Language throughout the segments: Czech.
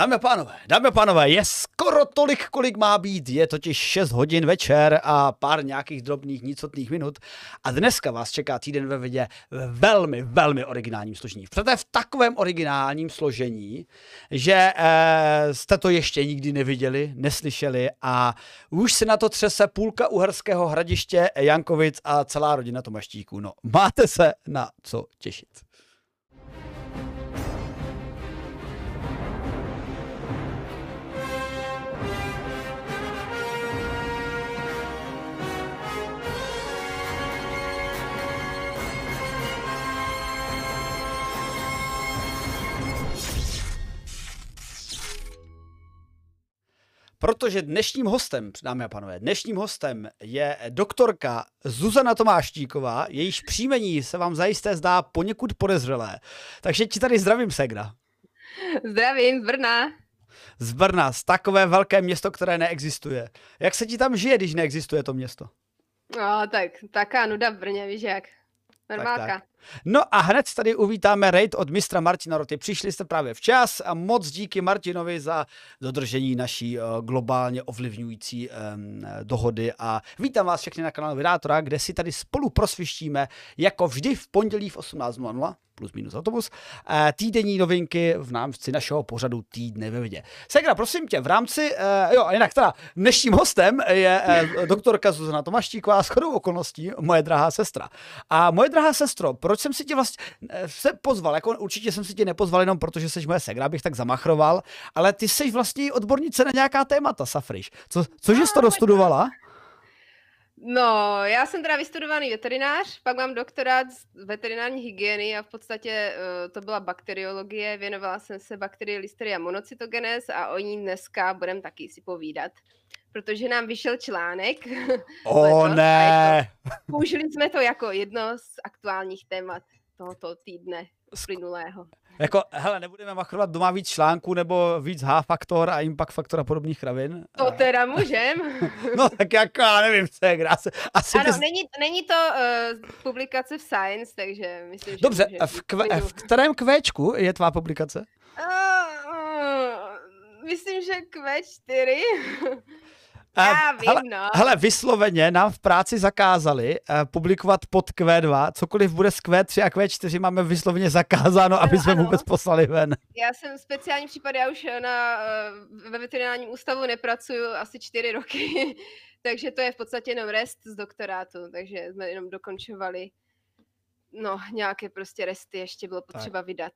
Dámy a pánové, dámy a pánové, je skoro tolik, kolik má být. Je totiž 6 hodin večer a pár nějakých drobných nicotných minut. A dneska vás čeká týden ve vidě ve velmi, velmi originálním složení. Přete v takovém originálním složení, že eh, jste to ještě nikdy neviděli, neslyšeli a už se na to třese půlka uherského hradiště Jankovic a celá rodina Tomaštíků. No, máte se na co těšit. Protože dnešním hostem, dámy a pánové, dnešním hostem je doktorka Zuzana Tomáštíková, jejíž příjmení se vám zajisté zdá poněkud podezřelé. Takže ti tady zdravím, Segra. Zdravím z Brna. Z Brna, z takové velké město, které neexistuje. Jak se ti tam žije, když neexistuje to město? No, tak taká nuda v Brně, víš jak. Normálka. Tak, tak. No a hned tady uvítáme raid od mistra Martina Roty. Přišli jste právě včas a moc díky Martinovi za dodržení naší uh, globálně ovlivňující um, dohody a vítám vás všechny na kanálu Vydátora, kde si tady spolu prosvištíme jako vždy v pondělí v 18.00 plus minus autobus, eh, týdenní novinky v námci našeho pořadu Týdne ve vidě. Segra, prosím tě, v rámci, eh, jo, jinak teda dnešním hostem je eh, doktorka Zuzana Tomaštíková, s chodou okolností moje drahá sestra. A moje drahá sestro, proč jsem si tě vlastně se pozval, jako určitě jsem si tě nepozval jenom proto, že jsi moje segra, bych tak zamachroval, ale ty jsi vlastně odbornice na nějaká témata, Safriš. Co, cože jsi to dostudovala? No, já jsem teda vystudovaný veterinář, pak mám doktorát z veterinární hygieny a v podstatě uh, to byla bakteriologie, věnovala jsem se bakterii Listeria monocytogenes a o ní dneska budeme taky si povídat, protože nám vyšel článek. O letos, ne! použili jsme to jako jedno z aktuálních témat tohoto týdne plynulého. Jako, hele, nebudeme machrovat doma víc článků nebo víc H-faktor a impact faktor a podobných kravin? To teda můžem. no tak jako, já nevím, co je se, asi Ano, ty... není, není to uh, publikace v Science, takže myslím, že Dobře, v, kve, v kterém kvéčku je tvá publikace? Uh, uh, myslím, že Q4. Já vím, hele, no. hele, vysloveně nám v práci zakázali uh, publikovat pod Q2, cokoliv bude z Q3 a Q4 máme vysloveně zakázáno, ano, aby jsme ano. vůbec poslali ven. Já jsem speciální případ, já už na, uh, ve veterinárním ústavu nepracuju asi čtyři roky, takže to je v podstatě jenom rest z doktorátu, takže jsme jenom dokončovali no, nějaké prostě resty ještě bylo potřeba tak. vydat.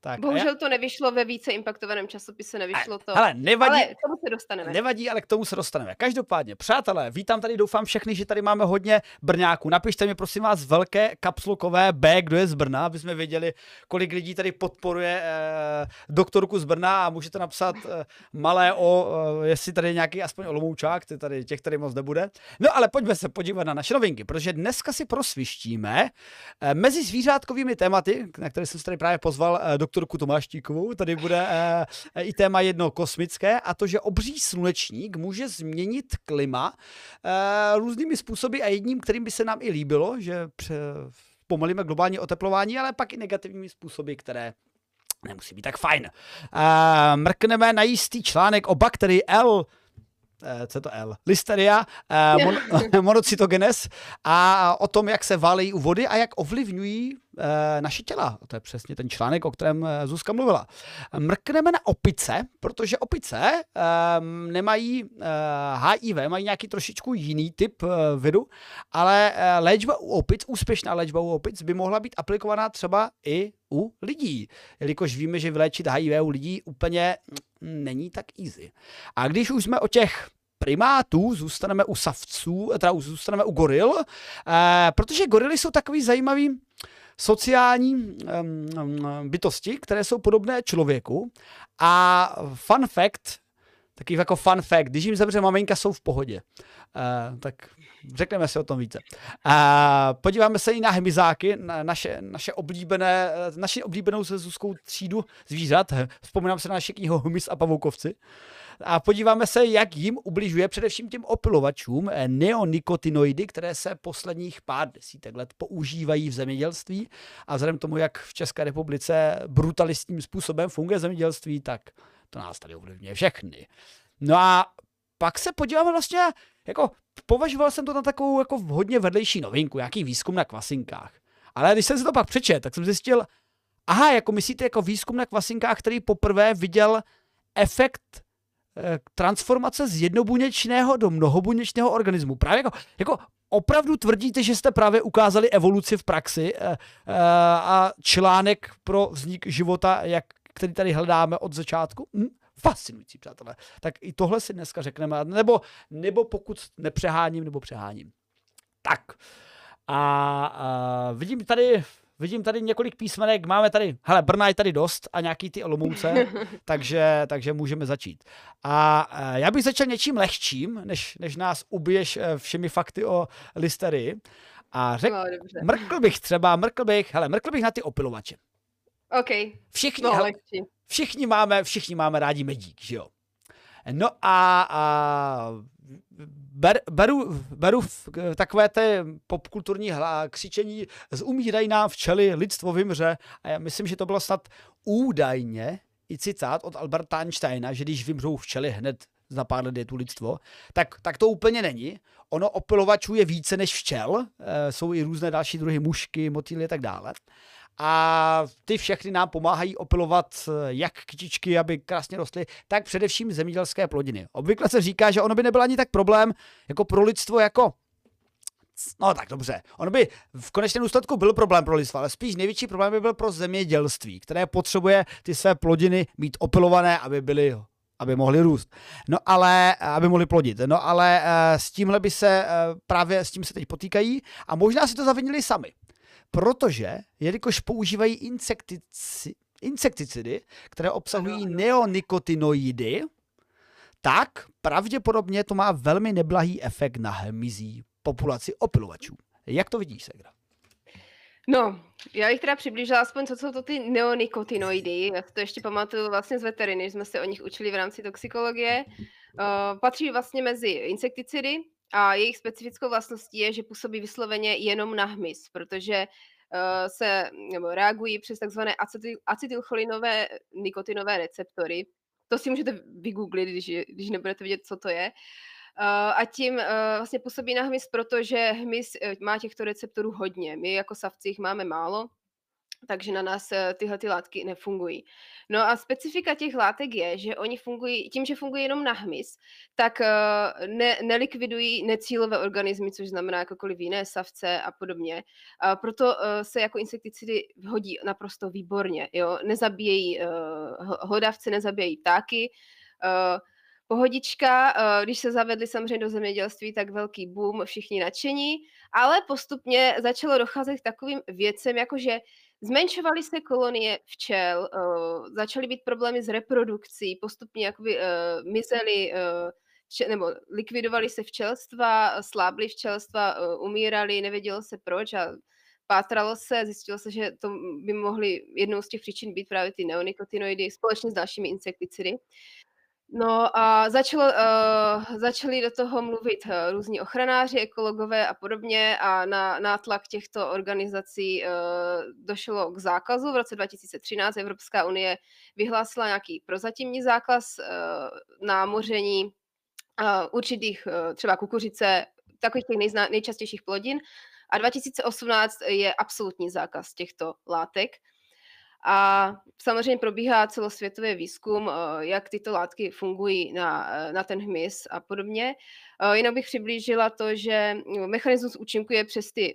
Tak, Bohužel já... to nevyšlo ve více impaktovaném časopise, nevyšlo to. Ale nevadí, ale k tomu se dostaneme. Nevadí, ale k tomu se dostaneme. Každopádně, přátelé, vítám tady, doufám všechny, že tady máme hodně Brňáků. Napište mi prosím vás velké kapslukové B, kdo je z Brna, aby jsme věděli, kolik lidí tady podporuje eh, doktorku z Brna a můžete napsat eh, malé o, eh, jestli tady je nějaký aspoň olomoučák, ty tady, těch tady moc nebude. No ale pojďme se podívat na naše novinky, protože dneska si prosvištíme eh, mezi zvířátkovými tématy, na které jsem se tady právě pozval eh, doktorku Tomáštíkovou. Tady bude e, i téma jedno kosmické a to, že obří slunečník může změnit klima e, různými způsoby a jedním, kterým by se nám i líbilo, že pře, pomalíme globální oteplování, ale pak i negativními způsoby, které nemusí být tak fajn. Mrkneme na jistý článek o bakterii L, co je to L? Listeria, mon, monocytogenes a o tom, jak se válí u vody a jak ovlivňují naše těla. To je přesně ten článek, o kterém eh, Zuzka mluvila. Mrkneme na opice, protože opice e, nemají HIV, mají nějaký trošičku jiný typ viru, ale léčba u opic, úspěšná léčba u opic by mohla být aplikovaná třeba i u lidí, jelikož víme, že vyléčit HIV u lidí úplně není tak easy. A když už jsme o těch primátů, zůstaneme u savců, teda zůstaneme u goril, eh, protože gorily jsou takový zajímavý sociální bytosti, které jsou podobné člověku. A fun fact, taky jako fun fact, když jim zemře maminka, jsou v pohodě. Uh, tak řekneme si o tom více. Uh, podíváme se i na hmyzáky, na naše, naše oblíbené, naši oblíbenou se třídu zvířat. Vzpomínám se na naše knihu Hmyz a pavoukovci. A podíváme se, jak jim ubližuje především těm opilovačům eh, neonikotinoidy, které se posledních pár desítek let používají v zemědělství a vzhledem tomu, jak v České republice brutalistním způsobem funguje zemědělství, tak To nás tady ovlivňuje všechny. No a pak se podíváme vlastně, jako považoval jsem to na takovou jako hodně vedlejší novinku, jaký výzkum na kvasinkách. Ale když jsem si to pak přečet, tak jsem zjistil, aha, jako myslíte jako výzkum na kvasinkách, který poprvé viděl efekt eh, transformace z jednobuněčného do mnohobuněčného organismu. Právě jako, jako opravdu tvrdíte, že jste právě ukázali evoluci v praxi eh, eh, a článek pro vznik života, jak, který tady hledáme od začátku? Hm? Fascinující, přátelé. Tak i tohle si dneska řekneme, nebo, nebo pokud nepřeháním, nebo přeháním. Tak. A, a vidím tady Vidím tady několik písmenek, máme tady, hele, Brna je tady dost a nějaký ty Olomouce, takže, takže můžeme začít. A, já bych začal něčím lehčím, než, než nás ubiješ eh, všemi fakty o listerii. A řek, no, mrkl bych třeba, mrkl bych, hele, mrkl bych na ty opilovače. OK. Všichni, no, hele, všichni, máme, všichni máme rádi medík, že jo? No a, a ber, beru, beru v, takové té popkulturní hla, křičení zumírají nám včely, lidstvo vymře. A já myslím, že to bylo snad údajně i citát od Alberta Einsteina, že když vymřou včely hned za pár let je tu lidstvo, tak, tak to úplně není. Ono opilovačů je více než včel, e, jsou i různé další druhy mušky, motýly a tak dále a ty všechny nám pomáhají opilovat eh, jak kytičky, aby krásně rostly, tak především zemědělské plodiny. Obvykle se říká, že ono by nebyl ani tak problém jako pro lidstvo, jako No tak dobře. Ono by v konečném důsledku byl problém pro lidstvo, ale spíš největší problém by byl pro zemědělství, které potřebuje ty své plodiny mít opilované, aby byly aby mohly růst. No ale, aby mohly plodit. No ale eh, s tímhle by se, eh, právě s tím se teď potýkají a možná si to zavinili sami protože, jelikož používají insektici, insekticidy, které obsahují neonikotinoidy, tak pravděpodobně to má velmi neblahý efekt na hmyzí populaci opilovačů. Jak to vidíš, Segra? No, já bych teda přiblížila aspoň, co jsou to ty neonikotinoidy. Já to ještě pamatuju vlastně z veteriny, jsme se o nich učili v rámci toxikologie. Uh, patří vlastně mezi insekticidy, a jejich specifickou vlastností je, že působí vysloveně jenom na hmyz, protože uh, se nebo reagují přes takzvané acetyl, acetylcholinové nikotinové receptory. To si můžete vygooglit, když, když nebudete vědět, co to je. Uh, a tím uh, vlastně působí na hmyz, protože hmyz má těchto receptorů hodně. My jako savci jich máme málo, takže na nás eh, tyhle ty látky nefungují. No a specifika těch látek je, že oni fungují, tím, že fungují jenom na hmyz, tak eh, ne, nelikvidují necílové organismy, což znamená jakokoliv jiné savce a podobně. A proto eh, se jako insekticidy hodí naprosto výborně. Jo? Nezabíjejí hlodavce, nezabíjejí ptáky, pohodička, když se zavedli samozřejmě do zemědělství, tak velký boom, všichni nadšení, ale postupně začalo docházet k takovým věcem, jakože Zmenšovaly se kolonie včel, uh, začaly být problémy s reprodukcí, postupně jakoby uh, mizely vče, nebo likvidovaly se včelstva, slábly včelstva, umírali, nevědělo se proč a pátralo se, zjistilo se, že to by mohly jednou z těch příčin být právě ty neonikotinoidy společně s dalšími insekticidy. No a začalo, uh, začali do toho mluvit uh, různí ochranáři, ekologové a podobně a na nátlak těchto organizací uh, došlo k zákazu. V roce 2013 Evropská unie vyhlásila nějaký prozatímní zákaz uh, námoření uh, určitých uh, třeba kukuřice, takových těch nejzna, nejčastějších plodin. A 2018 je absolutní zákaz těchto látek. A samozřejmě probíhá celosvětový výzkum, eh, jak tyto látky fungují na, eh, na ten hmyz a podobně. Eh, jinak bych přiblížila to, že mechanismus účinkuje přes ty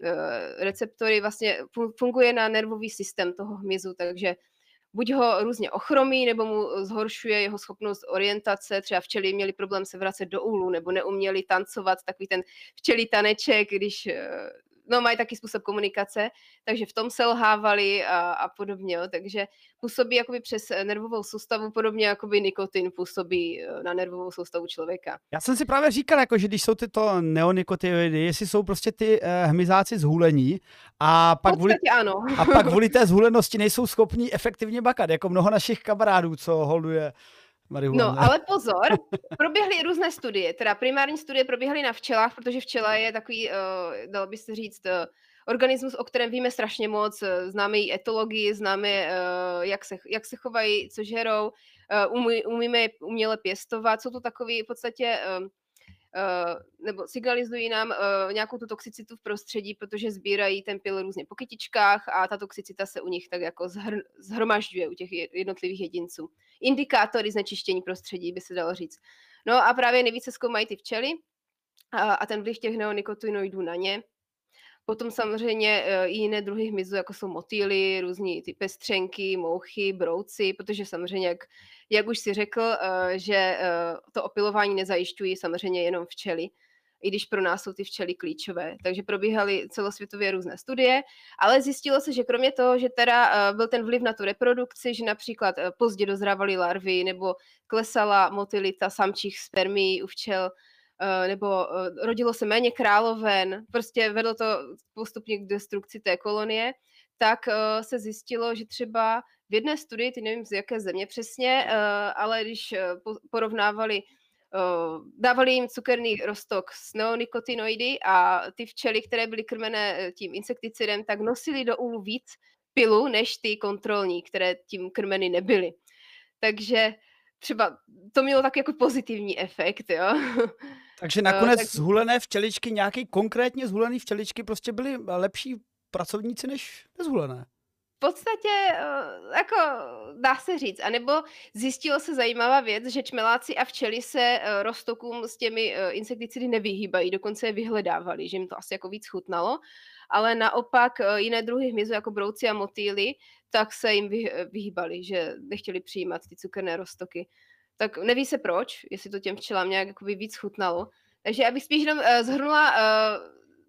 receptory, vlastně funguje na nervový systém toho hmyzu, takže buď ho různě ochromí, nebo mu zhoršuje jeho schopnost orientace. Třeba včely měli problém se vracet do úlu, nebo neuměli tancovat, takový ten včelí taneček, když no mají taky způsob komunikace, takže v tom selhávali a, a podobně, jo. takže působí jakoby přes eh, nervovou soustavu, podobně jako by nikotin působí eh, na nervovou soustavu člověka. Já jsem si právě říkal, jako, že když jsou tyto neonikotinoidy, jestli jsou prostě ty uh, hmyzáci zhulení a pak, kvůli, ano. a pak kvůli té zhulenosti nejsou schopní efektivně bakat, jako mnoho našich kamarádů, co holduje marihuana. No, ale pozor, proběhly různé studie, teda primární studie proběhly na včelách, protože včela je takový, uh, dalo by se říct, uh, organismus, o kterém víme strašně moc, známe i etologii, známe, uh, jak, se, jak se chovají, co žerou, umí, umíme je uměle pěstovat. Jsou to takové v podstatě Uh, nebo signalizují nám uh, nějakou tu toxicitu v prostředí, protože sbírají ten pil různě po kytičkách a ta toxicita se u nich tak jako zhr- zhromažďuje u těch jednotlivých jedinců. Indikátory znečištění prostředí by se dalo říct. No a právě nejvíce zkoumají ty včely a, a ten vliv těch neonikotinoidů na ně. Potom samozřejmě uh, i jiné druhy hmyzu, jako jsou motýly, různí ty pestřenky, mouchy, brouci, protože samozřejmě, jak, jak už si řekl, uh, že uh, to opilování nezajišťují samozřejmě jenom včely, i když pro nás jsou ty včely klíčové. Takže probíhaly celosvětově různé studie, ale zjistilo se, že kromě toho, že teda byl ten vliv na tu reprodukci, že například pozdě dozrávaly larvy nebo klesala motilita samčích spermí u včel, Eh, nebo eh, rodilo se méně královen, prostě vedlo to postupně k destrukci té kolonie, tak eh, se zjistilo, že třeba v jedné studii, ty nevím z jaké země přesně, ale když porovnávali dávali jim cukerný rostok s neonikotinoidy a ty včely, které byly krmené tím insekticidem, tak nosili do úlu víc pilu než ty kontrolní, které tím krmeny nebyly. Takže třeba to mělo tak jako pozitivní efekt, jo. Takže nakonec tak... zhulené včeličky, nějaký konkrétně zhulený včeličky prostě byly lepší pracovníci než nezhulené. V podstatě, eh, jako dá se říct, anebo zjistilo se zajímavá věc, že čmeláci a včely se eh, roztokům s těmi insekticidy nevyhýbají, dokonce je vyhledávali, že jim to asi jako víc chutnalo, ale naopak jiné druhy hmyzu, jako brouci a motýly, tak se jim vyhýbali, že nechtěli přijímat ty cukerné roztoky tak neví se proč, jestli to těm včelám nějak jakoby víc chutnalo. Takže abych spíš jenom uh, zhrnula, uh,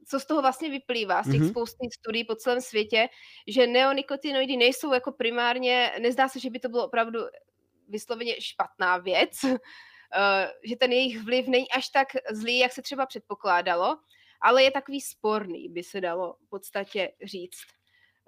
co z toho vlastně vyplývá, z těch mm-hmm. spousty studií po celém světě, že neonikotinoidy nejsou jako primárně, nezdá se, že by to bylo opravdu vysloveně špatná věc, uh, že ten jejich vliv není až tak zlý, jak se třeba předpokládalo, ale je takový sporný, by se dalo v podstatě říct.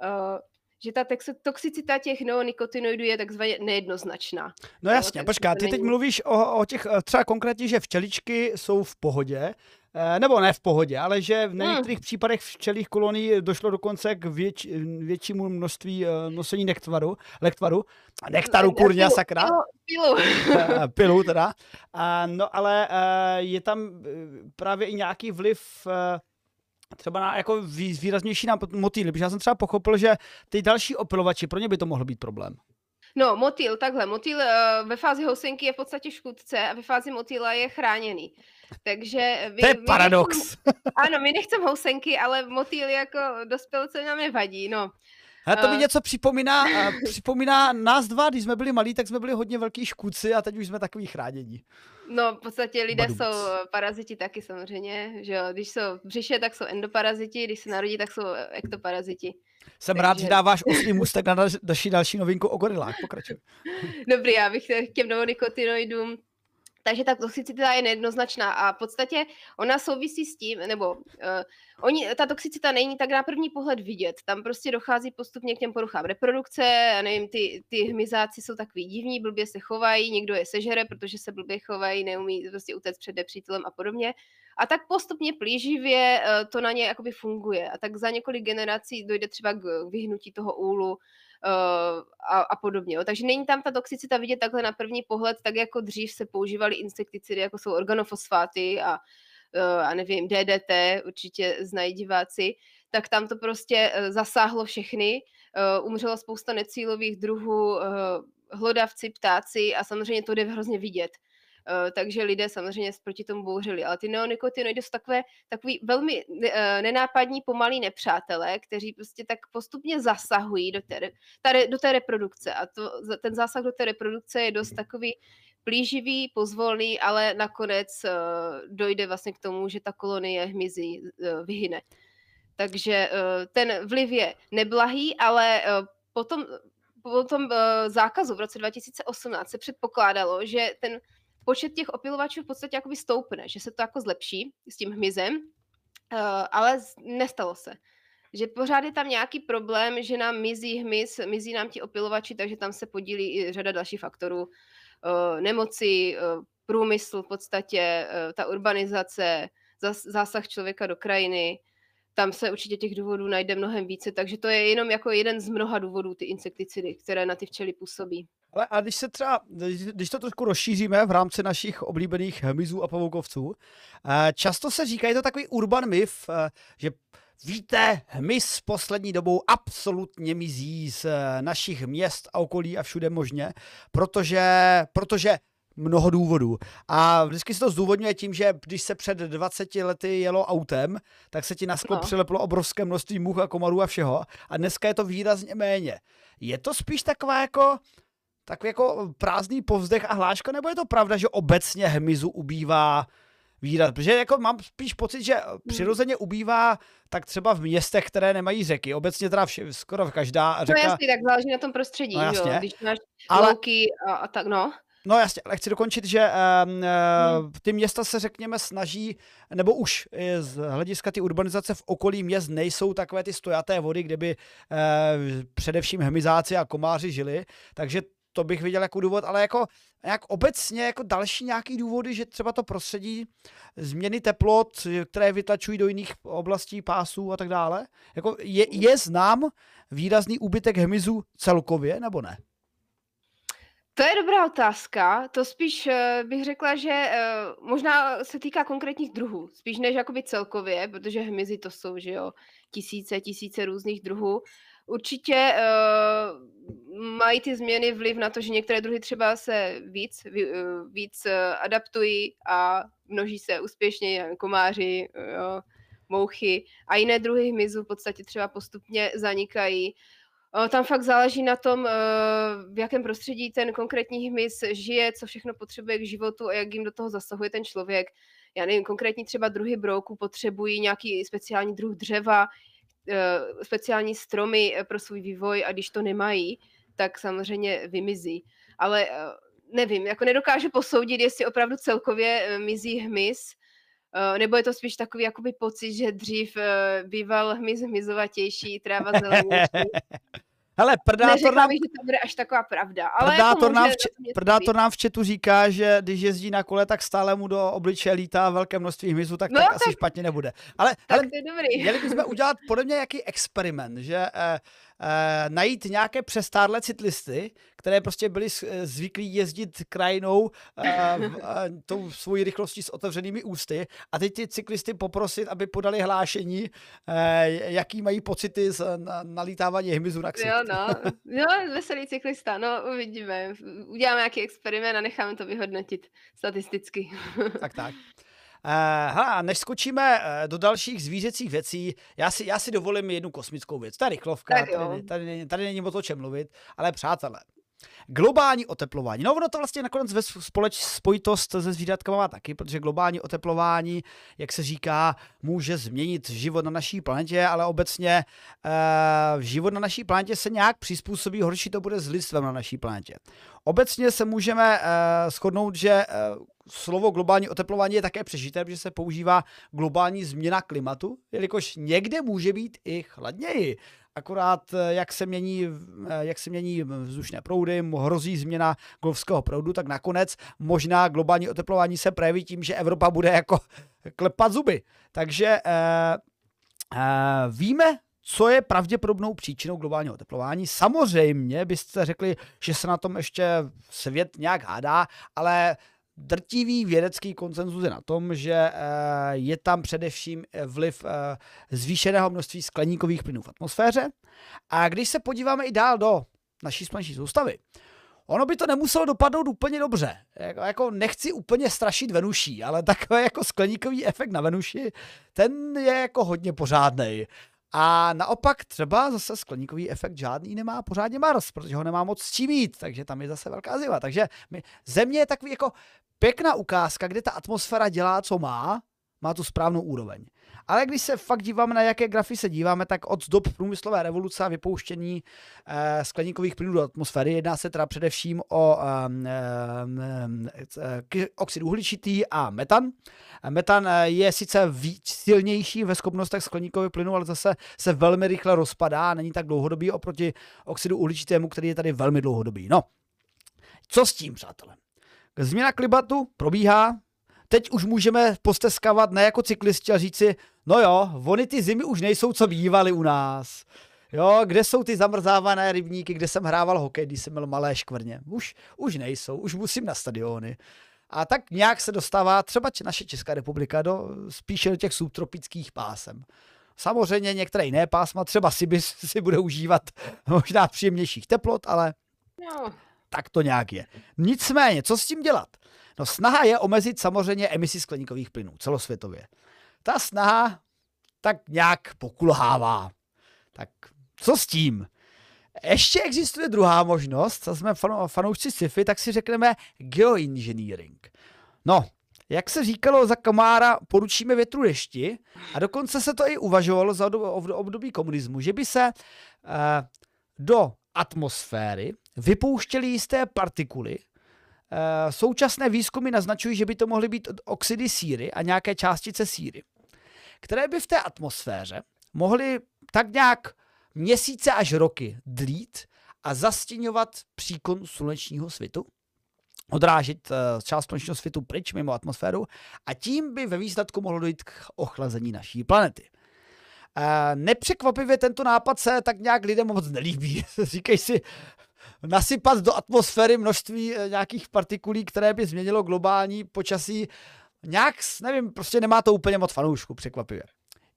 Uh, že ta toxicita těch neonikotinoidů je takzvaně nejednoznačná. No jasně, no, počká, ty není... teď mluvíš o, o těch eh, třeba konkrétně, že včeličky jsou v pohodě, eh, nebo ne v pohodě, ale že v hmm. některých hmm. případech včelých kolonií došlo dokonce k věč, většímu množství eh, nosení nektvaru, lektvaru, nektaru, kurňa, sakra. Pilu. Pilu. pilu teda. No ale je tam právě i nějaký vliv třeba na jako výraznější na motýly, protože já jsem třeba pochopil, že ty další opilovači, pro ně by to mohl být problém. No, motýl, takhle. Motýl uh, ve fázi housenky je v podstatě škůdce a ve fázi motýla je chráněný. Takže vy, to je paradox. Nechcem, ano, my nechceme housenky, ale motýl jako dospělce nám nevadí, no. A to mi uh, něco připomíná, připomíná nás dva, když jsme byli malí, tak jsme byli hodně velký škůdci a teď už jsme takový chránění. No, v podstatě lidé Badumc. jsou paraziti taky samozřejmě, že jo. Když jsou v břiše, tak jsou endoparaziti, když se narodí, tak jsou ektoparaziti. Jsem Takže... rád, že dáváš oslý můstek na další, další novinku o gorilách. Pokračuj. Dobrý, já bych k těm neonikotinoidům takže ta toxicita je nejednoznačná a v podstatě ona souvisí s tím, nebo uh, oni, ta toxicita není tak na první pohled vidět. Tam prostě dochází postupně k těm poruchám reprodukce, a nevím, ty, ty hmyzáci jsou takový divní, blbě se chovají, někdo je sežere, protože se blbě chovají, neumí prostě utéct před nepřítelem a podobně. A tak postupně plíživě uh, to na ně jakoby funguje. A tak za několik generací dojde třeba k vyhnutí toho úlu, a, a podobně. Jo. Takže není tam ta toxicita vidět takhle na první pohled, tak jako dřív se používaly insekticidy, jako jsou organofosfáty a, uh, a nevím, DDT, určitě znají diváci, tak tam to prostě uh, zasáhlo všechny. Uh, umřelo spousta necílových druhů, uh, hlodavci, ptáci a samozřejmě to jde hrozně vidět. Uh, takže lidé samozřejmě proti tomu bouřili. Ale ty neonikotinoidy jsou takové, takový velmi uh, nenápadní, pomalí nepřátelé, kteří prostě tak postupně zasahují do té, ta, do té reprodukce. A to, ten zásah do té reprodukce je dost takový plíživý, pozvolný, ale nakonec uh, dojde vlastně k tomu, že ta kolonie hmyzí vyhyne. Takže ten vliv je neblahý, ale potom po tom zákazu v roce 2018 se předpokládalo, že ten počet těch opilovačů v podstatě jakoby stoupne, že se to jako zlepší s tím hmyzem, uh, ale nestalo se. Že pořád je tam nějaký problém, že nám mizí hmyz, mizí nám ti opilovači, takže tam se podílí i řada dalších faktorů. Uh, nemoci, uh, průmysl v podstatě, ta urbanizace, zásah člověka do krajiny, tam se určitě těch důvodů najde mnohem více, takže to je jenom jako jeden z mnoha důvodů ty insekticidy, které na ty včely působí. Ale a když se třeba, když to trošku rozšíříme v rámci našich oblíbených hmyzů a pavoukovců, eh, často se říká, je to takový urban myth, eh, že Víte, hmyz poslední dobou absolutně mizí z eh, našich měst a okolí a všude možně, protože, protože mnoho důvodů. A vždycky se to zdůvodňuje tím, že když se před 20 lety jelo autem, tak se ti na sklo no. přileplo obrovské množství much a komarů a všeho. A dneska je to výrazně méně. Je to spíš taková jako takový jako prázdný povzdech a hláška, nebo je to pravda, že obecně hmyzu ubývá výraz? Protože jako mám spíš pocit, že přirozeně ubývá tak třeba v městech, které nemají řeky. Obecně teda vše, skoro každá řeka... No jasně, tak záleží na tom prostředí, no, jasně. jo? Když máš Ale... louky a, a tak, no. No jasně, ale chci dokončit, že uh, ty města se řekněme snaží, nebo už z hlediska ty urbanizace v okolí měst nejsou takové ty stojaté vody, kde by uh, především hmyzáci a komáři žili, takže to bych viděl jako důvod, ale jako jak obecně jako další nějaký důvody, že třeba to prostředí, změny teplot, které vytlačují do jiných oblastí pásů a tak dále, jako je, je znám výrazný úbytek hmyzu celkově, nebo ne? To je dobrá otázka. To spíš uh, bych řekla, že uh, možná se týká konkrétních druhů, spíš než jakoby celkově, protože hmyzy to jsou, že jo, tisíce, tisíce různých druhů. Určitě uh, mají ty změny vliv na to, že některé druhy třeba se víc, uh, víc uh, adaptují a množí se úspěšně, komáři, uh, mouchy a jiné druhy hmyzu v podstatě třeba postupně zanikají. Tam fakt záleží na tom, v jakém prostředí ten konkrétní hmyz žije, co všechno potřebuje k životu a jak jim do toho zasahuje ten člověk. Já nevím, konkrétní třeba druhy brouků potřebují nějaký speciální druh dřeva, Eh, speciální stromy eh, pro svůj vývoj a když to nemají, tak samozřejmě vymizí. Ale eh, nevím, jako nedokážu posoudit, jestli opravdu celkově mizí hmyz, nebo je to spíš takový jakoby pocit, že dřív býval hmyz hmyzovatější, tráva zelenější. Hele, predátor nám... že to bude až taková pravda. Ale predátor, jako nám, v č... predátor nám v chatu říká, že když jezdí na kole, tak stále mu do obličeje lítá velké množství hmyzu, tak, no, tak, tak asi špatně nebude. Ale, tak ale to je dobrý. měli bychom udělat podle mě jaký experiment, že eh, eh, najít nějaké přestárlé cyklisty, které prostě byli eh, zvyklí jezdit krajinou eh, eh, tou svojí rychlostí s otevřenými ústy a teď ty cyklisty poprosit, aby podali hlášení, eh, jaký mají pocity z na, nalítávání hmyzu na ksicht. Jo, no. no, veselý cyklista, no uvidíme. Uděláme nějaký experiment a necháme to vyhodnotit statisticky. tak, tak. Uh, hele, než skočíme uh, do dalších zvířecích věcí, já si, já si dovolím jednu kosmickou věc. Je rychlovka, tady, tady, není, tady není o to čem mluvit, ale přátelé, Globální oteplování. No ono to vlastně nakonec ve společ, spojitost se zvířatkama má taky, protože globální oteplování, jak se říká, může změnit život na naší planetě, ale obecně uh, život na naší planetě se nějak přizpůsobí, horší to bude s lidstvem na naší planetě. Obecně se můžeme uh, shodnout, že uh, slovo globální oteplování je také přežité, protože se používá globální změna klimatu, jelikož někde může být i chladněji. Akorát eh, jak se mění, jak se mění vzdušné proudy, hrozí změna golfského proudu, tak nakonec možná globální oteplování se projeví tím, že Evropa bude jako klepat zuby. Takže eh, eh, víme, co je pravděpodobnou příčinou globálního oteplování. Samozřejmě byste řekli, že se na tom ještě svět nějak hádá, ale drtivý vědecký koncenzus je na tom, že eh, je tam především vliv eh, zvýšeného množství skleníkových plynů v atmosféře. A když se podíváme i dál do naší sluneční soustavy, ono by to nemuselo dopadnout úplně dobře. Jako, jako nechci úplně strašit Venuší, ale takový jako skleníkový efekt na Venuši, ten je jako hodně pořádný. A naopak třeba zase skleníkový efekt žádný nemá pořádně Mars, protože ho nemá moc s čím jít, takže tam je zase velká zima. Takže my, Země je takový jako pěkná ukázka, kde ta atmosféra dělá, co má, má tu správnou úroveň. Ale když se fakt díváme na jaké grafy se díváme, tak od dob průmyslové revoluce a vypouštění eh, skleníkových plynů do atmosféry jedná se teda především o eh, eh, oxid uhličitý a metan. Metan eh, je sice víc silnější ve schopnostech skleníkových plynů, ale zase se velmi rychle rozpadá, není tak dlouhodobý oproti oxidu uhličitému, který je tady velmi dlouhodobý. No, co s tím, přátelé? Změna klimatu probíhá, teď už můžeme posteskávat ne jako cyklisti a říci, no jo, oni ty zimy už nejsou, co bývaly u nás. Jo, kde jsou ty zamrzávané rybníky, kde jsem hrával hokej, když jsem měl malé škvrně? Už, už nejsou, už musím na stadiony. A tak nějak se dostává třeba naše Česká republika do, spíše do těch subtropických pásem. Samozřejmě některé jiné pásma, třeba si si bude užívat možná příjemnějších teplot, ale no. tak to nějak je. Nicméně, co s tím dělat? No snaha je omezit samozřejmě emisi skleníkových plynů celosvětově. Ta snaha tak nějak pokulhává. Tak co s tím? Ještě existuje druhá možnost, co jsme fanoušci sci-fi, tak si řekneme geoengineering. No, jak se říkalo za Kamára, poručíme větru dešti a dokonce se to i uvažovalo za období komunismu, že by se uh, do atmosféry vypouštěly jisté partikuly. Uh, současné výzkumy naznačují, že by to mohly být oxidy síry a nějaké částice síry, které by v té atmosféře mohly tak nějak měsíce až roky dlít a zastěňovat příkon slunečního svitu, odrážet uh, část slunečního svitu pryč mimo atmosféru a tím by ve výsledku mohlo dojít k ochlazení naší planety. Uh, nepřekvapivě tento nápad se tak nějak lidem moc nelíbí. Říkej si, nasypat do atmosféry množství uh, nějakých partikulí, které by změnilo globální počasí, nějak, nevím, prostě nemá to úplně moc fanoušku, překvapivě.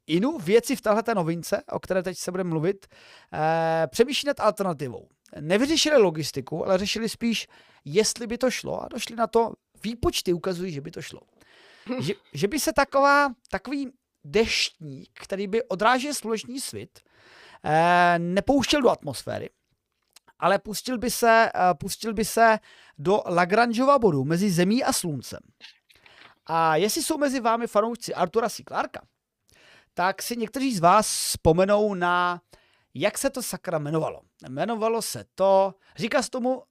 Inu věci v téhle novince, o které teď se budeme mluvit, eh, přemýšlí nad alternativou. Nevyřešili logistiku, ale řešili spíš, jestli by to šlo a došli na to, výpočty ukazují, že by to šlo. Že, že by se taková, takový deštník, který by odrážel sluneční svit, eh, nepouštěl do atmosféry, ale pustil by se, eh, pustil by se do Lagrangeova bodu mezi Zemí a Sluncem. A jestli jsou mezi vámi fanoušci Artura C. Clarka, tak si někteří z vás vzpomenou na, jak se to sakra jmenovalo. Jmenovalo se to, říká se tomu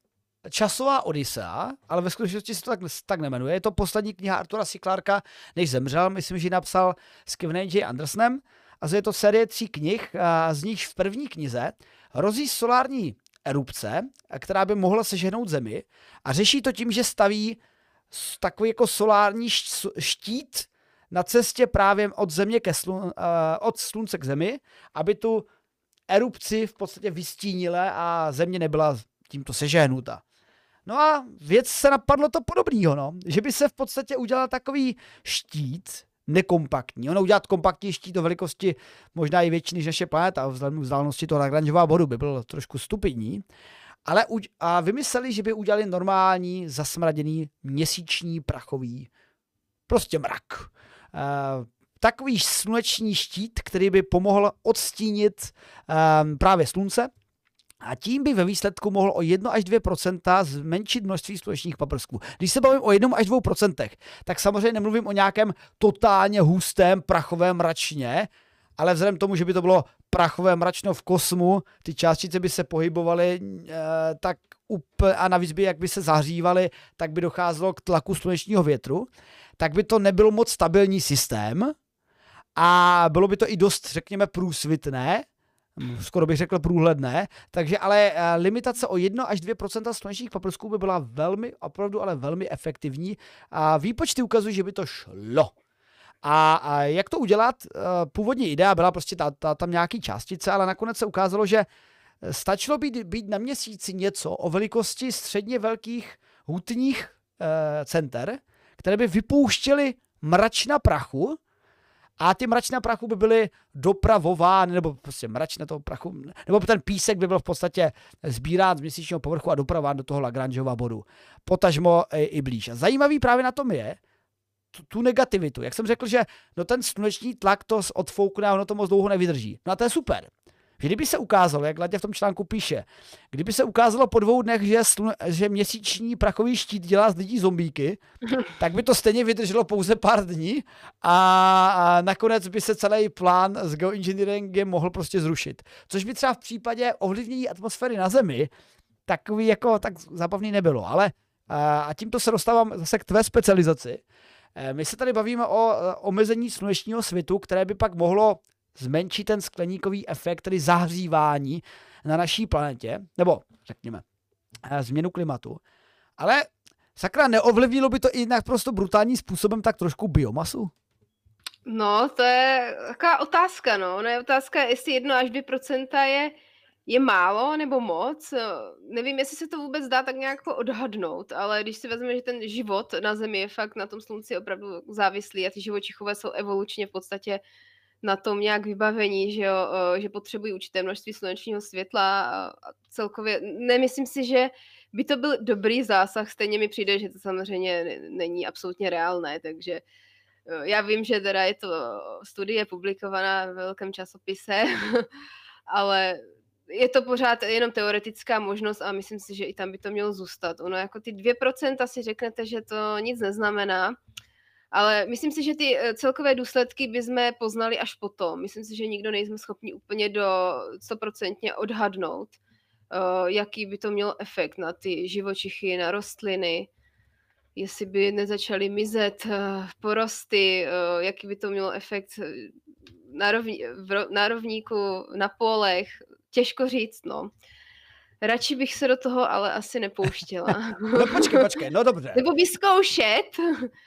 Časová Odisea, ale ve skutečnosti se to tak, tak nemenuje. Je to poslední kniha Artura C. Clarka, než zemřel. Myslím, že ji napsal s Kevinem J. Andersonem. A je to série tří knih, a z nich v první knize hrozí solární erupce, která by mohla seženout Zemi a řeší to tím, že staví takový jako solární štít na cestě právě od země ke slun, uh, od slunce k zemi, aby tu erupci v podstatě vystínile a země nebyla tímto sežehnuta. No a věc se napadlo to podobného, no. že by se v podstatě udělal takový štít, nekompaktní. Ono udělat kompaktní štít do velikosti možná i větší než naše planeta, vzhledem k vzdálenosti toho Lagrangeova bodu by byl trošku stupidní. Ale uď- a vymysleli, že by udělali normální zasmraděný měsíční prachový prostě mrak. Uh, takový sluneční štít, který by pomohl odstínit um, právě slunce a tím by ve výsledku mohl o 1 až 2 zmenšit množství slunečních paprsků. Když se bavím o 1 až 2% tak samozřejmě nemluvím o nějakém totálně hustém prachovém mračně, ale vzhledem k tomu, že by to bylo prachové mračno v kosmu, ty částice by se pohybovaly e, tak úplně, a navíc by, jak by se zahřívaly, tak by docházelo k tlaku slunečního větru, tak by to nebyl moc stabilní systém a bylo by to i dost, řekněme, průsvitné, skoro bych řekl průhledné, takže ale eh, limitace o 1 až 2% slunečních paprsků by byla velmi, opravdu ale velmi efektivní. A výpočty ukazují, že by to šlo. A, a jak to udělat? Eh, původní idea byla prostě ta, ta, tam nějaký částice, ale nakonec se ukázalo, že stačilo být, být na měsíci něco o velikosti středně velkých hutních e, center, které by vypouštěly mračna prachu a ty mračna prachu by byly dopravovány, nebo prostě mračna toho prachu, nebo ten písek by byl v podstatě sbírán z měsíčního povrchu a dopravován do toho Lagrangeova bodu. Potažmo i, i blíž. A zajímavý právě na tom je, tu, tu negativitu. Jak jsem řekl, že no ten sluneční tlak to odfoukne a ono to moc dlouho nevydrží. No a to je super. Kdyby se ukázalo, jak Ladě v tom článku píše, kdyby se ukázalo po dvou dnech, že, slun, že měsíční prachový štít dělá z lidí zombíky, tak by to stejně vydrželo pouze pár dní a, a nakonec by se celý plán s geoengineeringem mohl prostě zrušit. Což by třeba v případě ovlivnění atmosféry na Zemi takový jako tak zabavný nebylo. Ale a, a tímto se dostávám zase k tvé specializaci. E, my se tady bavíme o e, omezení slunečního svitu, které by pak mohlo zmenší ten skleníkový efekt, tedy zahřívání na naší planetě, nebo řekněme eh, změnu klimatu. Ale sakra, neovlivnilo by to i jinak prostě brutálním způsobem tak trošku biomasu? No, to je taková otázka, no. No je otázka, jestli 1 až 2 procenta je, je málo nebo moc. Nevím, jestli se to vůbec dá tak nějak jako odhadnout, ale když si vezmeme, že ten život na Zemi je fakt na tom slunci opravdu závislý a ty živočichové jsou evolučně v podstatě na tom nějak vybavení, že, jo, že potřebují určité množství slunečního světla a celkově nemyslím si, že by to byl dobrý zásah, stejně mi přijde, že to samozřejmě není absolutně reálné, takže já vím, že teda je to studie publikovaná v velkém časopise, ale je to pořád jenom teoretická možnost a myslím si, že i tam by to mělo zůstat. Ono jako ty 2% si řeknete, že to nic neznamená, ale myslím si, že ty eh, celkové důsledky bychom poznali až potom. Myslím si, že nikdo nejsme schopni úplně do 100% odhadnout, uh, jaký by to mělo efekt na ty živočichy, na rostliny, jestli by nezačaly mizet uh, porosty, jaký by to mělo efekt na, rovní, na rovníku, na polech, těžko říct, no. Radši bych se do toho ale asi nepouštěla. no počkej, počkej, no dobře. Nebo vyzkoušet.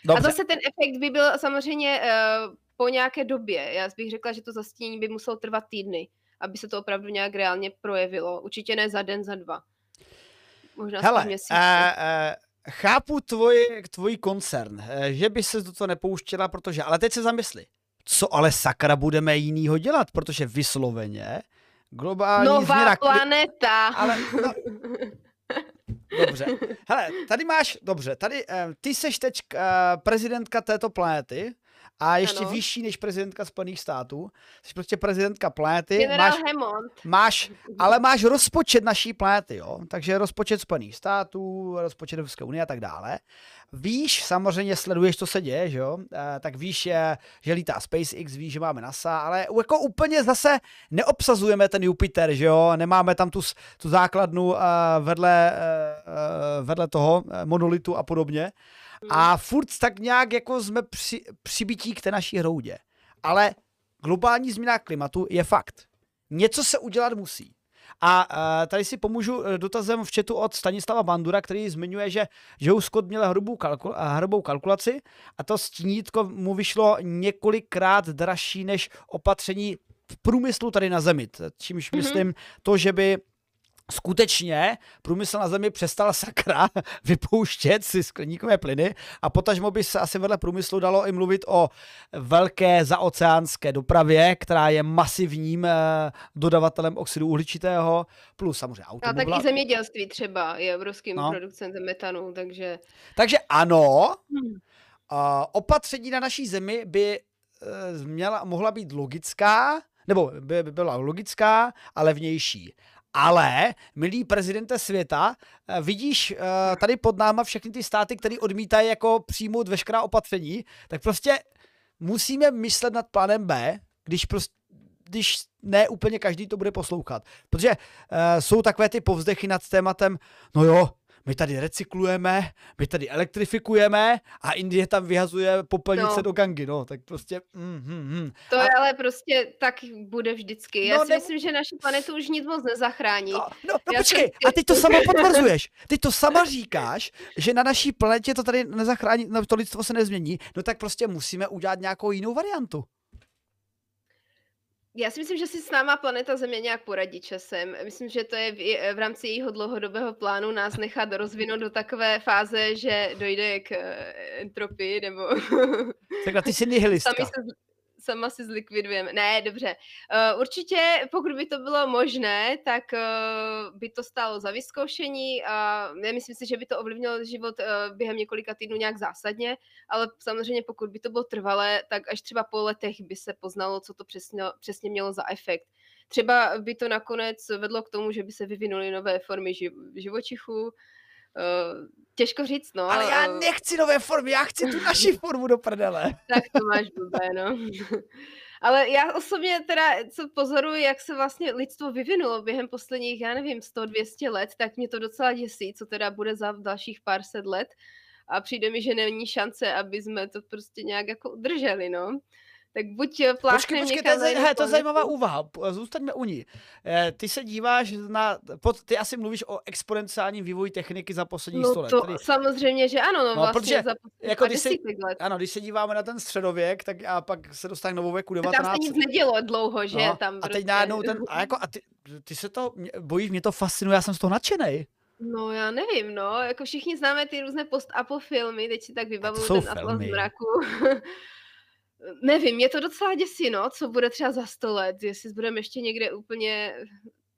Dobře. A zase ten efekt by byl samozřejmě uh, po nějaké době. Já bych řekla, že to zastínění by muselo trvat týdny, aby se to opravdu nějak reálně projevilo. Určitě ne za den, za dva. Možná Hele, měsíc. Uh, uh, chápu tvoj, tvůj koncern, že by se do toho nepouštěla, protože, ale teď se zamysli, co ale sakra budeme jinýho dělat, protože vysloveně globální Nová změna... planeta. Ale, no, dobře. Hele, tady máš, dobře, tady, uh, ty seš teď uh, prezidentka této planety a ještě ano. vyšší než prezidentka Spojených států. Jsi prostě prezidentka planety. Generál máš, Hammond. Máš, ale máš rozpočet naší planety, jo. Takže rozpočet Spojených států, rozpočet Evropské unie a tak dále. Víš, samozřejmě sleduješ, co se děje, že jo? E, tak víš, je, že lítá SpaceX, víš, že máme NASA, ale jako úplně zase neobsazujeme ten Jupiter, že jo? Nemáme tam tu, tu základnu e, vedle, e, vedle toho monolitu a podobně. A furt tak nějak jako jsme při, přibití k té naší hroudě. Ale globální změna klimatu je fakt. Něco se udělat musí. A uh, tady si pomůžu e, dotazem v chatu od Stanislava Bandura, který zmiňuje, že Joe Scott měl hrubou, kalkul- hrubou kalkulaci a to stínítko mu vyšlo několikrát dražší než opatření v průmyslu tady na Zemi. Čímž mm-hmm. myslím to, že by skutečně průmysl na zemi přestal sakra vypouštět si skleníkové plyny a potažmo by se asi vedle průmyslu dalo i mluvit o velké zaoceánské dopravě, která je masivním eh, dodavatelem oxidu uhličitého, plus samozřejmě automobila. A tak i zemědělství třeba je obrovským no. producentem metanu, takže... Takže ano, hmm. opatření na naší zemi by eh, měla, mohla být logická, nebo by, by byla logická a levnější. Ale, milý prezidente světa, eh, vidíš eh, tady pod náma všechny ty státy, které odmítají jako přijmout veškerá opatření, tak prostě musíme myslet nad plánem B, když prostě když ne úplně každý to bude poslouchat. Protože uh, jsou takové ty povzdechy nad tématem, no jo, my tady recyklujeme, my tady elektrifikujeme a Indie tam vyhazuje popelnice no. do gangy, no, tak prostě... Mm, mm, mm. To a... je ale prostě tak bude vždycky. Já no, si ne... myslím, že naši planetu už nic moc nezachrání. No, no, no počkej, jsem... a ty to sama potvrzuješ. Ty to sama říkáš, že na naší planetě to tady nezachrání, no, to lidstvo se nezmění, no tak prostě musíme udělat nějakou jinou variantu. Já si myslím, že si s náma planeta Země nějak poradí časem. Myslím, že to je v, v rámci jejího dlouhodobého plánu nás nechat rozvinout do takové fáze, že dojde k eh, entropii, nebo... Tak ty jsi nihilistka. Sami se, sama si zlikvidujeme. Ne, dobře. Uh, určitě, pokud by to bylo možné, tak uh, by to stálo za vyzkoušení a nemyslím si, že by to ovlivnilo život uh, během několika týdnů nějak zásadně, ale samozřejmě pokud by to bylo trvalé, tak až třeba po letech by se poznalo, co to přesně, přesně mělo za efekt. Třeba by to nakonec vedlo k tomu, že by se vyvinuly nové formy živočichů, těžko říct, no. Ale já nechci nové formy, já chci tu naši formu do prdele. tak to máš blbé, no. Ale já osobně teda, co pozoruji, jak se vlastně lidstvo vyvinulo během posledních, já nevím, 100-200 let, tak mě to docela děsí, co teda bude za dalších pár set let. A přijde mi, že není šance, aby jsme to prostě nějak jako udrželi, no. Tak buď pláchnem počkej, počkej, to je, he, to je zajímavá úvaha, zůstaňme u ní. Eh, ty se díváš na, pod, ty asi mluvíš o exponenciálním vývoji techniky za posledních no sto let. to Tedy, samozřejmě, že ano, no, No, vlastně protože za jako když se, let. ano, když se díváme na ten středověk, tak a pak se dostane k novověku Tam 19. se nic nedělo dlouho, že? no, Tam a prostě... teď najednou ten, a jako, a ty, ty se to, bojíš, mě to fascinuje, já jsem z toho nadšenej. No já nevím, no, jako všichni známe ty různé post-apo filmy, teď si tak vybavuju ten Atlas filmy. mraku. nevím, mě to docela děsí, no, co bude třeba za sto let, jestli budeme ještě někde úplně,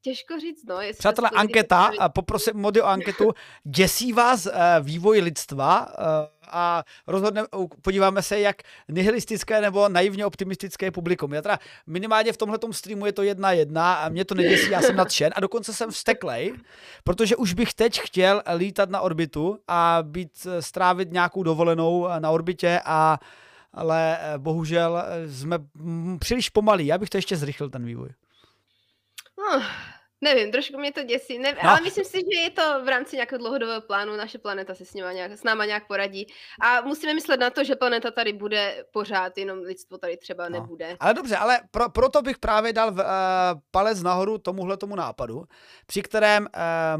těžko říct, no. Jestli Přátelé, anketa, a poprosím mody o anketu, děsí vás eh, vývoj lidstva eh, a rozhodne, podíváme se, jak nihilistické nebo naivně optimistické je publikum. Já teda minimálně v tomhle streamu je to jedna jedna a mě to neděsí, já jsem nadšen a dokonce jsem vsteklej, protože už bych teď chtěl lítat na orbitu a být, eh, strávit nějakou dovolenou na orbitě a ale eh, bohužel eh, jsme mm, příliš pomalí. Já bych to ještě zrychlil, ten vývoj. No, nevím, trošku mě to děsí, ne, No. ale myslím si, že je to v rámci nějakého dlouhodobého plánu, naše planeta se s, nima nějak, s náma nějak poradí. A musíme myslet na to, že planeta tady bude pořád, jenom lidstvo tady třeba No. nebude. Ale dobře, ale pro, proto bych právě dal uh, palec nahoru tomuhle tomu nápadu, při kterém uh,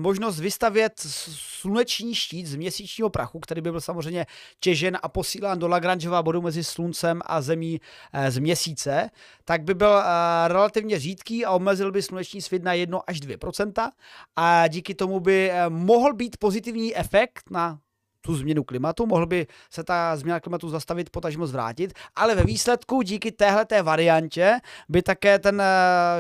možnost vystavět sluneční štít z měsíčního prachu, který by byl samozřejmě těžen a posílán do Lagrangeova bodu mezi sluncem a zemí uh, z měsíce, tak by byl uh, relativně řídký a omezil by sluneční svět na 1 až 2% a díky tomu by uh, mohl být pozitivní efekt na tu změnu klimatu, mohl by se ta změna klimatu zastavit, potažmo zvrátit, ale ve výsledku díky téhle té variantě by také ten eh,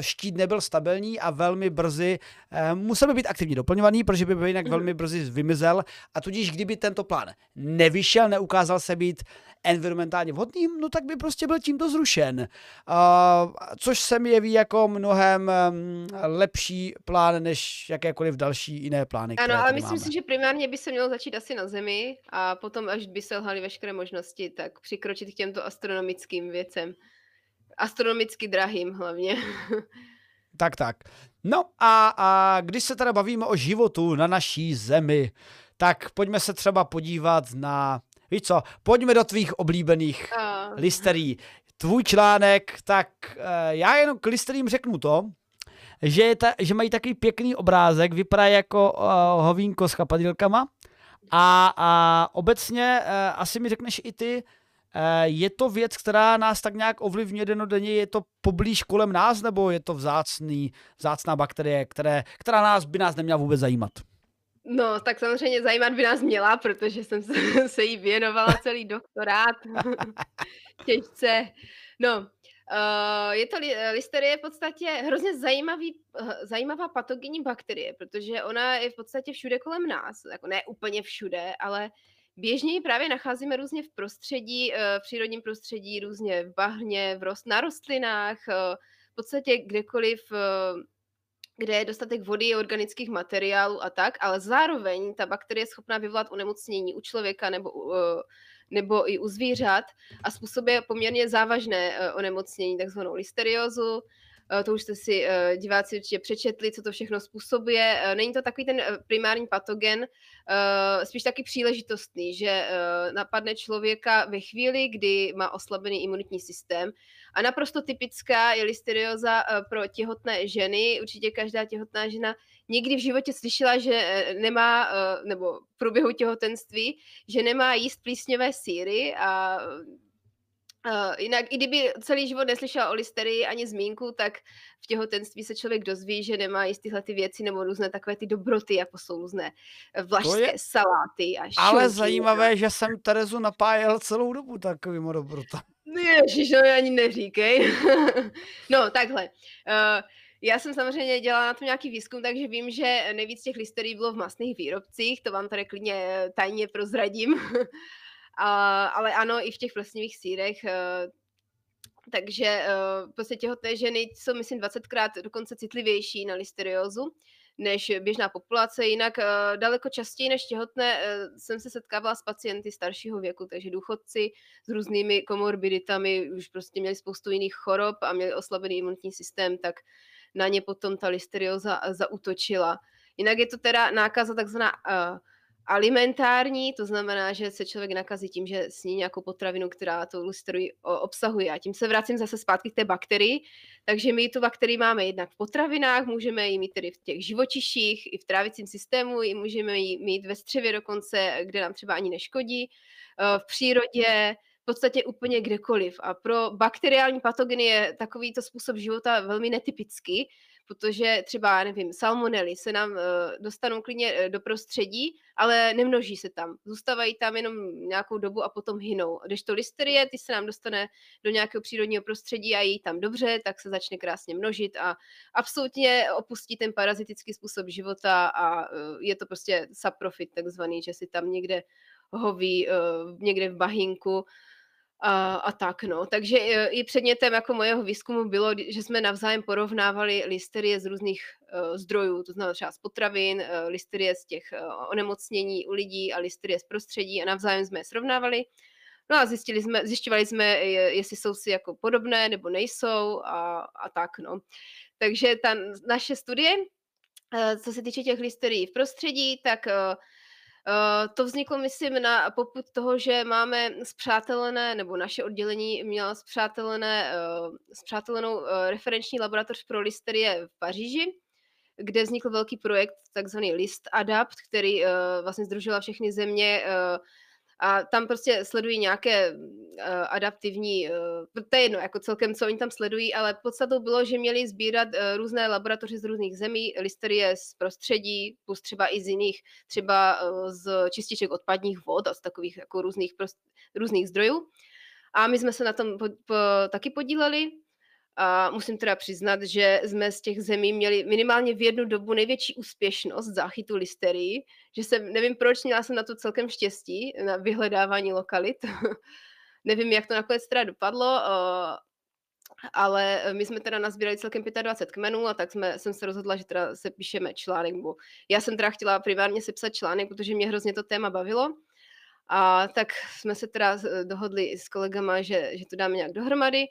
štít nebyl stabilní a velmi brzy eh, musel by být aktivně doplňovaný, protože by byl jinak Mhm. velmi brzy vymizel a tudíž kdyby tento plán nevyšel, neukázal se být environmentálně vhodným, no tak by prostě byl tímto zrušen. Uh, což se mi jeví jako mnohem um, lepší plán než jakékoliv další jiné plány, Ano, ale myslím máme. si, že primárně by se mělo začít asi na Zemi a potom, až by selhaly veškeré možnosti, tak přikročit k těmto astronomickým věcem. Astronomicky drahým hlavně. Tak, tak. No a, a když se teda bavíme o životu na naší zemi, tak pojďme se třeba podívat na, víš co, pojďme do tvých oblíbených A, listerí. Tvůj článek, tak eh, já jenom k listerím řeknu to, že, je ta, že mají takový pěkný obrázek, vypadá jako uh, hovínko s chapadilkama a, a obecně uh, asi mi řekneš i ty, Eh, Je to věc, která nás tak nějak ovlivňuje denodenně? Je to poblíž kolem nás, nebo je to vzácný, vzácná bakterie, které, která nás by nás neměla vůbec zajímat? no, tak samozřejmě zajímat by nás měla, protože jsem se, se jí věnovala celý doktorát. Těžce. No, je to li- listerie v podstatě hrozně zajímavý, eh, zajímavá patogenní bakterie, protože ona je v podstatě všude kolem nás. Jako ne úplně všude, ale běžně ji právě nacházíme různě v prostředí, eh, v přírodním prostředí, různě v bahně, v rost, na rostlinách, eh, v podstatě kdekoliv, eh, kde je dostatek vody, organických materiálů a tak, ale zároveň ta bakterie je schopná vyvolat onemocnění u člověka nebo, u, eh, nebo i u zvířat a způsobuje poměrně závažné eh, onemocnění, takzvanou listeriózu. Eh, To už jste si eh, diváci určitě přečetli, co to všechno způsobuje. Není to takový ten primární patogen, spíš taky příležitostný, že napadne člověka ve chvíli, kdy má oslabený imunitní systém. A naprosto typická je listerioza pro těhotné ženy. Určitě každá těhotná žena někdy v životě slyšela, že eh, nemá, eh, nebo v průběhu těhotenství, že nemá jíst plísňové síry a Uh, jinak, i kdyby celý život neslyšel o listerii ani zmínku, tak v těhotenství se člověk dozví, že nemá jíst tyhle ty věci nebo různé takové ty dobroty, jako jsou různé eh, vlašské je saláty a Ale šunky. zajímavé, že jsem Terezu napájel celou dobu takovým dobrotem. Ježiš, no ani neříkej. no, takhle. Uh, já jsem samozřejmě dělala na tom nějaký výzkum, takže vím, že nejvíc těch listerií bylo v masných výrobcích, to vám tady klidně eh, tajně prozradím. A, ale ano, i v těch plesnivých sírech. eh, Takže eh, prostě těhotné ženy jsou, myslím, 20krát dokonce citlivější na listeriózu než běžná populace. Jinak daleko častěji než těhotné jsem se setkávala s pacienty staršího věku, takže důchodci s různými komorbiditami už prostě měli spoustu jiných chorob a měli oslabený imunitní systém, tak na ně potom ta listerióza zautočila. Jinak je to teda nákaza takzvaná uh, alimentární, to znamená, že se člověk nakazí tím, že sní nějakou potravinu, která to listerii obsahuje. A tím se vracím zase zpátky k té bakterii. Takže my tu bakterii máme jednak v potravinách, můžeme ji mít tedy v těch živočiších, i v trávicím systému, i můžeme ji mít ve střevě dokonce, kde nám třeba ani neškodí, eh, v přírodě, v podstatě úplně kdekoliv. A pro bakteriální patogeny je takovýto způsob života velmi netypický, protože třeba, nevím, salmonely se nám uh, dostanou klidně uh, do prostředí, ale nemnoží se tam. Zůstávají tam jenom nějakou dobu a potom hynou. Když to listerie, ty se nám dostane do nějakého přírodního prostředí a je tam dobře, tak se začne krásně množit a absolutně opustí ten parazitický způsob života a uh, je to prostě saprofit takzvaný, že si tam někde hoví někde v bahínku a, a tak, no. Takže e, i předmětem jako mojeho výzkumu bylo, že jsme navzájem porovnávali listerie z různých uh, zdrojů, to znamená třeba z potravin, uh, listerie z těch uh, onemocnění u lidí a listerie z prostředí a navzájem jsme je srovnávali. No a zjistili jsme, zjišťovali jsme, jestli jsou si jako podobné nebo nejsou a, a tak, no. Takže ta naše studie, co se týče těch listerií v prostředí, tak to vzniklo, myslím, na poput toho, že máme zpřátelené, nebo naše oddělení měla zpřátelené, uh, zpřátelenou uh, referenční laboratoř pro listerie v Paříži, kde vznikl velký projekt, takzvaný List Adapt, který vlastně združila všechny země a tam prostě sledují nějaké uh, adaptivní, uh, to je jedno, jako celkem, co oni tam sledují, ale podstatou bylo, že měli sbírat uh, různé laboratoře z různých zemí, listerie z prostředí, plus třeba i z jiných, třeba uh, z čističek odpadních vod a z takových jako různých, prost, různých zdrojů. A my jsme se na tom po, po, taky podíleli a musím teda přiznat, že jsme z těch zemí měli minimálně v jednu dobu největší úspěšnost záchytu listerii, že jsem, nevím proč, měla jsem na to celkem štěstí, na vyhledávání lokalit. nevím, jak to nakonec teda dopadlo, ale my jsme teda nazbírali celkem 25 kmenů a tak jsme, jsem se rozhodla, že teda se píšeme článek. Já jsem teda chtěla primárně sepsat článek, protože mě hrozně to téma bavilo. A tak jsme se teda dohodli s kolegama, že, že to dáme nějak dohromady.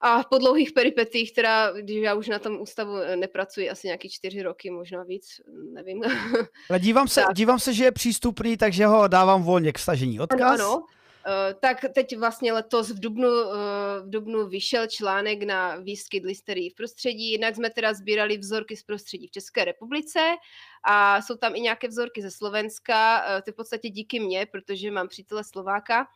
A po dlouhých peripetích, teda, když já už na tom ústavu eh, nepracuji asi nějaký čtyři roky, možná víc, nevím. Ale dívám se, dívám se, že je přístupný, takže ho dávám volně k stažení. Odkaz? Ano, ano. Uh, tak teď vlastně letos v Dubnu, uh, v Dubnu vyšel článek na výskyt listerii v prostředí, jinak jsme teda sbírali vzorky z prostředí v České republice a jsou tam i nějaké vzorky ze Slovenska, uh, to je v podstatě díky mně, protože mám přítele Slováka,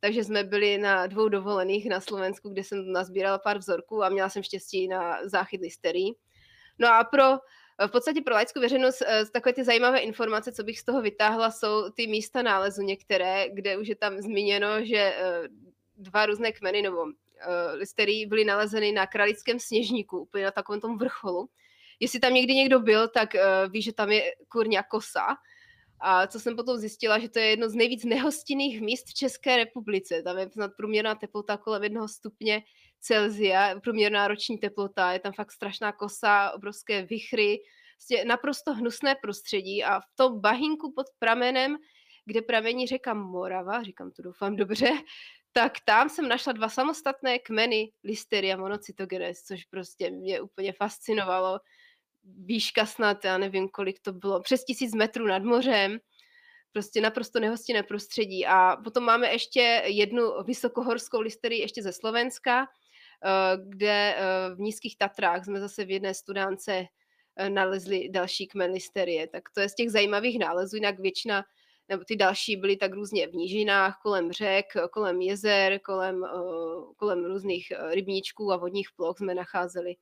takže jsme byli na dvou dovolených na Slovensku, kde jsem nazbírala pár vzorků a měla jsem štěstí na záchyt listerii. No a pro v podstatě pro laickou veřejnost eh, takové ty zajímavé informace, co bych z toho vytáhla, jsou ty místa nálezu některé, kde už je tam zmíněno, že eh, dva různé kmeny nebo eh, listerii byly nalezeny na kralickém sněžníku, úplně na takovém tom vrcholu. Jestli tam někdy někdo byl, tak ví, že tam je kurňa kosa, a co jsem potom zjistila, že to je jedno z nejvíc nehostinných míst v České republice. Tam je snad průměrná teplota kolem jednoho stupně Celzia, průměrná roční teplota, je tam fakt strašná kosa, obrovské vychry, prostě naprosto hnusné prostředí a v tom bahínku pod pramenem, kde pramení řeka Morava, říkám to doufám dobře, tak tam jsem našla dva samostatné kmeny Listeria monocytogenes, což prostě mě úplně fascinovalo výška snad, já nevím, kolik to bylo, přes tisíc metrů nad mořem, prostě naprosto nehostinné prostředí. A potom máme ještě jednu vysokohorskou listerii ještě ze Slovenska, eh, kde eh, v nízkých Tatrách jsme zase v jedné studánce eh, nalezli další kmen listerie. Tak to je z těch zajímavých nálezů, jinak většina nebo ty další byly tak různě v nížinách, kolem řek, kolem jezer, kolem, kolem různých rybníčků a vodních ploch jsme nacházeli.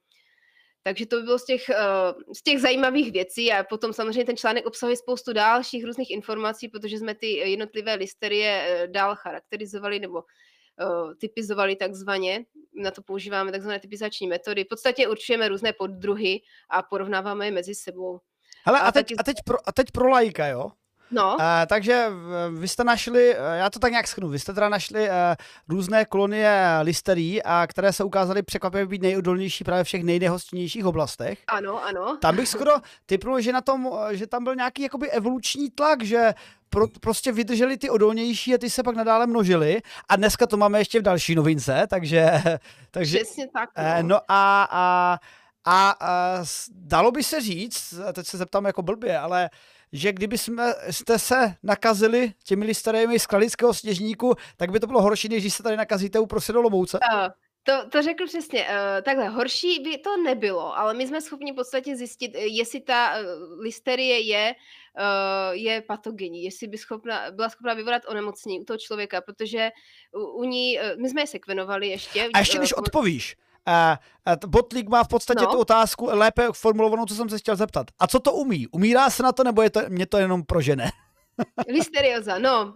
Takže to by bylo z těch, uh, z těch zajímavých věcí a potom samozřejmě ten článek obsahuje spoustu dalších různých informací, protože jsme ty jednotlivé listerie uh, dál charakterizovali nebo uh, typizovali takzvaně. Na to používáme takzvané typizační metody. V podstatě určujeme různé poddruhy a porovnáváme je mezi sebou. Hele, a, a, teď, taky... a, teď pro, a teď pro lajka, jo? No. Uh, takže vy jste našli, eh, já to tak nějak schnu, vy jste teda našli uh, různé kolonie listerí, a které se ukázaly překvapivě být nejodolnější právě v všech nejnehostinnějších oblastech. Ano, ano. Tam bych skoro typnul, že, na tom, že tam byl nějaký jakoby evoluční tlak, že pro, prostě vydrželi ty odolnější a ty se pak nadále množili. A dneska to máme ještě v další novince, takže... takže Přesně tak. No, no a, a, a, a dalo by se říct, teď se zeptám jako blbě, ale že kdyby jsme, jste se nakazili těmi listeriemi z klalického sněžníku, tak by to bylo horší, než když se tady nakazíte uprostřed Olomouce? Uh, to, to řekl přesně. Uh, takhle, horší by to nebylo, ale my jsme schopni v podstatě zjistit, jestli ta uh, listerie je, uh, je patogenní, jestli by schopna, byla schopna vyvolat onemocnění u toho člověka, protože u, u ní, my jsme je sekvenovali ještě. A ještě, když uh, uh, Botlík má v podstatě no. tu otázku lépe formulovanou, co jsem se chtěl zeptat. A co to umí? Umírá se na to, nebo je to, mě to jenom prožené? Listerioza, no.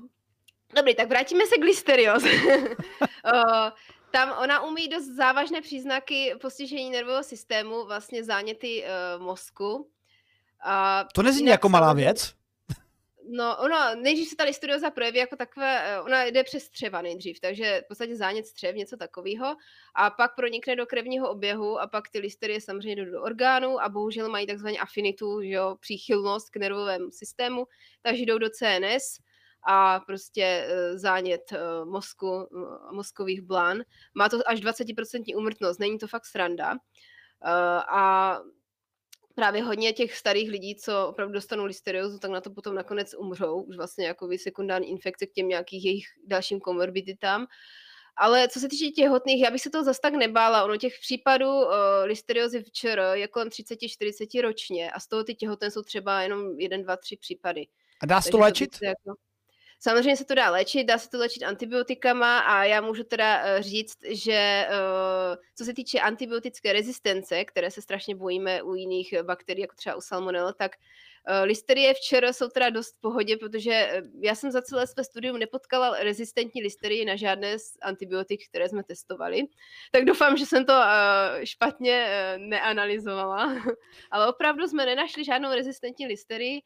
Dobrý, tak vrátíme se k listerioze. uh, tam ona umí dost závažné příznaky postižení nervového systému, vlastně záněty uh, mozku. A to nezní jako malá věc? No, ono, nejdřív se ta listudioza projeví jako takové, eh, ona jde přes střeva nejdřív, takže v podstatě zánět střev, něco takového, a pak pronikne do krevního oběhu a pak ty listerie samozřejmě jdou do orgánů a bohužel mají takzvaně afinitu, že jo, příchylnost k nervovému systému, takže jdou do CNS a prostě eh, zánět eh, mozku, mozkových blán. Má to až 20% úmrtnost, není to fakt sranda. A právě hodně těch starých lidí, co opravdu dostanou listeriózu, tak na to potom nakonec umřou, už vlastně jako sekundární infekce k těm nějakých jejich dalším komorbiditám. Ale co se týče těhotných, já bych se toho zase tak nebála. Ono těch případů uh, listeriózy v ČR je kolem 30-40 ročně a z toho ty těhotné jsou třeba jenom 1, 2, 3 případy. A dá se to léčit? Jako... Samozřejmě se to dá léčit, dá se to léčit antibiotikama a já můžu teda eh, říct, že eh, co se týče antibiotické rezistence, které se strašně bojíme u jiných bakterií, jako třeba u salmonella, tak eh, listerie včera jsou teda dost v pohodě, protože já jsem za celé své studium nepotkala rezistentní listerii na žádné z antibiotik, které jsme testovali. Tak doufám, že jsem to špatně neanalyzovala. Ale opravdu jsme nenašli žádnou rezistentní listerii.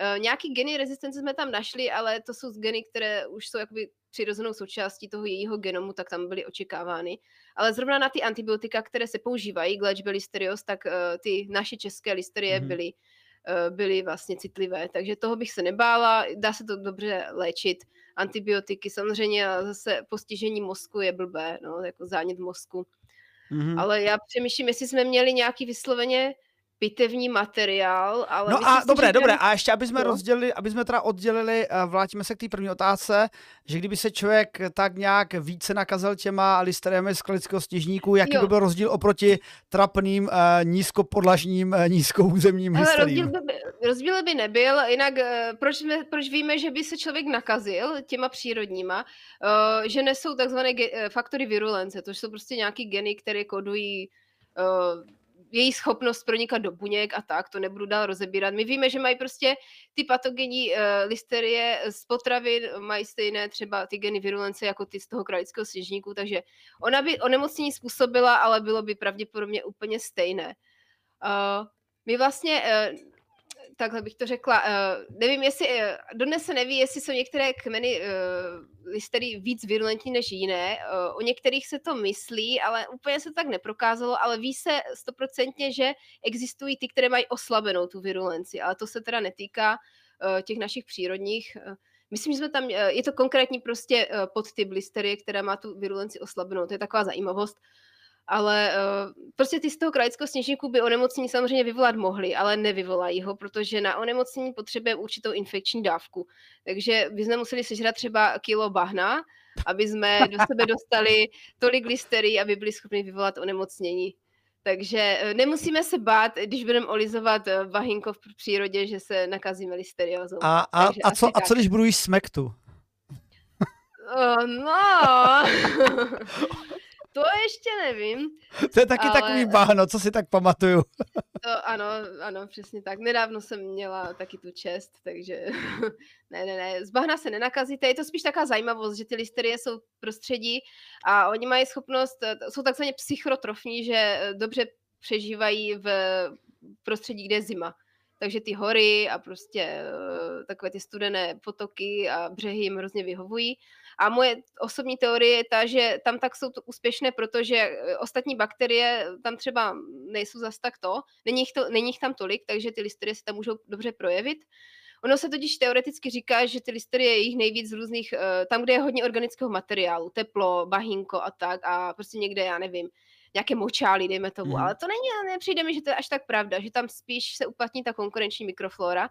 Uh, nějaký geny rezistence jsme tam našli, ale to jsou geny, které už jsou jakoby přirozenou součástí toho jejího genomu, tak tam byly očekávány. Ale zrovna na ty antibiotika, které se používají k léčbě listerios, tak uh, ty naše české listerie mm-hmm. byly, uh, byly vlastně citlivé. Takže toho bych se nebála, dá se to dobře léčit. Antibiotiky samozřejmě a zase postižení mozku je blbé, no, jako zánět mozku. Mm-hmm. Ale já přemýšlím, jestli jsme měli nějaký vysloveně pitevní materiál, ale... No a dobré, dobré, a ještě, aby jsme no. rozdělili, aby jsme teda oddělili, eh, vrátíme se k té první otázce, že kdyby se člověk tak nějak více nakazil těma listeriemi z klinického stěžníku, jaký jo. by byl rozdíl oproti trapným, uh, nízkopodlažním, uh, nízkoúzemním rozdíl by, rozdíl by nebyl, jinak proč, jsme, proč víme, že by se člověk nakazil těma přírodníma, že nesou takzvané faktory virulence, to jsou prostě nějaký geny, které kodují její schopnost pronikat do buněk a tak, to nebudu dál rozebírat. My víme, že mají prostě ty patogenní uh, listerie z potravin, mají stejné třeba ty geny virulence jako ty z toho kralického sněžníku, takže ona by onemocnění způsobila, ale bylo by pravděpodobně úplně stejné. Uh, my vlastně uh, takhle bych to řekla, uh, nevím, jestli, uh, dodnes se neví, jestli jsou některé kmeny uh, listery víc virulentní než jiné. Uh, o některých se to myslí, ale úplně se tak neprokázalo, ale ví se stoprocentně, že existují ty, které mají oslabenou tu virulenci, ale to se teda netýká uh, těch našich přírodních. Uh, Myslím, že jsme tam, je to konkrétní prostě podtyp listerie, která má tu virulenci oslabenou. To je taková zajímavost ale uh, prostě ty z toho krajského sněžníku by onemocnění samozřejmě vyvolat mohly, ale nevyvolají ho, protože na onemocnění potřebuje určitou infekční dávku. Takže by jsme museli sežrat třeba kilo bahna, aby jsme do sebe dostali tolik listerí, aby byli schopni vyvolat onemocnění. Takže uh, nemusíme se bát, když budeme olizovat uh, vahinko v přírodě, že se nakazíme listeriózou. A, a, a, co, a co když budu jíst smektu? Uh, no. To ještě nevím. To je taky ale... takový báno, co si tak pamatuju. To ano, ano, přesně tak. Nedávno jsem měla taky tu čest, takže ne, ne, ne. Z bahna se nenakazíte. Je to spíš taková zajímavost, že ty listerie jsou v prostředí a oni mají schopnost, jsou takzvaně psychotrofní, že dobře přežívají v prostředí, kde je zima. Takže ty hory a prostě eh, takové ty studené potoky a břehy jim hrozně vyhovují. A moje osobní teorie je ta, že tam tak jsou to úspěšné, protože eh, ostatní bakterie tam třeba nejsou zas tak to, není jich, to, není jich tam tolik, takže ty listerie se tam můžou dobře projevit. Ono se totiž teoreticky říká, že ty listerie je jich nejvíc z různých, eh, tam, kde je hodně organického materiálu, teplo, bahínko a tak a prostě někde, já nevím, nějaké močály, dejme tomu, mm. ale to není, nepřijde mi, že to je až tak pravda, že tam spíš se uplatní ta konkurenční mikroflora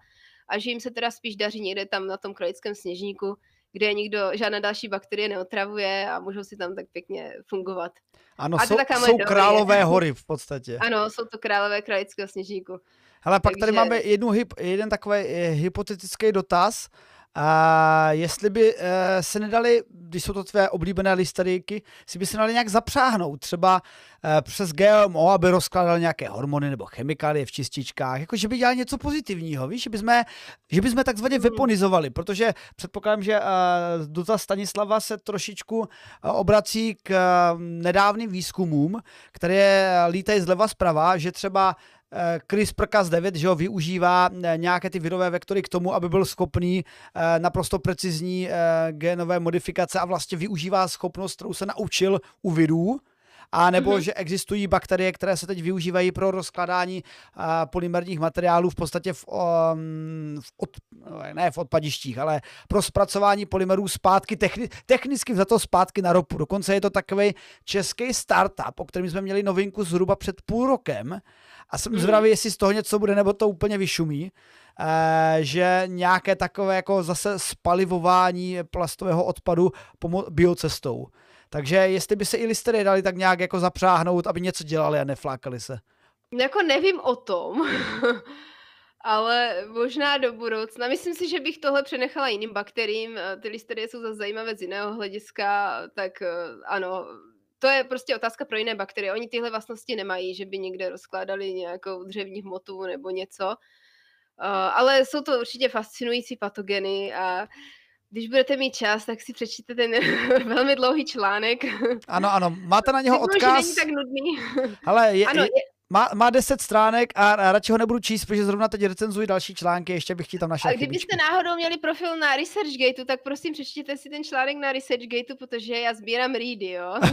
a že jim se teda spíš daří někde tam na tom kralickém sněžníku, kde nikdo žádná další bakterie neotravuje a můžou si tam tak pěkně fungovat. Ano, jsou, jsou králové hory v podstatě. Ano, jsou to králové kralického sněžníku. Hele, pak Takže... tady máme jednu, jeden takový eh, hypotetický dotaz. A jestli by uh, se nedali, když jsou to tvé oblíbené listerijky, si by se nedali nějak zapřáhnout, třeba uh, přes GMO, aby rozkládal nějaké hormony nebo chemikálie v čističkách, jako že by dělali něco pozitivního, víš, že by jsme, že by jsme takzvaně hmm. weaponizovali, protože předpokládám, že uh, dotaz Stanislava se trošičku uh, obrací k uh, nedávným výzkumům, které lítají zleva zprava, že třeba Eh, CRISPR-Cas9, že ho využívá eh, nějaké ty virové vektory k tomu, aby byl schopný eh, naprosto precizní genové modifikace a vlastně využívá schopnost, kterou se naučil u virů, a nebo mm-hmm. že existují bakterie, které se teď využívají pro rozkladání uh, polymerních materiálů v podstatě v, um, v od, ne v odpadištích, ale pro zpracování polymerů zpátky, techni, technicky za to zpátky na ropu. Dokonce je to takový český startup, o kterém jsme měli novinku zhruba před půl rokem a jsem mm-hmm. zvědavý, jestli z toho něco bude, nebo to úplně vyšumí. Uh, že nějaké takové jako zase spalivování plastového odpadu pomo- biocestou. Takže jestli by se i listery dali tak nějak jako zapřáhnout, aby něco dělali a neflákali se. Jako nevím o tom, ale možná do budoucna. Myslím si, že bych tohle přenechala jiným bakteriím. Ty listerie jsou zase zajímavé z jiného hlediska, tak eh, ano, to je prostě otázka pro jiné bakterie. Oni tyhle vlastnosti nemají, že by někde rozkládali nějakou dřevní hmotu nebo něco. Uh, ale jsou to určitě fascinující patogeny a když budete mít čas, tak si přečtěte ten velmi dlouhý článek. Ano, ano, máte na něho odkaz. Není tak nudný. Ale je, ano, je, má, má 10 stránek a, a radši ho nebudu číst, protože zrovna teď recenzuji další články, ještě bych ti tam našel. A kdybyste chybičky. náhodou měli profil na ResearchGateu, tak prosím přečtěte si ten článek na ResearchGateu, protože já sbírám ready, jo.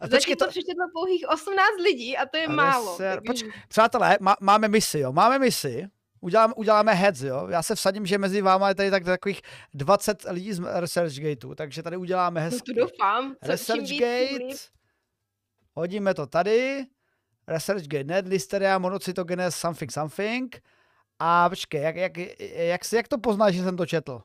A Zatím to přečetlo pouhých 18 lidí a to je a málo. Ser... Takže... Poč... Přátelé, má, máme misi, jo, máme misi. Uděláme, uděláme heads, jo. Já se vsadím, že mezi váma je tady tak takových 20 lidí z ResearchGateu, takže tady uděláme hezky. No to doufám. ResearchGate, Hodíme to tady. ResearchGate net, Listeria, monocytogenes, something, something. A počkej, jak, jak, jak, jak to poznáš, že jsem to četl? Uh,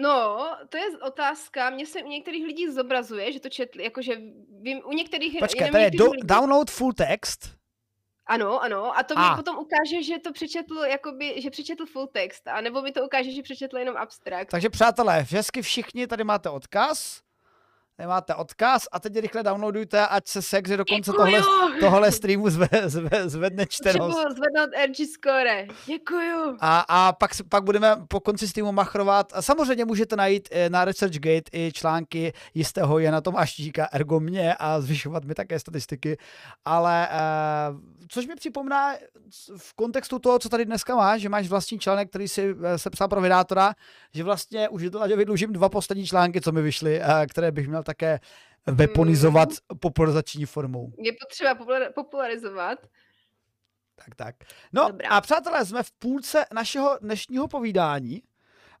no, to je otázka. Mně se u některých lidí zobrazuje, že to četli, jakože vím, u některých... Počkej, to je do, lidí... download full text. Ano, ano, a to mi potom ukáže, že to přečetl, jakoby, že přečetl full text, a nebo mi to ukáže, že přečetl jenom abstrakt. Takže přátelé, hezky všichni, tady máte odkaz nemáte odkaz a teď rychle downloadujte, ať se Sexy do konce tohle, tohle streamu zve, zve, zvedne čtenost. Potřebuji zvednout RG score. Děkuju. A, a pak, pak budeme po konci streamu machrovat. A samozřejmě můžete najít eh, na ResearchGate i články jistého Jana Tomáštíka, ergo mě a zvyšovat mi také statistiky. Ale uh, což mi připomíná v kontextu toho, co tady dneska máš, že máš vlastní článek, který si eh, sepsal pro vydátora, že vlastně už vydlužím dva poslední články, co mi vyšly, které bych měl také weaponizovat hmm. popularizační formou. Je potřeba popularizovat. Tak, tak. No Dobrá. a přátelé, jsme v půlce našeho dnešního povídání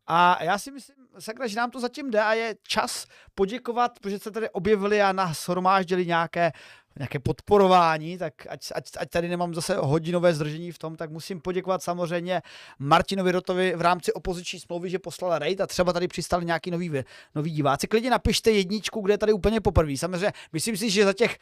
a já si myslím, sakra, že nám to zatím jde a je čas poděkovat, protože se tady objevili a nás hromáždili nějaké nějaké podporování, tak ať, ať, ať tady nemám zase hodinové zdržení v tom, tak musím poděkovat samozřejmě Martinovi Rotovi v rámci opoziční smlouvy, že poslal raid a třeba tady přistali nějaký nový, nový diváci. Klidně napište jedničku, kde je tady úplně poprvé. Samozřejmě myslím si, že za těch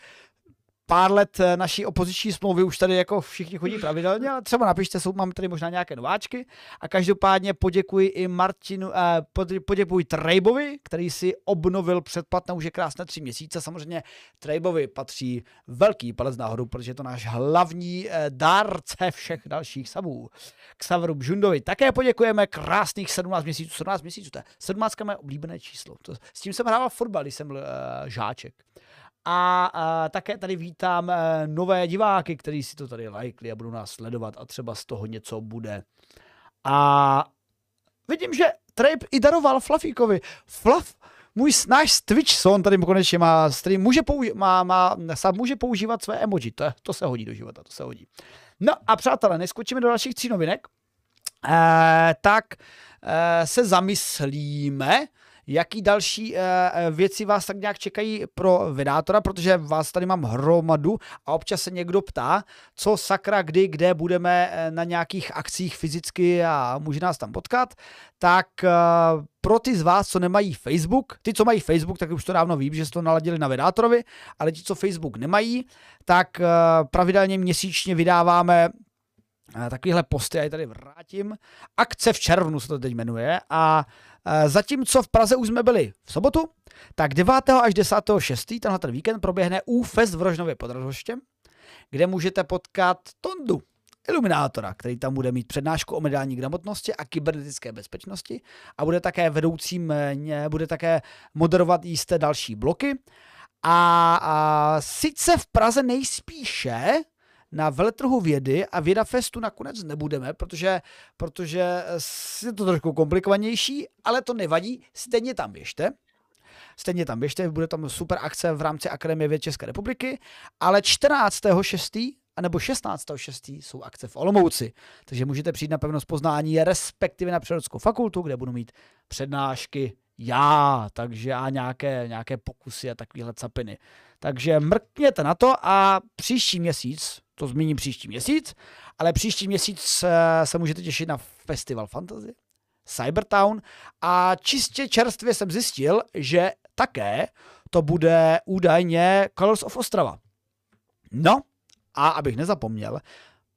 pár let eh, naší opoziční smlouvy už tady jako všichni chodí pravidelně, ale třeba napište, jsou, máme tady možná nějaké nováčky a každopádně poděkuji i Martinu, eh, poděkuji Trejbovi, který si obnovil předplatné už je krásné tři měsíce. Samozřejmě Trejbovi patří velký palec nahoru, protože je to náš hlavní eh, dárce všech dalších sabů. K Saveru Bžundovi také poděkujeme krásných 17 měsíců, 17 měsíců, to je 17 mé oblíbené číslo. To, s tím jsem hrával fotbal, když jsem uh, žáček. A, a také tady vítám e, nové diváky, kteří si to tady lajkli a budou nás sledovat a třeba z toho něco bude. A vidím, že Trape i daroval Flafíkovi. Flaf, můj náš Twitch son tady konečně má stream, může, použi- má, má, může používat své emoji, to, to se hodí do života, to se hodí. No a přátelé, neskočíme do dalších tří novinek, e, tak e, se zamyslíme, jaký další uh, věci vás tak nějak čekají pro vydátora, protože vás tady mám hromadu a občas se někdo ptá, co sakra, kdy, kde budeme na nějakých akcích fyzicky a může nás tam potkat, tak pro ty z vás, co nemají Facebook, ty, co mají Facebook, tak už to dávno vím, že jste to naladili na vydátorovi, ale ti, co Facebook nemají, tak pravidelně měsíčně vydáváme takovýhle posty, já je tady vrátím. Akce v červnu se to teď jmenuje a zatímco v Praze už jsme byli v sobotu, tak 9. až 10. 6. tenhle ten víkend proběhne UFest v Rožnově pod Radhoštěm, kde můžete potkat Tondu, iluminátora, který tam bude mít přednášku o mediální gramotnosti a kybernetické bezpečnosti a bude také vedoucím, eh, bude také moderovat jisté další bloky. A, a sice v Praze nejspíše na veletrhu vědy a Vědafestu nakonec nebudeme, protože, protože je to trošku komplikovanější, ale to nevadí, stejně tam běžte. Stejně tam běžte, bude tam super akce v rámci Akademie věd České republiky, ale 14.6. a nebo 16.6. jsou akce v Olomouci, takže můžete přijít na pevnost poznání, respektive na Přírodskou fakultu, kde budu mít přednášky já, takže a nějaké, nějaké pokusy a takovéhle capiny. Takže mrkněte na to a příští měsíc, to zmíním příští měsíc, ale příští měsíc se, můžete těšit na Festival Fantasy, Cybertown a čistě čerstvě jsem zjistil, že také to bude údajně Colors of Ostrava. No, a abych nezapomněl,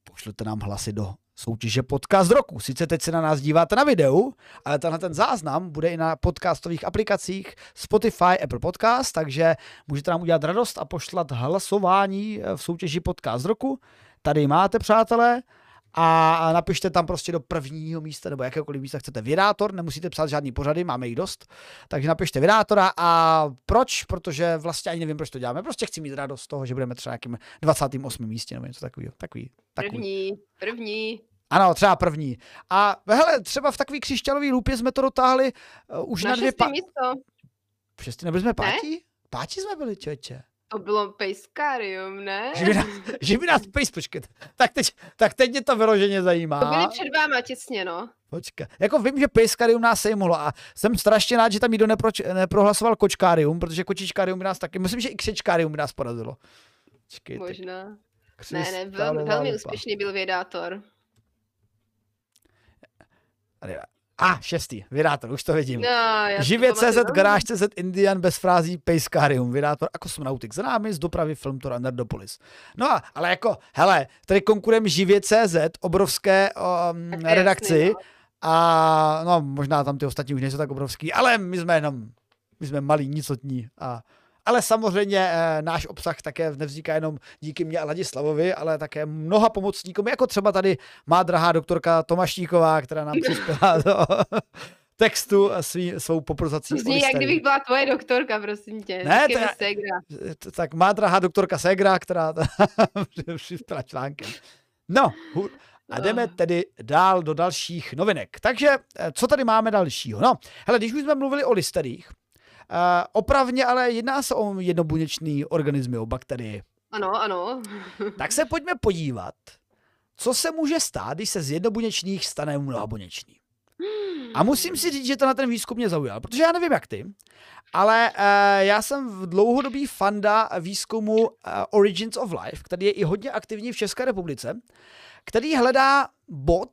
pošlete nám hlasy do soutěže podcast roku. Sice teď se na nás díváte na videu, ale tenhle ten záznam bude i na podcastových aplikacích Spotify, Apple Podcast, takže můžete nám udělat radost a pošlat hlasování v soutěži podcast roku. Tady máte, přátelé, a napište tam prostě do prvního místa nebo jakékoliv místa chcete vydátor, nemusíte psát žádný pořady, máme jich dost, takže napište vydátora a proč? Protože vlastně ani nevím, proč to děláme, prostě chci mít radost z toho, že budeme třeba nějakým 28. místě nebo něco takového. Takový, takový. První, první. Ano, třeba první. A hele, třeba v takový křišťalový lupě jsme to dotáhli uh, už na, na dvě pa... místo. Šestý, nebyli jsme pátí? Ne? Pátí jsme byli, čeče. To bylo Pejskarium, ne? Že by nás, že by nás pejs, počkat. Tak teď, tak teď mě to vyloženě zajímá. To byli před váma těsně, no. Počkej. Jako vím, že Pejskarium nás sejmulo a jsem strašně rád, že tam nikdo nepro, neprohlasoval Kočkárium, protože Kočičkárium by nás taky, myslím, že i Křečkárium by nás porazilo. Počkejte. Možná. Ne, ne, velmi, velmi úspěšný byl vědátor. A, šestý, vydátor, už to vidím. No, Živě CZ, Garáž CZ, Indian bez frází, Pejskarium, vydátor a Kosmonautik z námi, z dopravy Filmtor a Nerdopolis. No, ale jako, hele, tady konkurujeme Živě CZ, obrovské um, redakci, jasný, no. a no, možná tam ty ostatní už nejsou tak obrovský, ale my jsme jenom, my jsme malí, nicotní a ale samozřejmě e, náš obsah také nevzniká jenom díky mě a Ladislavovi, ale také mnoha pomocníkům, jako třeba tady má drahá doktorka Tomašníková, která nám přispěla do textu svý, svou poprozací. Zní, jak kdybych byla tvoje doktorka, prosím tě. Ne, to, Segra. tak má drahá doktorka Segra, která přispěla článkem. No, a jdeme tedy dál do dalších novinek. Takže, eh, co tady máme dalšího? No, hele, když už jsme mluvili o listerích, opravně ale jedná se o jednobuněčný organismy, o bakterie. Ano, ano. tak se pojďme podívat, co se může stát, když se z jednobuněčných stane mnohabuněčný. A musím si říct, že to na ten výzkum mě zaujal, protože já nevím jak ty, ale uh, já jsem v dlouhodobý fanda výzkumu uh, Origins of Life, který je i hodně aktivní v České republice, který hledá bod,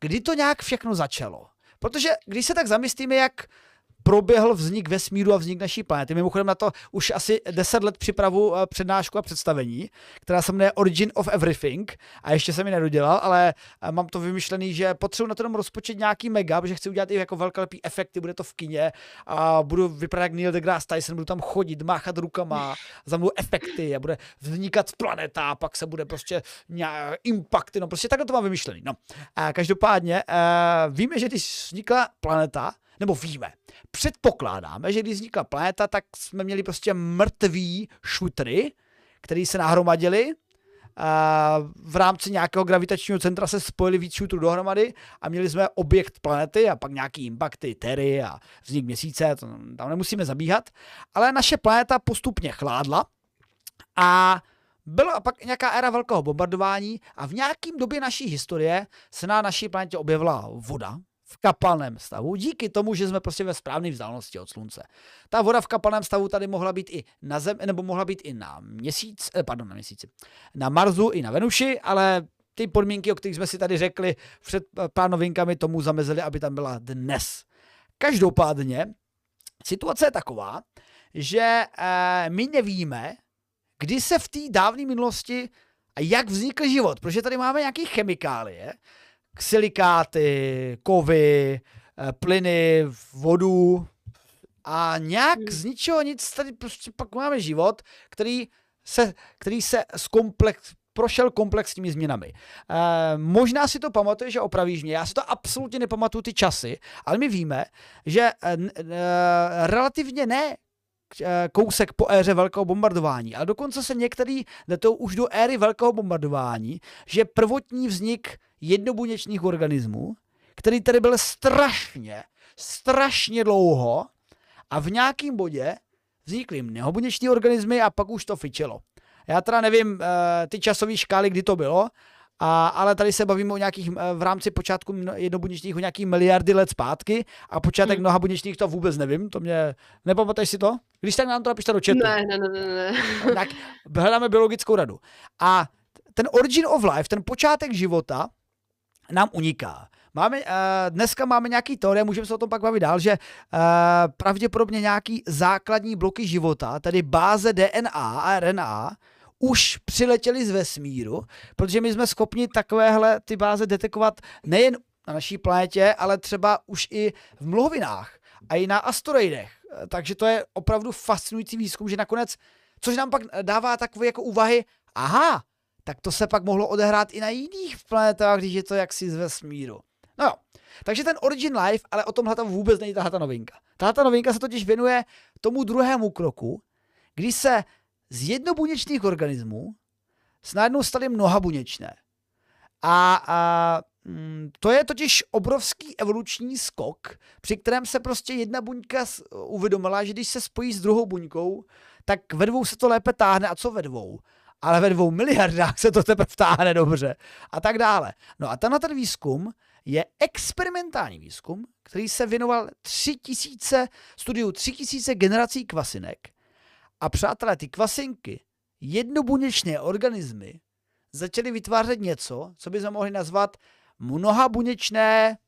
kdy to nějak všechno začalo. Protože když se tak zamyslíme, jak proběhl vznik vesmíru a vznik naší planety. Mimochodem na to už asi 10 let připravu eh, přednášku a představení, která se jmenuje Origin of Everything a ještě jsem ji nedodělal, ale eh, mám to vymyšlený, že potřebuji na to jenom rozpočet nějaký mega, protože chci udělat i jako velkolepý efekty, bude to v kině a budu vypadat jak Neil deGrasse Tyson, budu tam chodit, máchat rukama, za mnou efekty a bude vznikat planeta a pak se bude prostě nějak impakty, no prostě takhle to mám vymyšlený. No. A každopádně uh, víme, že když vznikla planeta, nebo víme, předpokládáme, že když vznikla planeta, tak jsme měli prostě mrtví šutry, který se nahromadili, v rámci nějakého gravitačního centra se spojili víc šutrů dohromady a měli jsme objekt planety a pak nějaký impakty, tery a vznik měsíce, to tam nemusíme zabíhat, ale naše planeta postupně chládla a byla pak nějaká éra velkého bombardování a v nějakým době naší historie se na naší planetě objevila voda, v kapalném stavu, díky tomu, že jsme prostě ve správné vzdálenosti od slunce. Ta voda v kapalném stavu tady mohla být i na Zem, nebo mohla být i na měsíc, eh, pardon, na měsíci, na Marsu i na Venuši, ale ty podmínky, o kterých jsme si tady řekli před pár novinkami, tomu zamezili, aby tam byla dnes. Každopádně, situace je taková, že eh, my nevíme, kdy se v té dávné minulosti a jak vznikl život, protože tady máme nějaké chemikálie, silikáty, kovy, eh, plyny, vodu a nějak hmm. z ničeho nic tady prostě pak máme život, který se, který se zkomplex, prošel komplexními změnami. E, možná si to pamatuje, že opravíš mě, já si to absolutně nepamatuju ty časy, ale my víme, že e, e, relativně ne kousek po éře velkého bombardování. A dokonce se některý to už do éry velkého bombardování, že prvotní vznik jednobuněčných organismů, který tady byl strašně, strašně dlouho a v nějakém bodě vznikly mnohobuněční organismy a pak už to fičelo. Já teda nevím eh, ty časové škály, kdy to bylo, a, ale tady se bavíme o nějakých eh, v rámci počátku jednobuněčných o nějaký miliardy let zpátky a počátek hmm. mnoha buněčných to vůbec nevím, to mě, nepamatuješ si to? Když tak nám to napište do chatu. Ne, ne, ne, ne. Tak hledáme biologickou radu. A ten origin of life, ten počátek života nám uniká. Máme, uh, dneska máme nějaký teorie, můžeme se o tom pak bavit dál, že uh, pravděpodobně nějaký základní bloky života, tedy báze DNA a RNA, už přiletěli z vesmíru, protože my jsme schopni takovéhle ty báze detekovat nejen na naší planetě, ale třeba už i v mlhovinách a i na asteroidech. Takže to je opravdu fascinující výzkum, že nakonec, což nám pak dává takové jako úvahy, aha, tak to se pak mohlo odehrát i na jiných planetách, když je to jaksi z vesmíru. No jo, takže ten Origin Life, ale o tomhle tam vůbec není tahle novinka. Tahle novinka se totiž věnuje tomu druhému kroku, kdy se z jednobuněčných organismů snadno staly mnohabuněčné. A, a to je totiž obrovský evoluční skok, při kterém se prostě jedna buňka uvědomila, že když se spojí s druhou buňkou, tak ve dvou se to lépe táhne. A co ve dvou? Ale ve dvou miliardách se to teprve vtáhne dobře. A tak dále. No a tenhle ten výzkum je experimentální výzkum, který se věnoval 3000, studiu 3000 generací kvasinek. A přátelé, ty kvasinky, jednobuněčné organismy, začaly vytvářet něco, co bychom mohli nazvat mnohabuněčné,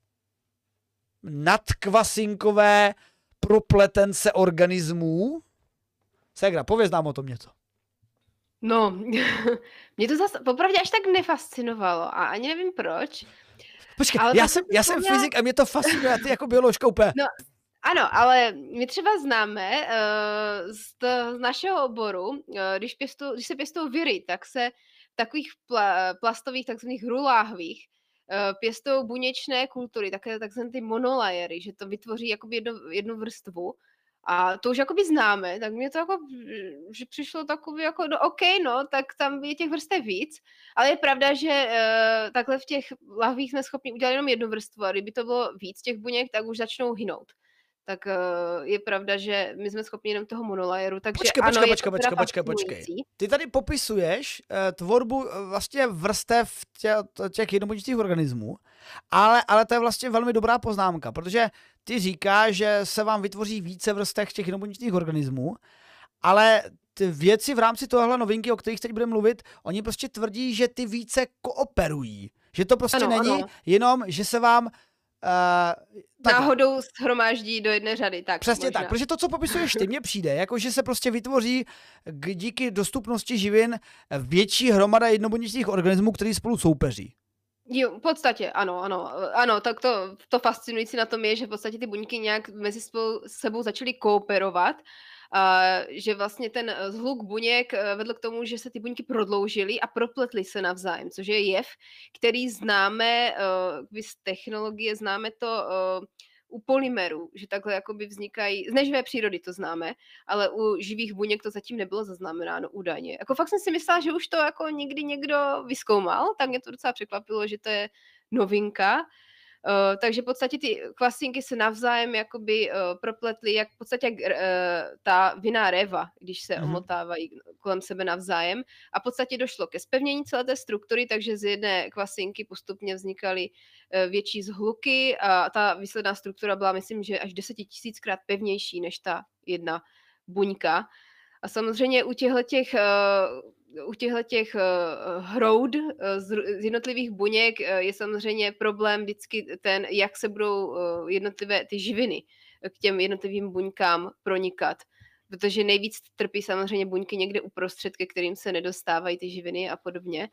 nadkvasinkové propletence organismů. Segra, pověz nám o tom něco. No, mě to zase popravdě až tak nefascinovalo a ani nevím proč. Počkej, ale já, jsem, já jsem fyzik a mě to fascinuje, a ty jako bioložka úplně. No, ano, ale my třeba známe uh, z, to, z našeho oboru, uh, když, pěstu, když se pěstují viry, tak se v takových pla, plastových takzvaných ruláhvích uh, pěstují buněčné kultury, také takzvané ty monolajery, že to vytvoří jakoby jednu, jednu vrstvu. A to už jakoby známe, tak mě to jako, že přišlo takový jako, no OK, no, tak tam je těch vrstev víc, ale je pravda, že uh, takhle v těch lahvích jsme schopni udělat jenom jednu vrstvu a kdyby to bylo víc těch buněk, tak už začnou hynout tak uh, je pravda, že my jsme schopni jenom toho monolajeru, takže počkej, ano, počkej, počkej, počkej, počkej, počkej. Ty tady popisuješ uh, tvorbu uh, vlastně vrstev tě, těch jednobuněčných organismů, ale, ale to je vlastně velmi dobrá poznámka, protože ty říkáš, že se vám vytvoří více vrstev těch jednobuněčných organismů, ale ty věci v rámci tohle novinky, o kterých teď budeme mluvit, oni prostě tvrdí, že ty více kooperují. Že to prostě ano, není ano. jenom, že se vám Uh, tak, Náhodou shromáždí do jedné řady, tak. Přesně možná. tak, protože to, co popisuješ ty, mně přijde, jako že se prostě vytvoří díky dostupnosti živin větší hromada jednobuněčných organismů, který spolu soupeří. Jo, v podstatě, ano, ano. Ano, tak to, to fascinující na tom je, že v podstatě ty buňky nějak mezi sebou začaly kooperovat že vlastně ten eh, zhluk buněk eh, vedl k tomu, že se ty buňky prodloužily a propletly se navzájem, což je jev, který známe uh, z technologie, známe to u polymerů, že takhle jakoby vznikají, z neživé přírody to známe, ale u živých buněk to zatím nebylo zaznamenáno údajně. Jako fakt jsem si myslela, že už to jako někdy někdo vyskoumal, tak mě to docela překvapilo, že to je novinka. Uh, takže v podstatě ty kvasinky se navzájem jakoby uh, propletly, jak v podstatě jak uh, ta vinná reva, když se mm-hmm. omotávají kolem sebe navzájem a v podstatě došlo ke spevnění celé té struktury, takže z jedné kvasinky postupně vznikaly eh, větší zhluky a ta výsledná struktura byla, myslím, že až desetitisíckrát pevnější než ta jedna buňka. A samozřejmě u těchto těch, u těchto těch hroud z jednotlivých buněk je samozřejmě problém vždycky ten, jak se budou jednotlivé ty živiny k těm jednotlivým buňkám pronikat. Protože nejvíc trpí samozřejmě buňky někde uprostřed, ke kterým se nedostávají ty živiny a podobně.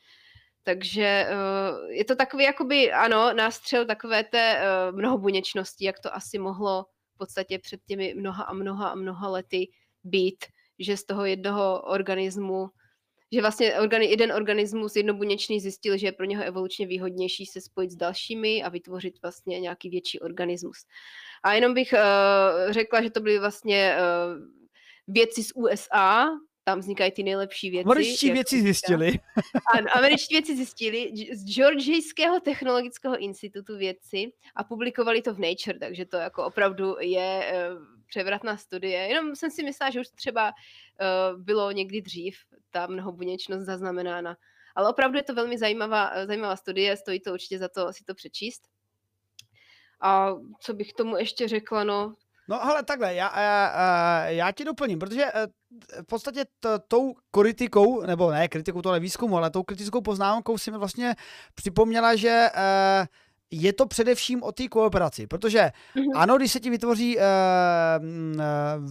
Takže je to takový, jakoby, ano, nástřel takové té mnohobuněčnosti, jak to asi mohlo v podstatě před těmi mnoha a mnoha a mnoha lety být, že z toho jednoho organismu že vlastně organi, jeden organismus jednobuněčný zjistil, že je pro něho evolučně výhodnější se spojit s dalšími a vytvořit vlastně nějaký větší organismus. A jenom bych uh, řekla, že to byly vlastně uh, věci z USA, tam vznikají ty nejlepší věci. Američtí věci zjistili. Ano, američtí věci zjistili z Georgijského technologického institutu věci a publikovali to v Nature, takže to jako opravdu je uh, převratná studie. Jenom jsem si myslela, že už třeba uh, bylo někdy dřív ta mnohobuněčnost zaznamenána. Ale opravdu je to velmi zajímavá, zajímavá studie, stojí to určitě za to si to přečíst. A co bych tomu ještě řekla, no, No ale takhle, já, já, já ti doplním, protože eh, v podstatě t, tou kritikou, nebo ne kritikou tohle výzkumu, ale tou kritickou poznámkou si mi vlastně připomněla, že je to především o té kooperaci, protože mm-hmm. ano, když se ti vytvoří uh,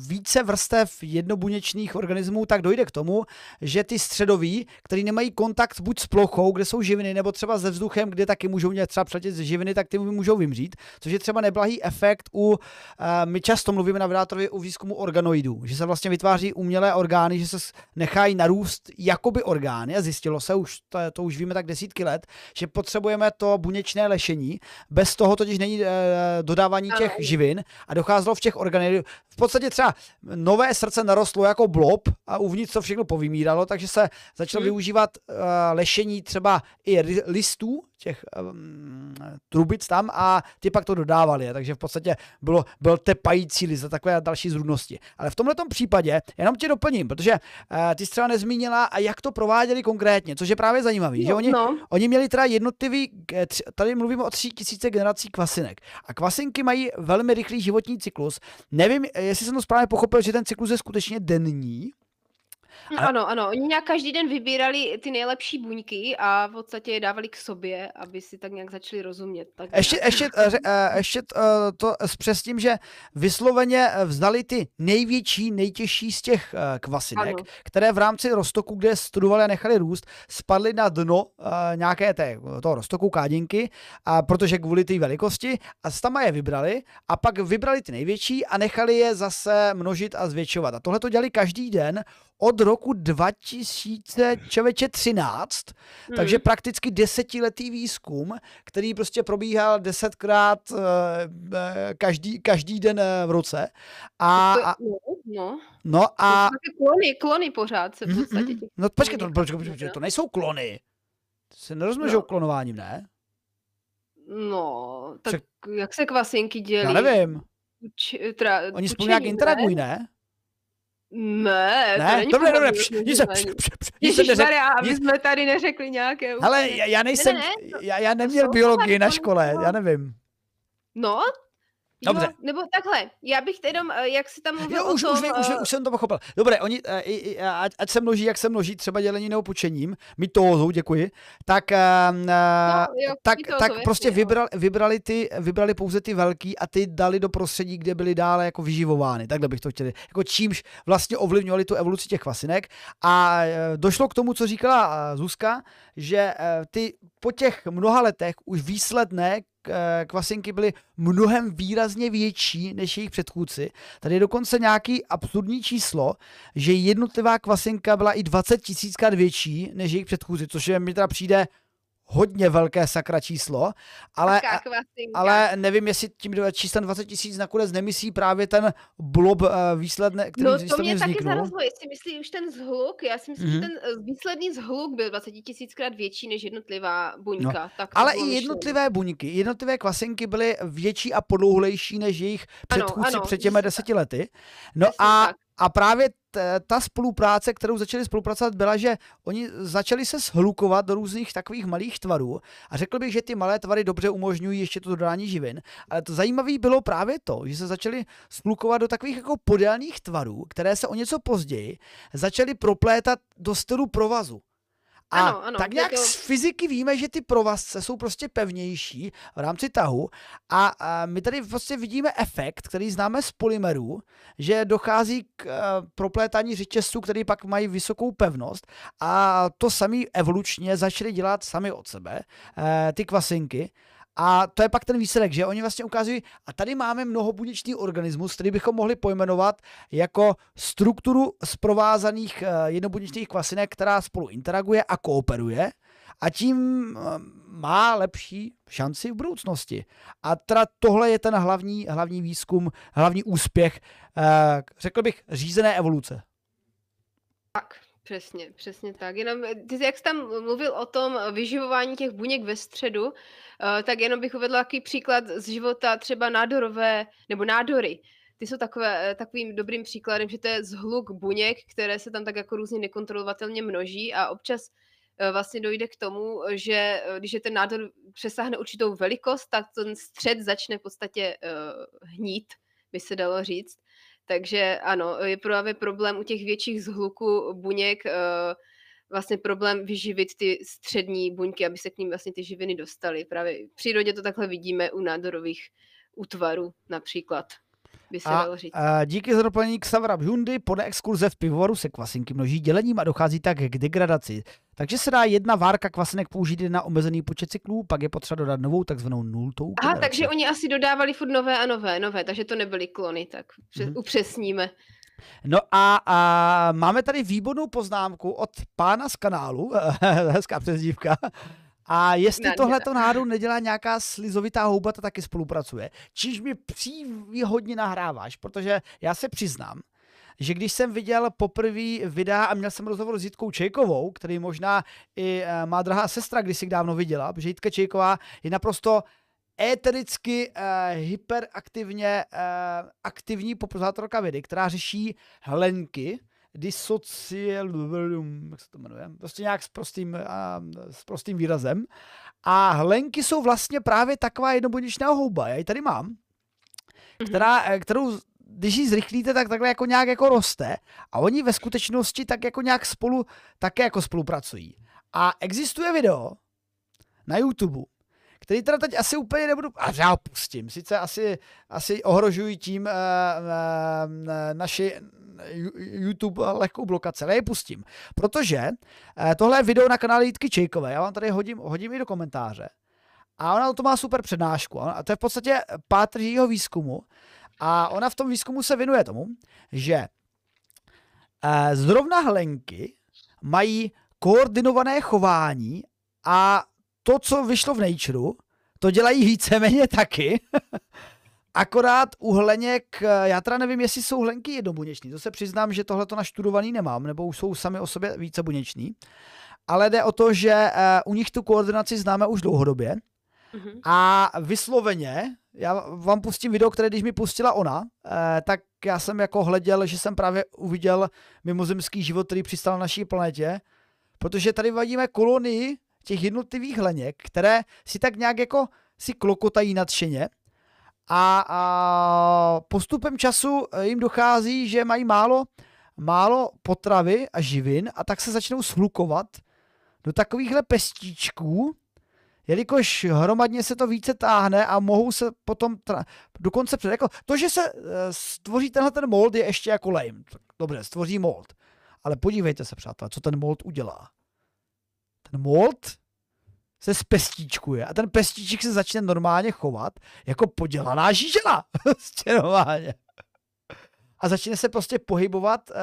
více vrstev jednobuněčných organismů, tak dojde k tomu, že ty středoví, který nemají kontakt buď s plochou, kde jsou živiny, nebo třeba se vzduchem, kde taky můžou mě třeba přeletět živiny, tak ty můžou vymřít, což je třeba neblahý efekt u, uh, my často mluvíme na Vydátorovi u výzkumu organoidů, že se vlastně vytváří umělé orgány, že se nechají narůst jakoby orgány a zjistilo se, už to, to už víme tak desítky let, že potřebujeme to buněčné lešení, bez toho totiž není e, dodávání těch živin a docházelo v těch orgánech. V podstatě třeba nové srdce narostlo jako blob a uvnitř to všechno povymíralo, takže se začalo hmm. využívat e, lešení třeba i listů těch um, trubic tam a ty pak to dodávali, takže v podstatě bylo, byl tepající list a takové další zrůdnosti. Ale v tomto případě, jenom tě doplním, protože uh, ty jsi třeba nezmínila, a jak to prováděli konkrétně, což je právě zajímavé, no, že oni, no. oni měli teda jednotlivý, tady mluvíme o tři tisíce generací kvasinek a kvasinky mají velmi rychlý životní cyklus. Nevím, jestli jsem to správně pochopil, že ten cyklus je skutečně denní, Hm, a... Ano, ano. Oni nějak každý den vybírali ty nejlepší buňky a v podstatě je dávali k sobě, aby si tak nějak začali rozumět. Tak ještě, ještě, uh, ještě uh, to zpřesním, že vysloveně vzdali ty největší, nejtěžší z těch kvasinek, ano. které v rámci roztoku, kde studovali a nechali růst, spadly na dno nějaké té, toho roztoku kádinky, a protože kvůli té velikosti, a tam je vybrali a pak vybrali ty největší a nechali je zase množit a zvětšovat. A tohle to dělali každý den od roku 2013, hmm. takže prakticky desetiletý výzkum, který prostě probíhal desetkrát uh, každý, každý den v roce. A, a, no, no a... Klony, klony pořád se v mhm, podstatě. Mm-hmm. No počkej, to, počkej, počkej, to nejsou klony. Se nerozmnožou no. klonováním, ne? No, tak Však... jak se kvasinky dělí? Já nevím. Č, tra, Oni spolu nějak interagují, ne? Ne, ne? to není Dobre, dobre, pš, nic Ježišmarja, aby jsme tady neřekli nějaké... Ale já, já nejsem, ne, ne, to, já, já neměl biologii na škole, já nevím. No, Dobře. Jo, nebo takhle, já bych jenom, eh, jak si tam mluvil jo, už, o tom... Už, už, už, už jsem to pochopil. Dobré, oni, uh, ať, ať se množí, jak se množí, třeba dělení nebo pučením, mitózou, děkuji, tak, no, jo, tak, mitózou, tak jasně, prostě vybral, vybrali, ty, vybrali pouze ty velký a ty dali do prostředí, kde byly dále jako vyživovány, takhle bych to chtěl. Jako čímž vlastně ovlivňovali tu evoluci těch kvasinek a došlo k tomu, co říkala Zuzka, že ty po těch mnoha letech už výsledné Eh, kvasinky byly mnohem výrazně větší než jejich předchůdci. Tady je dokonce nějaký absurdní číslo, že jednotlivá kvasinka byla i 20 tisíckrát větší než jejich předchůdci, což je mi teda přijde hodně velké sakra číslo, ale, ale nevím, jestli tím číslem 20 tisíc nakonec nemyslí právě ten blob uh, výsledný, který No to mě taky zarazilo, jestli myslí už ten zhluk, já si myslím, mm-hmm. že mhm. ten eh, výsledný zhluk byl 20 tisíckrát větší než jednotlivá buňka. No. Tak ale i jednotlivé buňky, jednotlivé kvasinky byly větší a podlouhlejší než jejich předchůdci ano, ano, před těmi deseti lety. No a, a právě t- ta spolupráce, kterou začali spolupracovat, byla, že oni začali se shlukovat do různých takových malých tvarů a řekl bych, že ty malé tvary dobře umožňují ještě to dodání živin, ale to zajímavé bylo právě to, že se začali shlukovat do takových jako podélných tvarů, které se o něco později začaly proplétat do stylu provazu. A Ano, ano, tak nějak to- z fyziky víme, že ty provazce jsou prostě pevnější v rámci tahu a, a my tady prostě vidíme efekt, který známe z polymerů, že dochází k eh, proplétání řetězců, které pak mají vysokou pevnost a to sami evolučně začali dělat sami od sebe, eh, ty kvasinky. A to je pak ten výsledek, že oni vlastně ukazují, a tady máme mnohobuněčný organismus, který bychom mohli pojmenovat jako strukturu z provázaných eh, jednobuněčných kvasinek, která spolu interaguje a kooperuje a tím eh, má lepší šanci v budoucnosti. A teda tohle je ten hlavní, hlavní výzkum, hlavní úspěch, eh, řekl bych, řízené evoluce. Tak, přesně, přesně tak. Jenom, eh, ty, jak jsi tam mluvil o tom eh, vyživování těch buněk ve středu, eh, tak jenom bych uvedla takový příklad z života třeba nádorové, nebo nádory. Ty jsou takové, takovým dobrým příkladem, že to je zhluk buněk, které se tam tak jako různě nekontrolovatelně množí a občas vlastně dojde k tomu, že když je ten nádor přesáhne určitou velikost, tak ten střed začne v podstatě hnít, by se dalo říct. Takže ano, je právě problém u těch větších zhluků buněk, eh, vlastně problém vyživit ty střední buňky, aby se k ním vlastně ty živiny dostaly. Právě v přírodě to takhle vidíme u nádorových útvarů například, by se A, dalo říct. a díky za doplnění Xavra Bjundy podle exkurze v pivovaru se kvasinky množí dělením a dochází tak k degradaci. Takže se dá jedna várka kvasinek použít na omezený počet cyklů, pak je potřeba dodat novou takzvanou nultou Aha, generaci. takže oni asi dodávali furt nové a nové, nové, takže to nebyly klony, tak Mhm. upřesníme. No a, a máme tady výbornou poznámku od pána z kanálu, hezká přezdívka, a jestli Nádhera. tohleto náhodou nedělá nějaká slizovitá houba, to taky spolupracuje. Číž mi příhodně nahráváš, protože já se přiznám, že když jsem viděl poprvé videa a měl jsem rozhovor s Jitkou Čejkovou, který možná i eh, má drahá sestra kdysi dávno viděla, protože Jitka Čejková je naprosto étericky, uh, hyperaktivně uh, aktivní popularizátorka vědy, která řeší hlenky, disocial, jak se to jmenuje, prostě nějak s prostým, uh, s prostým výrazem. A hlenky jsou vlastně právě taková jednobuněčná houba, já ji tady mám, Mhm. která, eh, kterou když ji zrychlíte, tak takhle jako nějak jako roste a oni ve skutečnosti tak jako nějak spolu také jako spolupracují. A existuje video na YouTube, který teda teď asi úplně nebudu, a já ho pustím, sice asi, asi ohrožují tím uh, uh, naši YouTube lehkou blokaci, ale je pustím. Protože uh, tohle je video na kanále Jitky Čejkové, já vám tady hodím, hodím i do komentáře. A ona to má super přednášku. A to je v podstatě pátr jejího výzkumu. A ona v tom výzkumu se věnuje tomu, že eh, zrovna hlenky mají koordinované chování a to, co vyšlo v Natureu, to dělají víceméně taky. Akorát u hleněk, já teda nevím, jestli jsou hlenky jednobuněční, to se přiznám, že tohle to naštudovaný nemám, nebo už jsou sami o sobě více buněční. Ale jde o to, že eh, u nich tu koordinaci známe už dlouhodobě. Mhm. A vysloveně, já vám pustím video, které když mi pustila ona, eh, tak já jsem jako hleděl, že jsem právě uviděl mimozemský život, který přistal na naší planetě, protože tady vadíme kolonii těch jednotlivých hleněk, které si tak nějak jako si klokotají nadšeně a, a postupem času eh, jim dochází, že mají málo, málo potravy a živin a tak se začnou shlukovat do takovýchhle pestíčků, jelikož hromadně se to více táhne a mohou se potom tra- dokonce před, jako to, že se uh, stvoří tenhle ten mold je ještě jako lame. Dobře, stvoří mold. Ale podívejte se, přátelé, co ten mold udělá. Mold se spestíčkuje a ten pestíček se začne normálně chovat jako podělaná žížela. Prostě normálně. A začne se prostě pohybovat uh,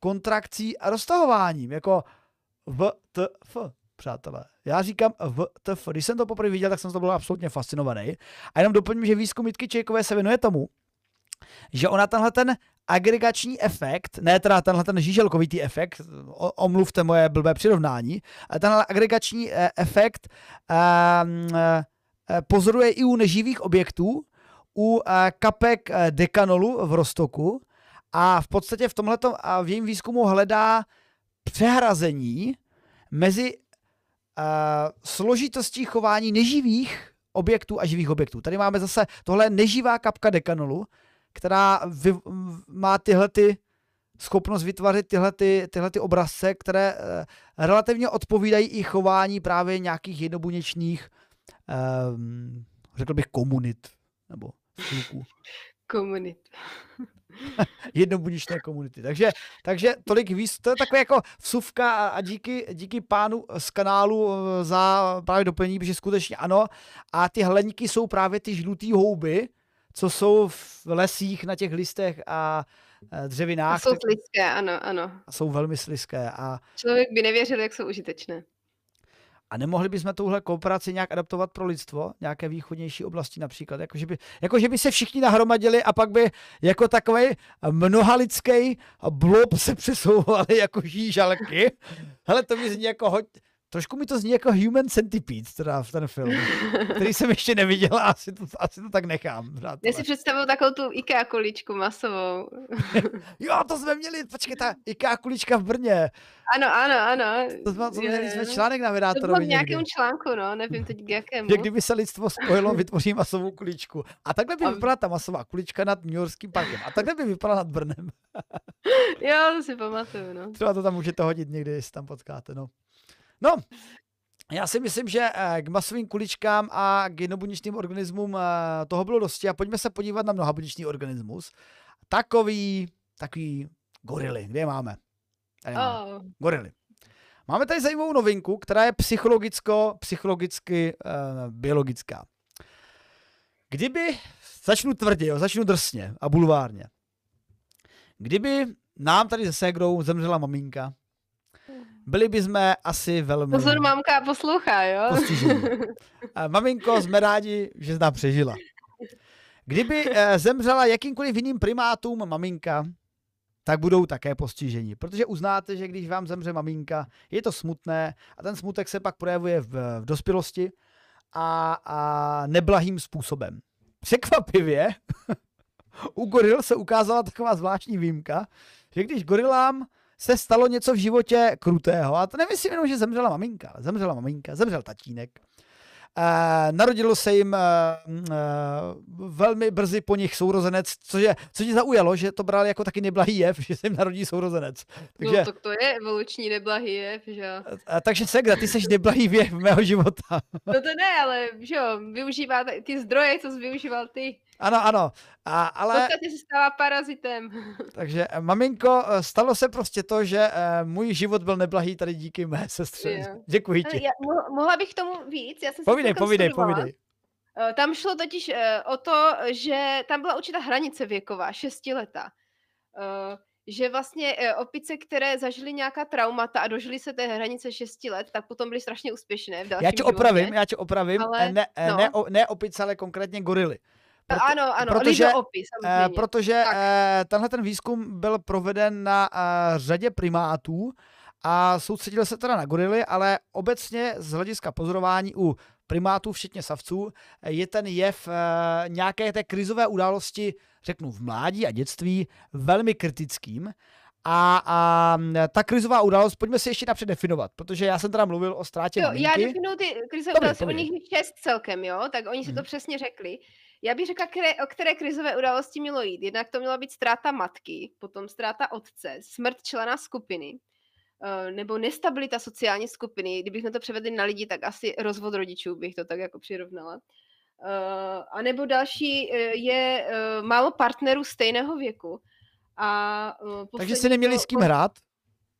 kontrakcí a roztahováním, jako VTF, přátelé. Já říkám VTF. Když jsem to poprvé viděl, tak jsem to byl absolutně fascinovaný. A jenom doplním, že výzkum Jitky Čejkové se věnuje tomu, že ona tenhle ten agregační efekt, ne teda tenhle ten žíželkovitý efekt, omluvte moje blbé přirovnání, ale tenhle agregační eh, efekt eh, eh, pozoruje i u neživých objektů, u eh, kapek dekanolu v roztoku a v podstatě v tomhle v jejím výzkumu hledá přehrazení mezi složitostí chování neživých objektů a živých objektů. Tady máme zase tohle neživá kapka dekanolu, která vy, má tyhle ty schopnost vytvořit tyhle, ty, tyhle ty obrazce, které uh, relativně odpovídají i chování právě nějakých jednobuněčných, um, řekl bych, komunit nebo spolků. Komunit. Jednobuněčné komunity. Takže, takže tolik víc, to je takové jako vsuvka a, a díky, díky pánu z kanálu eh, za právě doplnění, protože skutečně ano. A ty hleníky jsou právě ty žlutý houby, co jsou v lesích na těch listech a eh, dřevinách. A jsou slizké, ano, ano. Jsou velmi slizké. A... Člověk by nevěřil, jak jsou užitečné. A nemohli bychom tuhle kooperaci nějak adaptovat pro lidstvo? Nějaké východnější oblasti například? Jako že, by, jako, že by se všichni nahromadili a pak by jako takový mnohalidský blob se přesouvali jako žížalky. Hele, to mi zní jako hoď, Trošku mi to zní jako Human Centipede, teda v ten film, který jsem ještě neviděl a asi to, asi to tak nechám. Přátelé. Já si představuju takovou tu IKEA kuličku masovou. jo, to jsme měli, počkej, ta IKEA kulička v Brně. Ano, ano, ano. To jsme, to měli jsme článek na vydátorovi To bylo v nějakém někdy. článku, no, nevím teď k jakému. Že kdyby se lidstvo spojilo, vytvoří masovou kuličku. A takhle by vypadala ta masová kulička nad New Yorkským parkem. A takhle by vypadala nad Brnem. jo, to si pamatuju, no. Třeba to tam můžete hodit někdy, jestli tam potkáte, no. No, já si myslím, že eh, k masovým kuličkám a k jednobuněčným organismům eh, toho bylo dosti a pojďme se podívat na mnohabuněčný organismus. Takový, takový gorily. Kde je máme? Tady máme. Oh. Gorily. Máme tady zajímavou novinku, která je psychologicko, psychologicky uh, biologická. Kdyby, začnu tvrdě, jo, začnu drsně a bulvárně. Kdyby nám tady se ségrou zemřela maminka, byli bychom asi velmi... Pozor, mamka poslouchá, jo? A maminko, jsme rádi, že jsi přežila. Kdyby eh, zemřela jakýmkoliv jiným primátům maminka, tak budou také postiženi. Protože uznáte, že když vám zemře maminka, je to smutné a ten smutek se pak projevuje v, v dospělosti a, a neblahým způsobem. Překvapivě u goril se ukázala taková zvláštní výjimka, že když gorilám se stalo něco v životě krutého. A to nemyslím jenom, že zemřela maminka, ale zemřela maminka, zemřel tatínek. Uh, narodilo se jim uh, uh, velmi brzy po nich sourozenec, což je, co tě zaujalo, že to brali jako taky neblahý jev, že se jim narodí sourozenec. Takže, no, tak to je evoluční neblahý jev, že uh, Takže Segra, ty jsi neblahý jev mého života. no to ne, ale že jo, využívá ty zdroje, co jsi využíval ty. Ano, ano. A, ale... V podstatě se stává parazitem. Takže eh, maminko, eh, stalo se prostě to, že uh, můj život byl neblahý tady díky mé sestře. Jo. Děkuji ti. Já, mohla bych tomu víc? Já jsem povídej, povídej, povídej. Tam šlo totiž o to, že tam byla určitá hranice věková, šestileta. Že vlastně opice, které zažily nějaká traumata a dožily se té hranice 6 let, tak potom byly strašně úspěšné v Já tě opravím, já tě opravím. Ale, ne, no. ne, ne opice, ale konkrétně gorily. Proto, ano, ano, protože, opis, eh, protože eh, tenhle ten výzkum byl proveden na eh, řadě primátů a soustředil se teda na gorily, ale obecně z hlediska pozorování u primátů, včetně savců, je ten jev nějaké té krizové události, řeknu v mládí a dětství, velmi kritickým. A, a ta krizová událost, pojďme si ještě napřed definovat, protože já jsem teda mluvil o ztrátě jo, maminky. Já definuji ty krizové události, o nich šest celkem, jo, tak oni si hmm. to mhm. přesně řekli. Já bych řekla, které, o které krizové události mělo jít. Jednak to měla být ztráta matky, potom ztráta otce, smrt člena skupiny, eh, nebo nestabilita sociální skupiny. Kdybychom to převedli na lidi, tak asi rozvod rodičů bych to tak jako přirovnala. Eh, a nebo další eh, je málo partnerů stejného věku. A Takže si neměli s kým hrát?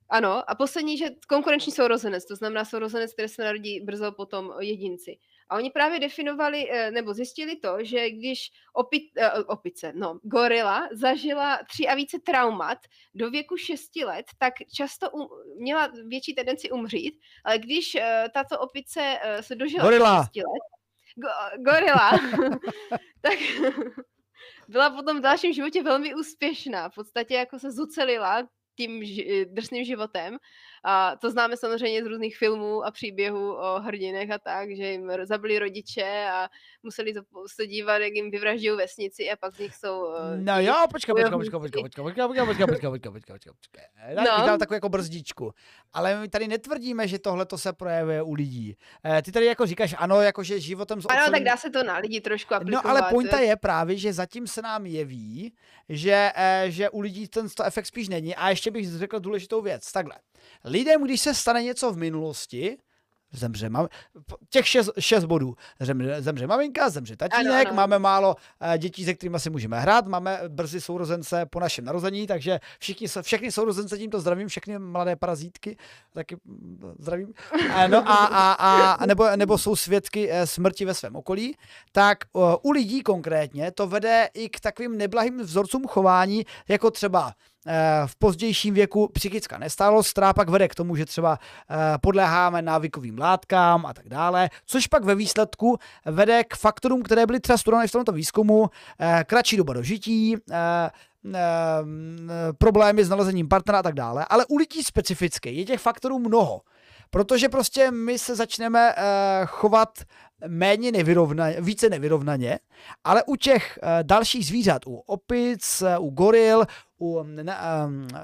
Ano, a poslední, že konkurenční sourozenec, to znamená sourozenec, který se narodí brzo potom jedinci. A oni právě definovali, eh, nebo zjistili to, že když opit, eh, opice, no, gorila zažila tři a více traumat do věku 6 let, tak často um, měla větší tendenci umřít, ale když eh, tato opice se dožila gorila. 6 let, go, gorila, tak byla potom v dalším životě velmi úspěšná. V podstatě jako se zucelila, tím ži- drsným životem. A to známe samozřejmě z různých filmů a příběhů o hrdinech a tak, že jim zabili rodiče a museli to se dívat, jak jim vyvraždí vesnici a pak z nich jsou... eh, No jo, počkej, počkej, počkej, počkej, počkej, počkej, počkej, počkej, počkej, počkej, počkej, počkej. Já No. no. dám takovou jako brzdičku. Ale my tady netvrdíme, že tohle to se projevuje u lidí. Eh, Ty tady jako říkáš, ano, jakože životem s Ano, tak dá se to na lidi trošku aplikovat. No ale pointa je právě, že zatím se nám jeví, že, eh, že u lidí ten efekt spíš není. A ještě bych řekl důležitou věc. Takhle. Lidem, když se stane něco v minulosti, zemře mam, těch šest, šest bodů. Zemře, zemře maminka, zemře tatínek, Ano, ano. máme málo eh, dětí, se kterými si můžeme hrát, máme brzy sourozence po našem narození, takže všichni, všechny sourozence tímto zdravím, všechny mladé parazítky, taky mm, zdravím. Eh, No a, a, a nebo, nebo jsou svědky eh, smrti ve svém okolí, tak u lidí konkrétně to vede i k takovým neblahým vzorcům chování, jako třeba v pozdějším věku psychická nestálost, která pak vede k tomu, že třeba eh, podléháme návykovým látkám a tak dále, což pak ve výsledku vede k faktorům, které byly třeba studované v tomto výzkumu, eh, kratší doba dožití, eh, eh, problémy s nalezením partnera a tak dále, ale u lidí specificky je těch faktorů mnoho. Protože prostě my se začneme chovat méně nevyrovnaně, více nevyrovnaně, ale u těch dalších zvířat, u opic, u goril, u, ne,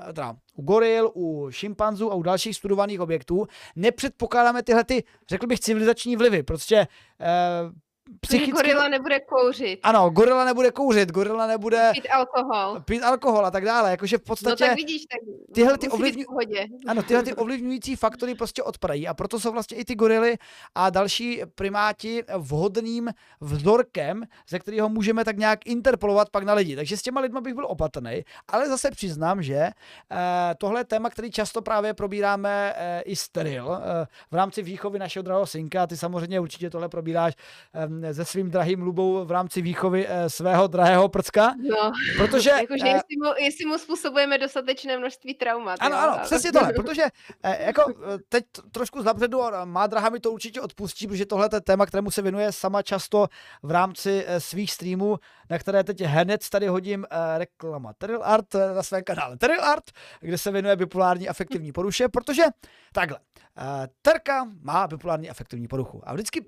teda, u goril, u šimpanzů a u dalších studovaných objektů nepředpokládáme tyhle ty, řekl bych, civilizační vlivy. Prostě uh, Psychicky... Gorila nebude kouřit, Ano, gorila nebude kouřit, gorila nebude pít alkohol. pít alkohol a tak dále. Jakože v No podstatě... tak vidíš, tak tyhle ty ovlivňu-. Ano, tyhle ty ovlivňující faktory prostě odpadají a proto jsou vlastně i ty gorily a další primáti vhodným vzorkem, ze kterého můžeme tak nějak interpolovat pak na lidi. Takže s těma lidma bych byl opatrný, ale zase přiznám, že eh, tohle je téma, který často právě probíráme eh, i steril eh, v rámci výchovy našeho drahého synka. Ty samozřejmě určitě tohle probíráš eh, se svým drahým Lubou v rámci výchovy eh, svého drahého prcka, No, protože... jakože eh, jestli, mu, jestli mu způsobujeme dostatečné množství traumat. ano, jo, ano, a- přesně tohle, protože eh, jako teď trošku zapředu, a má drahá mi to určitě odpustí, protože tohle je téma, kterému se věnuje sama často v rámci svých streamů, na které teď hned tady hodím reklama Teril Art na svém kanále Teril Art, kde se věnuje bipolární afektivní poruše, protože takhle, Terka má bipolární afektivní poruchu a vždycky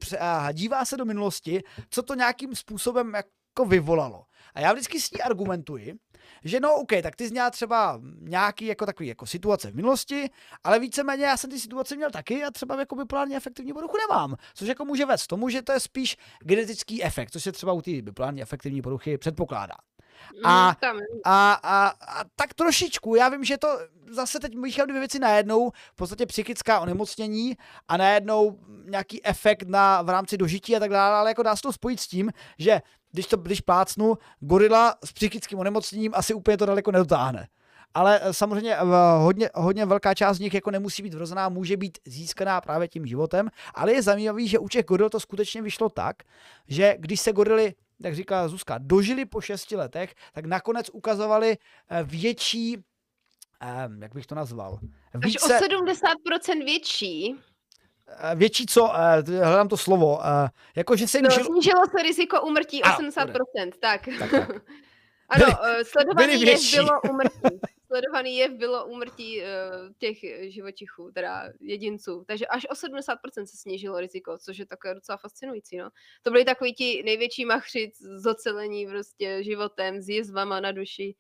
dívá se do minulosti, co to nějakým způsobem jako vyvolalo. A já vždycky s ní argumentuji, že no OK, tak ty měla třeba nějaký jako takový jako situace v minulosti, ale víceméně já jsem ty situace měl taky a třeba jako bipolární efektivní poruchu nemám, což jako může vést tomu, že to je spíš genetický efekt, což se třeba u té bipolární efektivní poruchy předpokládá. A- Mm, A, a, a tak trošičku, já vím, že to zase teď míchám dvě věci najednou, v podstatě psychická onemocnění a najednou nějaký efekt na, v rámci dožití a tak dále, ale jako dá se to spojit s tím, že když to když plácnu, gorila s psychickým onemocněním asi úplně to daleko nedotáhne. Ale eh, samozřejmě eh, hodně, hodně velká část z nich jako nemusí být vrozená, může být získaná právě tím životem, ale je zajímavý, že u těch goril to skutečně vyšlo tak, že když se gorily, jak říká Zuzka, dožili po šesti letech, tak nakonec ukazovali eh, větší, eh, jak bych to nazval, až o 70% větší. eh, větší co, hledám to slovo, jako že se jim No, žilo, snížilo se riziko úmrtí Ano, 80%, tak. tak, tak. Ano, Byli- sledovaný byli větší. bylo úmrtí. Sledovaný jev bylo úmrtí eh, těch živočichů, teda jedinců. Takže až o 70% se snížilo riziko, což je také docela fascinující. No. To byli takový ti největší machři z ocelení prostě životem, s jizvama na duši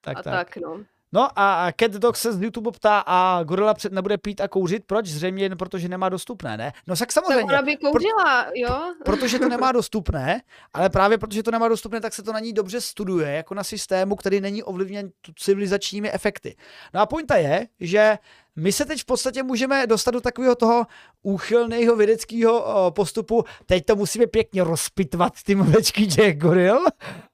tak, a tak. tak, no. No a Cat Dog se z YouTube ptá a gorila před nebude pít a kouřit, proč? Zřejmě jen protože nemá dostupné, ne? No tak Tak samozřejmě, ona by kouřila, jo? protože to nemá dostupné, ale právě protože to nemá dostupné, tak se to na ní dobře studuje, jako na systému, který není ovlivněn civilizačními efekty. No a pointa je, že my se teď v podstatě můžeme dostat do takového toho úchylného vědeckého postupu. Teď to musíme pěkně rozpitvat ty mlečky těch goril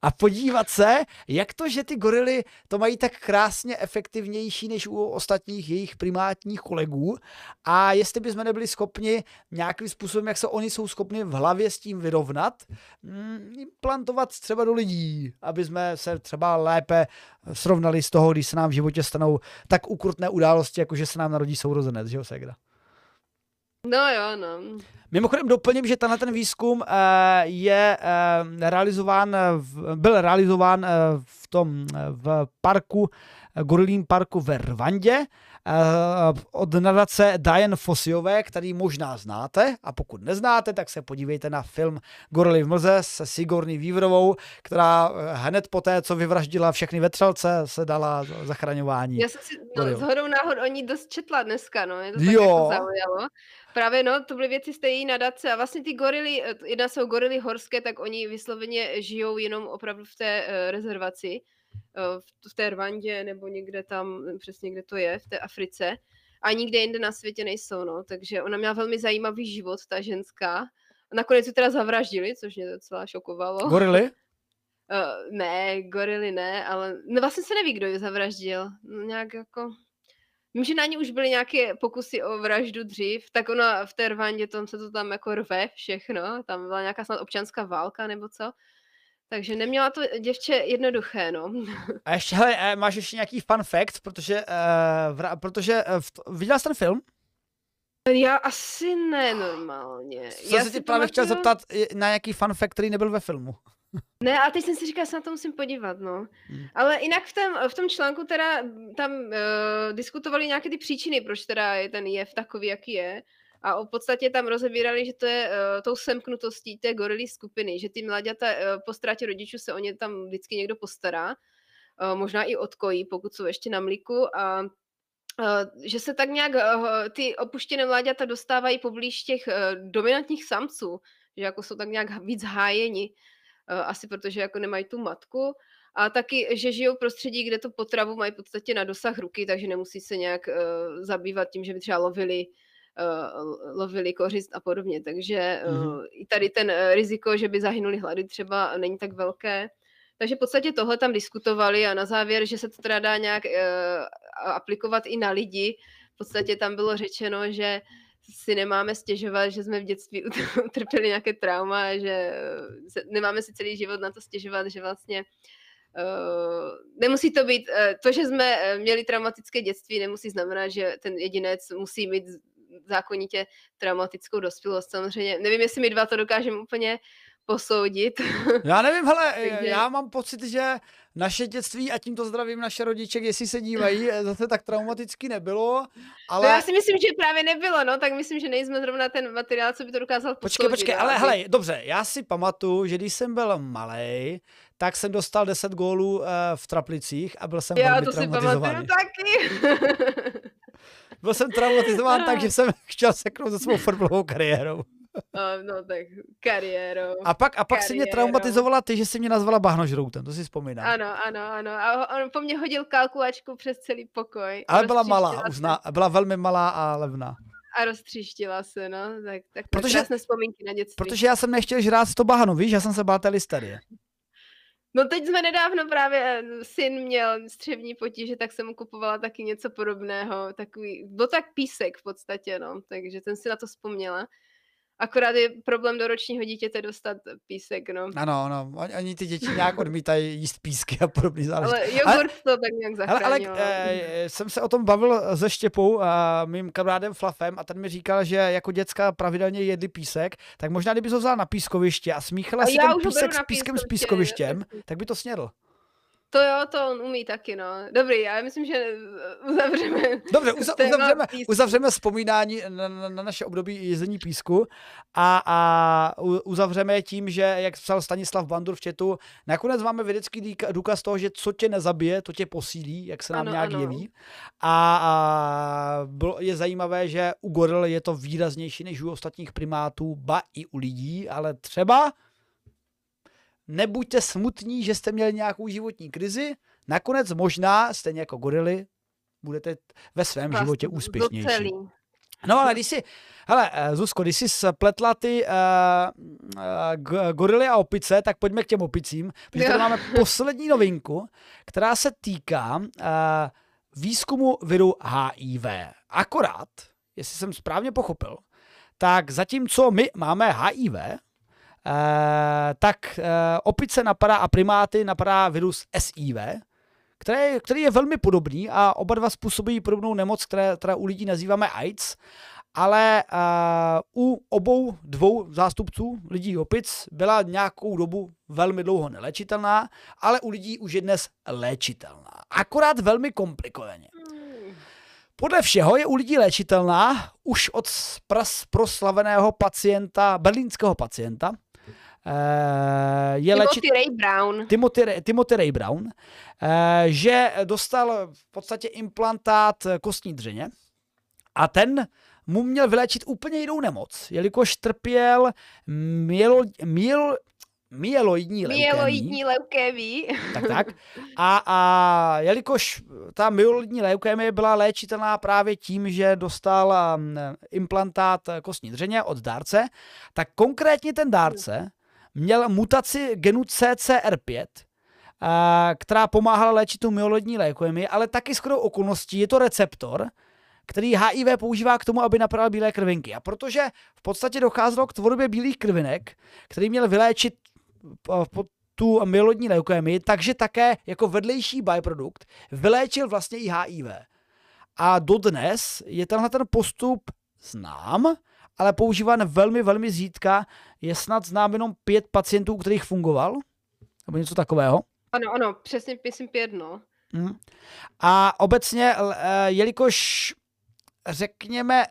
a podívat se, jak to, že ty gorily to mají tak krásně efektivnější než u ostatních jejich primátních kolegů a jestli bychom nebyli schopni nějakým způsobem, jak se oni jsou schopni v hlavě s tím vyrovnat, mm, implantovat třeba do lidí, aby jsme se třeba lépe srovnali z toho, když se nám v životě stanou tak ukrutné události, jako že se nám narodí sourozenec, že jo, Segra? No jo, no. Mimochodem doplním, že tenhle ten výzkum je realizován, byl realizován v tom v parku, gorilím parku ve Rwandě Eh, od nadace Diane Fosiové, který možná znáte a pokud neznáte, tak se podívejte na film Gorily v mlze se Sigourney Weaverovou, která eh, hned po té, co vyvraždila všechny vetřelce, se dala zachraňování. Já jsem si no, zhodou náhod o ní dost četla dneska, no, je to tak jo. jako zaujalo. Právě no, to byly věci z té její nadace a vlastně ty gorily, eh, jedna jsou gorily horské, tak oni vysloveně žijou jenom opravdu v té uh, rezervaci v té Rwandě nebo někde tam, přesně kde to je, v té Africe. A nikde jinde na světě nejsou, no. Takže ona měla velmi zajímavý život, ta ženská. Nakonec ji teda zavraždili, což mě docela šokovalo. Gorily? Uh, ne, gorily ne, ale no vlastně se neví, kdo ji zavraždil. No, nějak jako... Vím, že na ní už byly nějaké pokusy o vraždu dřív, tak ona v té Rwandě, tam se to tam jako rve všechno, tam byla nějaká snad občanská válka nebo co. Takže neměla to děvče jednoduché, no. A ještě, hele, eh, máš ještě nějaký fun fact, protože, uh, vra, protože uh, viděla jsi ten film? Já asi ne normálně. Co Já se ti právě chtěl zeptat na nějaký fun fact, který nebyl ve filmu. Ne, a teď jsem si říkal, že se na to musím podívat, no. Hmm. Ale jinak v tom, v tom článku teda tam uh, diskutovali nějaké ty příčiny, proč teda je ten jev takový, jaký je. A v podstatě tam rozebírali, že to je uh, tou semknutostí té gorilí skupiny, že ty mladěta uh, po ztrátě rodičů se o ně tam vždycky někdo postará, uh, možná i odkojí, pokud jsou ještě na mlíku a že se tak nějak ty opuštěné mláďata dostávají poblíž těch dominantních samců, že jako jsou tak nějak víc hájeni, asi protože jako nemají tu matku, a taky, že žijou v prostředí, kde to potravu mají v podstatě na dosah ruky, takže nemusí se nějak zabývat tím, že by třeba lovili lovili kořist a podobně. Takže uh, mm-hmm. i tady ten uh, riziko, že by zahynuli hlady třeba není tak velké. Takže v podstatě tohle tam diskutovali a na závěr, že se to teda dá nějak aplikovat i na lidi. V podstatě tam bylo řečeno, že si nemáme stěžovat, že jsme v dětství utrpěli nějaké trauma, že nemáme si celý život na to stěžovat, že vlastně Uh, nemusí to být, uh, to, že jsme měli traumatické dětství, nemusí znamenat, že ten jedinec musí mít zákonitě traumatickou dospělost. Samozřejmě nevím, jestli my dva to dokážeme úplně posoudit. Já nevím, hele, Takže... já mám pocit, že naše dětství, a tímto zdravím naše rodiče, jestli se dívají, eh, zase tak traumaticky nebylo, ale... No já si myslím, že právě nebylo, no, tak myslím, že nejsme zrovna ten materiál, co by to dokázal posoudit. Počkej, počkej, ale hele, dobře, já si pamatuju, že když jsem byl malý, tak jsem dostal 10 gólů uh, v traplicích a byl jsem já velmi to si pamatuju taky. Byl jsem traumatizován tak, že jsem chtěl seknout se svou fotbalovou kariérou. Uh, no tak kariérou. A pak, a pak si mě traumatizovala ty, že si mě nazvala bahnožroutem, to si vzpomínám. Ano, ano, ano. A on po mně hodil kalkulačku přes celý pokoj. Ale byla malá, uzná, byla velmi malá a levná. A roztříštila se, no. Tak, tak protože, krásné vzpomínky na dětství. Protože já jsem nechtěl žrát to bahno, víš, já jsem se bál té listerie. No teď jsme nedávno právě, eh, syn měl střevní potíže, tak jsem mu kupovala taky něco podobného, takový, byl tak písek v podstatě, no, takže jsem si na to vzpomněla. Akorát je problém do ročního dítěte dostat písek, no. Ano, no, ani ty děti nějak odmítají jíst písky a podobný záležitosti. Ale jogurt ale, to tak nějak zachránil. Ale, ale e, jsem se o tom bavil se Štěpou, a mým kamarádem Flafem a ten mi říkal, že jako děcka pravidelně jedli písek, tak možná kdyby to vzal na pískoviště a smíchala si ten písek s pískem s pískovištěm, tak by to snědl. To jo, to on umí taky, no. Dobrý, já myslím, že uzavřeme. Dobře, uza, uzavřeme, uzavřeme vzpomínání na, na, na naše období jezení písku a, a uzavřeme tím, že, jak psal Stanislav Bandur v četu, nakonec máme vědecký důkaz toho, že co tě nezabije, to tě posílí, jak se nám ano, nějak ano. jeví. A, a bylo, je zajímavé, že u goril je to výraznější než u ostatních primátů, ba i u lidí, ale třeba nebuďte smutní, že jste měli nějakou životní krizi, nakonec možná, stejně jako gorily, budete ve svém vlastně životě úspěšnější. Docelý. No ale když si, hele, eh, Zuzko, když jsi spletla ty uh, uh, gorily a opice, tak pojďme k těm opicím, protože tady máme poslední novinku, která se týká uh, výzkumu viru HIV. Akorát, jestli jsem správně pochopil, tak zatímco my máme HIV, tak uh, opice napadá a primáty napadá virus SIV, který, který je velmi podobný a oba dva způsobují podobnou nemoc, které, které u lidí nazýváme AIDS. ale uh, u obou dvou zástupců lidí opic byla nějakou dobu velmi dlouho neléčitelná, ale u lidí už je dnes léčitelná. Akorát velmi komplikovaně. Podle všeho je u lidí léčitelná už od proslaveného pacienta, berlínského pacienta, je Timothy léčit... Ray Brown. Timothy, Timothy Ray Brown, že dostal v podstatě implantát kostní dřeně a ten mu měl vyléčit úplně jinou nemoc, jelikož trpěl mielo, mielo, Myeloidní leukémii. Myeloidní leukémii. Tak, tak. A, a jelikož ta myeloidní leukémie byla léčitelná právě tím, že dostal um, implantát kostní dřeně od dárce, tak konkrétně ten dárce měl mutaci genu CCR5, která pomáhala léčit tu myeloidní leukémii, ale taky skoro okolností je to receptor, který HIV používá k tomu, aby napravil bílé krvinky. A protože v podstatě docházelo k tvorbě bílých krvinek, který měl vyléčit tu myelodní leukémii, takže také jako vedlejší byprodukt vyléčil vlastně i HIV. A dodnes je tenhle ten postup znám, ale používán velmi, velmi zřídka. Je snad znám jenom pět pacientů, kterých fungoval, nebo něco takového. Ano, ano, přesně, myslím pět, no. Hmm. A obecně, eh, jelikož řekněme,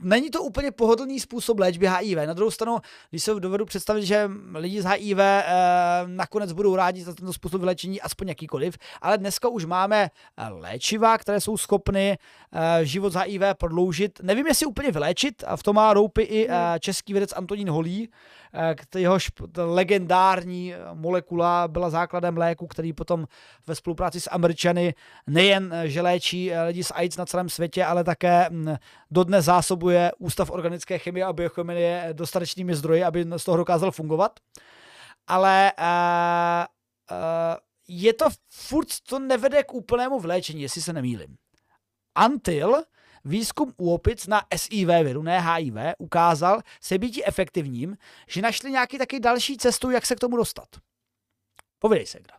není to úplně pohodlný způsob léčby HIV. Na druhou stranu, když se dovedu představit, že lidi z HIV eh, nakonec budou rádi za tento způsob léčení, aspoň jakýkoliv, ale dneska už máme léčiva, které jsou schopny uh, život z HIV prodloužit. Nevím, jestli úplně vyléčit, a v tom má roupy i uh, český vědec Antonín Holý, uh, jehož legendární molekula byla základem léku, který potom ve spolupráci s Američany nejen, že léčí lidi s AIDS na celém světě, ale také mm, do dodnes zásobuje Ústav organické chemie a biochemie dostatečnými zdroji, aby z toho dokázal fungovat. Ale uh, uh, je to furt, to nevede k úplnému vléčení, jestli se nemýlim. Until výzkum u opic na SIV viru, ne HIV, ukázal se být efektivním, že našli nějaký taky další cestu, jak se k tomu dostat. Povědej se, Gra.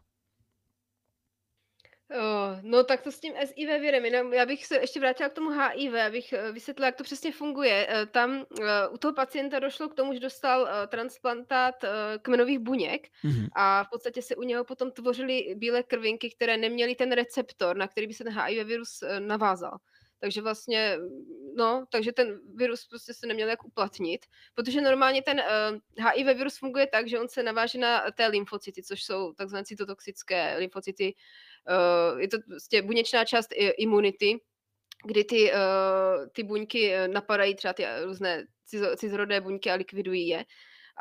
No tak to s tím SIV virem, jenom já bych se ještě vrátila k tomu HIV, abych eh, vysvětlila, jak to přesně funguje. Eh, tam eh, u toho pacienta došlo k tomu, že dostal transplantát kmenových buněk mm-hmm. a v podstatě se u něho potom tvořily bílé krvinky, které neměly ten receptor, na který by se ten HIV virus navázal. Takže vlastně, no, takže ten virus prostě se neměl jak uplatnit, protože normálně ten uh, HIV virus funguje tak, že on se naváže na té lymfocyty, což jsou takzvané cytotoxické lymfocyty, uh, je to prostě buněčná část imunity, kdy ty, uh, ty buňky napadají třeba ty různé cizorodé buňky a likvidují je.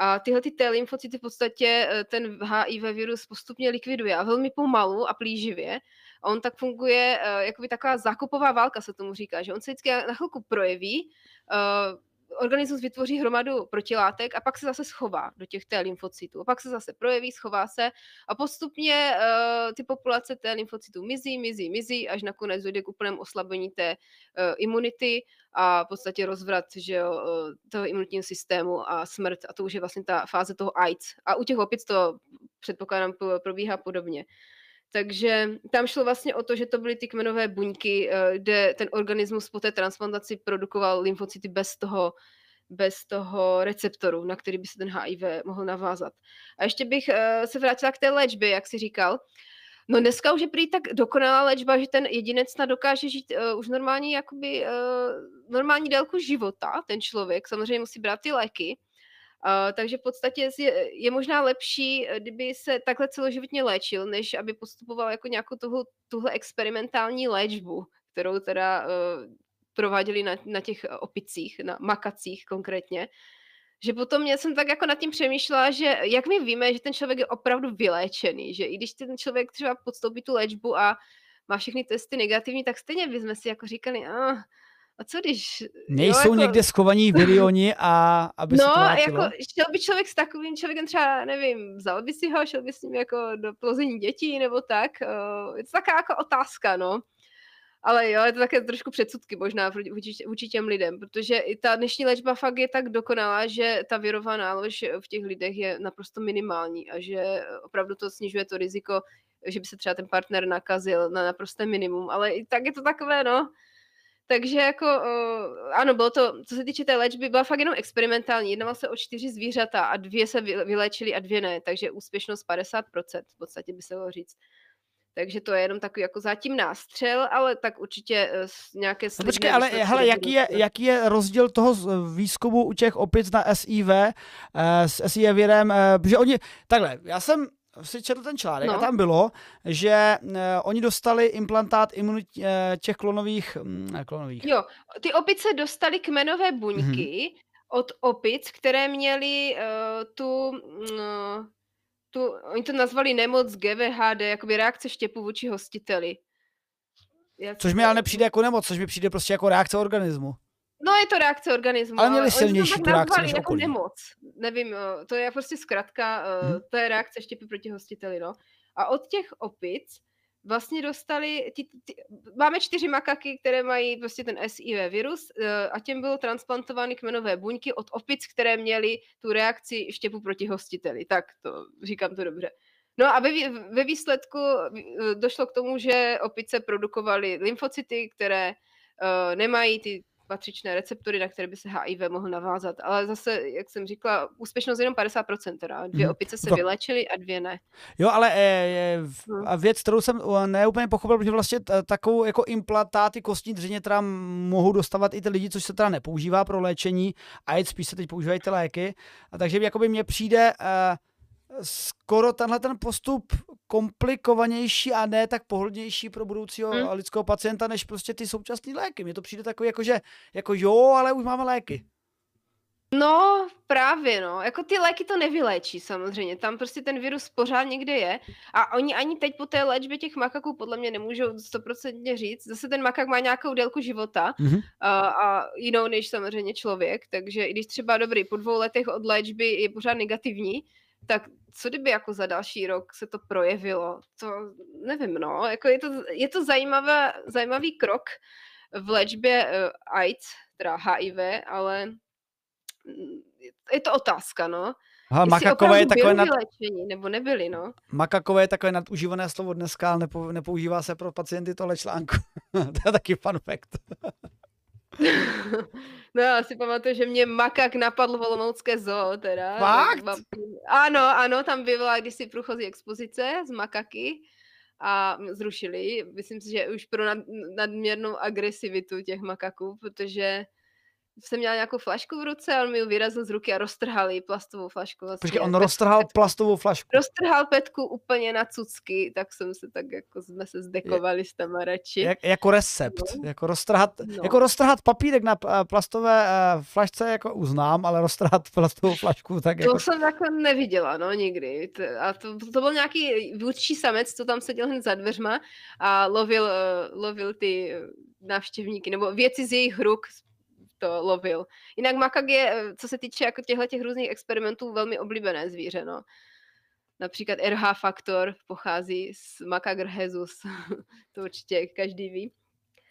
A tyhle ty T lymfocyty v podstatě ten HIV virus postupně likviduje a velmi pomalu a plíživě. A on tak funguje, uh, jakoby taková zákupová válka se tomu říká, že on se vždycky na chvilku projeví, uh, organismus vytvoří hromadu protilátek a pak se zase schová do těch T lymfocytů. Pak se zase projeví, schová se a postupně uh, ty populace T lymfocytů mizí, mizí, mizí, až nakonec dojde k úplnému oslabení té uh, imunity a v podstatě rozvrat že jo, uh, toho imunitního systému a smrt. A to už je vlastně ta fáze toho AIDS. A u těch opic to předpokládám probíhá podobně. Takže tam šlo vlastně o to, že to byly ty kmenové buňky, eh, kde ten organismus po té transplantaci produkoval lymfocyty bez toho, bez toho receptoru, na který by se ten HIV mohl navázat. A ještě bych eh, se vrátila k té léčbě, jak si říkal. No dneska už je prý tak dokonalá léčba, že ten jedinec snad dokáže žít uh, už normální, jakoby, normální délku života, ten člověk. Samozřejmě musí brát ty léky, Uh, takže v podstatě je, je možná lepší, eh, kdyby se takhle celoživotně léčil, než aby postupoval jako nějakou tuhle, tuhle experimentální léčbu, kterou teda uh, prováděli na, na těch opicích, na makacích konkrétně. Že potom mě jsem tak jako nad tím přemýšlela, že jak my víme, že ten člověk je opravdu vyléčený, že i když ten člověk třeba podstoupí tu léčbu a má všechny testy negativní, tak stejně bychom si jako říkali, ah, a co když... Nejsou jo, jako... někde schovaní virioni a aby no, se to jako šel by člověk s takovým člověkem třeba, nevím, vzal by si ho, šel by s ním jako do plození dětí nebo tak. Je to taková jako otázka, no. Ale jo, je to také trošku předsudky možná vůči, vůči těm lidem, protože i ta dnešní léčba fakt je tak dokonalá, že ta virová nálož v těch lidech je naprosto minimální a že opravdu to snižuje to riziko, že by se třeba ten partner nakazil na naprosté minimum. Ale i tak je to takové, no, Takže jako, uh, ano, bylo to, co se týče té léčby, byla fakt jenom experimentální. Jednalo se o čtyři zvířata a dvě se vyléčily a dvě ne, takže úspěšnost 50% v podstatě by se dalo říct. Takže to je jenom takový jako zatím nástřel, ale tak určitě uh, nějaké no počkej, ale hele, jaký je, jaký je rozdíl toho výzkumu u těch opic na SIV uh, s SIV virem, uh, že oni, takhle, já jsem si četl ten článek no. a tam bylo, že uh, oni dostali implantát imunit uh, těch klonových, mm, ne, klonových. Jo, ty opice dostali kmenové buňky mm-hmm. od opic, které měly uh, tu, uh, tu, oni to nazvali nemoc GVHD, jakoby reakce štěpu vůči hostiteli. Jak což mi ale nepřijde jako nemoc, což mi přijde prostě jako reakce organismu. No je to reakce organismu. Ale měli silnější tu reakci než jako nemoc. Nevím, to je prostě zkrátka, hmm. to je reakce štěpy proti hostiteli, no. A od těch opic vlastně dostali, ty, ty, máme čtyři makaky, které mají prostě ten SIV virus e, a těm bylo transplantovány kmenové buňky od opic, které měly tu reakci štěpu proti hostiteli. Tak to, říkám to dobře. No a ve, ve výsledku e, došlo k tomu, že opice produkovaly lymfocyty, které uh, nemají ty patřičné receptory, na které by se HIV mohl navázat. Ale zase, jak jsem říkala, úspěšnost jenom 50%. Teda. Dvě hmm. opice se to... vylečily a dvě ne. Jo, ale je, hmm. a věc, kterou jsem neúplně pochopil, protože vlastně takovou jako implantáty kostní dřeně teda mohou dostávat i ty lidi, což se teda nepoužívá pro léčení a spíš se teď používají ty léky. A takže jakoby mně přijde uh, skoro tenhle ten postup komplikovanější a ne tak pohodlnější pro budoucího hmm. lidského pacienta, než prostě ty současné léky. Mně to přijde takový jako, že jako jo, ale už máme léky. No, právě no. Jako ty léky to nevyléčí samozřejmě. Tam prostě ten virus pořád někde je. A oni ani teď po té léčbě těch makaků podle mě nemůžou stoprocentně říct. Zase ten makak má nějakou délku života mm-hmm. a, a jinou než samozřejmě člověk. Takže i když třeba dobrý, po dvou letech od léčby je pořád negativní, tak co kdyby jako za další rok se to projevilo? To nevím, no. Jako je, to, je to zajímavá, zajímavý krok v léčbě uh, AIDS, teda HIV, ale je to otázka, no. Aha, makakové je takové nad... léčení, nebo nebyli, no. Makakové je takové nadužívané slovo dneska, ale nepo, nepoužívá se pro pacienty tohle článku. to je taky fun fact. No já si pamatuju, že mě makak napadl v Olomoucké zoo, teda. Fakt? Ano, ano, tam byla kdysi průchozí expozice z makaky a zrušili. Myslím si, že už pro nad, nadměrnou agresivitu těch makaků, protože jsem měla nějakou flašku v ruce a on mi ji vyrazil z ruky a roztrhal jí plastovou flašku. Vlastně. Počkej, on roztrhal petku, plastovou flašku? Roztrhal petku úplně na cucky, tak jsem se tak jako jsme se zdekovali je, s tam radši. Jak, jako recept, no. jako, roztrhat, no. jako roztrhat papírek na plastové uh, flašce jako uznám, ale roztrhat plastovou flašku tak to jako... jsem jako neviděla, no nikdy. A to, to byl nějaký vůdčí samec, co tam seděl hned za dveřma a lovil, uh, lovil ty návštěvníky, nebo věci z jejich ruk to lovil. Jinak makak je, eh, co se týče jako těchto těch různých experimentů, velmi oblíbené zvíře, no. Například RH faktor pochází z makak rhesus. to určitě každý ví.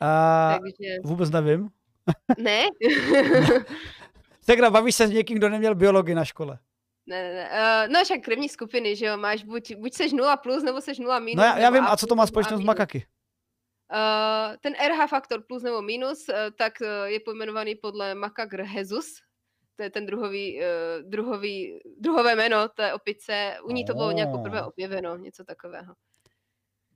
A Takže... Vůbec nevím. ne? tak bavíš se s někým, kdo neměl biologii na škole. Ne, ne, ne. Uh, no však krevní skupiny, že jo, máš buď, buď seš 0 plus, nebo seš 0 minus. No já, já vím, a co to má společnost s makaky? Uh, ten RH faktor plus nebo minus, uh, tak uh, je pojmenovaný podle Makagr Jesus, to je ten druhový, uh, druhový, druhové jméno té opice. U ní to bylo nějak poprvé objeveno, něco takového.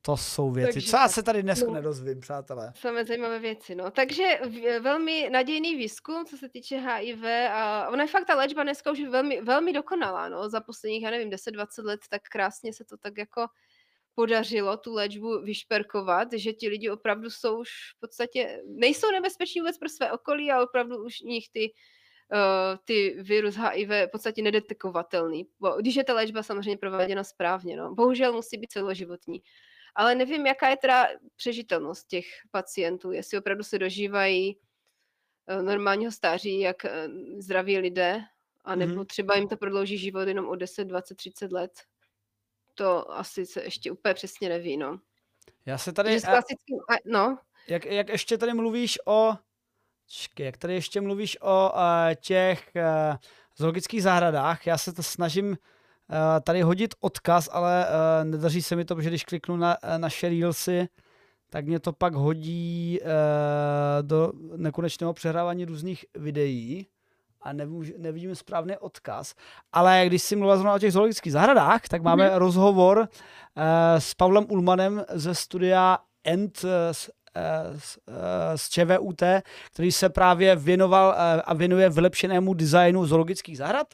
To jsou věci, Takže, co já se tady dnes no, nedozvím, přátelé. Samé zajímavé věci, no. Takže velmi nadějný výzkum, co se týče HIV a ona je fakt ta léčba dneska už je velmi, velmi dokonalá, no. Za posledních, já nevím, 10-20 let tak krásně se to tak jako podařilo tu léčbu vyšperkovat, že ti lidi opravdu jsou už v podstatě, nejsou nebezpeční vůbec pro své okolí a opravdu už nich ty, uh, ty virus HIV v podstatě nedetekovatelný. Bo, když je ta léčba samozřejmě prováděna správně, no. Bohužel musí být celoživotní. Ale nevím, jaká je teda přežitelnost těch pacientů, jestli opravdu se dožívají uh, normálního stáří, jak uh, zdraví lidé, anebo mm-hmm. třeba jim to prodlouží život jenom o 10, 20, 30 let to asi se ještě úplně přesně neví, no. Já se tady... S klasickým, no. Jak, jak ještě tady mluvíš o... Čekaj, jak tady ještě mluvíš o uh, těch uh, zoologických zahradách, já se to snažím uh, tady hodit odkaz, ale uh, nedaří se mi to, protože když kliknu na uh, naše reelsy, tak mě to pak hodí uh, do nekonečného přehrávání různých videí a nevidím správný odkaz. Ale když si mluvila o těch zoologických zahradách, tak máme mm-hmm. rozhovor uh, s Pavlem Ulmanem ze studia End z, z ČVUT, který se právě věnoval eh, a věnuje vylepšenému designu zoologických zahrad.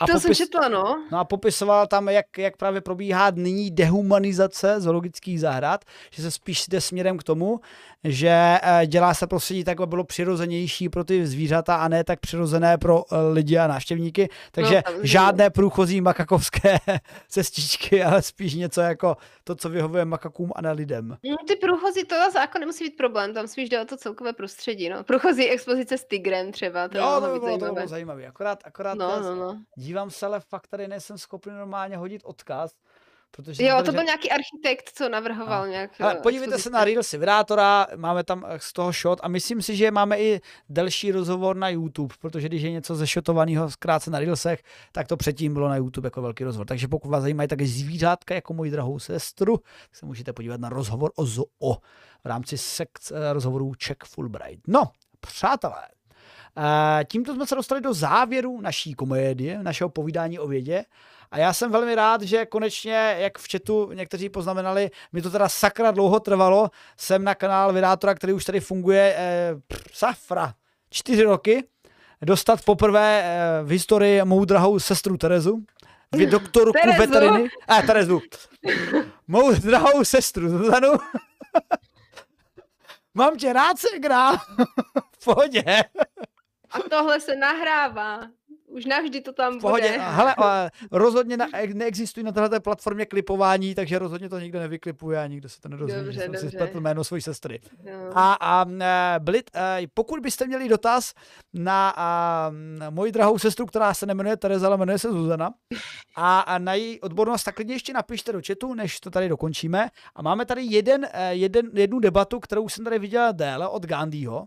A to popis, jsem četla, no. No a popisoval tam, jak, jak právě probíhá nyní dehumanizace zoologických zahrad, že se spíš jde směrem k tomu, že eh, dělá se prostředí tak, aby bylo přirozenější pro ty zvířata a ne tak přirozené pro eh, lidi a návštěvníky. Takže no, žádné průchozí makakovské cestičky, ale spíš něco jako to, co vyhovuje makakům a ne lidem. No, ty průchozí, to zákon nemusí být problém, tam spíš jde o to celkové prostředí. No. Průchozí expozice s tigrem třeba, to, jo, to, by bylo, to bylo zajímavé. Akorát, akorát no, no, no. dívám se, ale fakt tady nejsem schopný normálně hodit odkaz, Protože jo, to byl že... nějaký architekt, co navrhoval no. nějak. Ale podívejte expozice. se na Reels Vibrátora, máme tam eh, z toho shot a myslím si, že máme i delší rozhovor na YouTube, protože když je něco zešotovaného zkrátce na Reelsech, tak to předtím bylo na YouTube jako velký rozhovor. Takže pokud vás zajímají také zvířátka jako moji drahou sestru, tak se můžete podívat na rozhovor o zoo v rámci sekce eh, rozhovorů Czech Fulbright. No, přátelé, eh, tímto jsme se dostali do závěru naší komédie, našeho povídání o vědě. A já jsem velmi rád, že konečně, jak v chatu někteří poznamenali, mi to teda sakra dlouho trvalo, jsem na kanál Vydátora, který už tady funguje eh, safra, čtyři roky, dostat poprvé eh, v historii mou drahou sestru Terezu, doktorku Terezu. veteriny. A, eh, Terezu. Mou drahou sestru Zuzanu. Mám tě rád, Segra. v pohodě. A tohle se nahrává. Už navždy to tam Pohodě. bude. Hele, rozhodně na, neexistují na této platformě klipování, takže rozhodně to nikdo nevyklipuje a nikdo se to nedozví. Dobře, jsem dobře. si spletl jméno své sestry. No. A, a Blit, pokud byste měli dotaz na a, moji drahou sestru, která se nemenuje Tereza, ale jmenuje se Zuzana, a, a na její odbornost, tak klidně ještě napište do chatu, než to tady dokončíme. A máme tady jeden, e, jeden, jednu debatu, kterou jsem tady viděl déle od Gandhiho,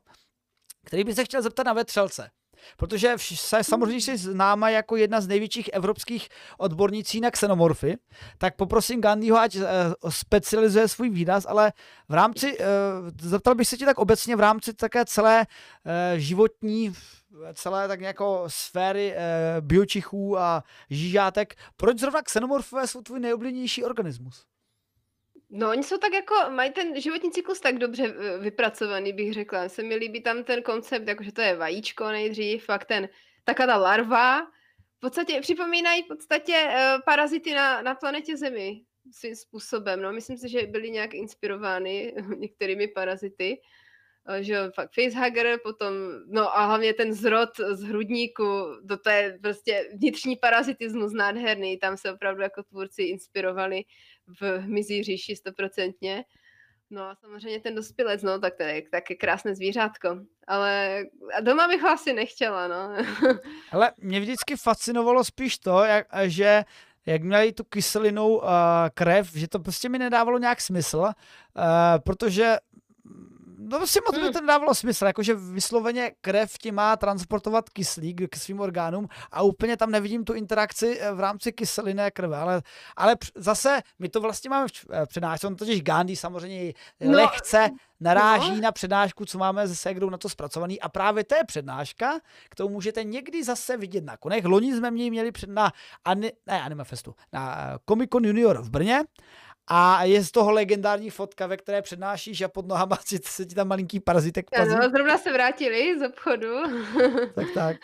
který by se chtěl zeptat na vetřelce. Protože se samozřejmě si známa jako jedna z největších evropských odbornící na xenomorfy, tak poprosím Gandhiho, ať uh, specializuje svůj výraz, ale v rámci, uh, zeptal bych se ti tak obecně v rámci také celé uh, životní celé tak jako sféry biočichů a žížátek, proč zrovna xenomorfové jsou tvůj nejoblíbenější organismus? No, oni jsou tak jako, mají ten životní cyklus tak dobře eh, vypracovaný, bych řekla. Se mi líbí tam ten koncept, jakože to je vajíčko nejdřív, fakt ten, taká ta larva. V podstatě připomínají v podstatě uh, parazity na, na planetě Zemi svým způsobem. No, myslím si, že byli nějak inspirovány některými parazity. Uh, že fakt facehugger, potom, no a hlavně ten zrod z hrudníku, to, to je prostě vnitřní parazitismus nádherný, tam se opravdu jako tvůrci inspirovali v hmyzí říši stoprocentně. No a samozřejmě ten dospělec, no, tak to je také krásné zvířátko. Ale a doma bych ho asi nechtěla, no. Ale mě vždycky fascinovalo spíš to, jak, že jak měli tu kyselinou uh, krev, že to prostě mi nedávalo nějak smysl, uh, protože No prostě moc hmm. by to nedávalo smysl, jakože vysloveně krev ti má transportovat kyslík k svým orgánům a úplně tam nevidím tu interakci eh, v rámci kyseliny krve, ale, ale zase my to vlastně máme v eh, přednášce, on totiž Gandhi samozřejmě no. lehce naráží no. na přednášku, co máme se Segrou na to zpracovaný a právě to je přednáška, kterou můžete někdy zase vidět na konech. Loni jsme měli, měli před na, ani, ne, Anime Festu, na eh, Comic Con Junior v Brně a je z toho legendární fotka, ve které přednášíš a pod nohama se ti tam malinký parazitek pazí. Ano, zrovna se vrátili z obchodu. tak, tak.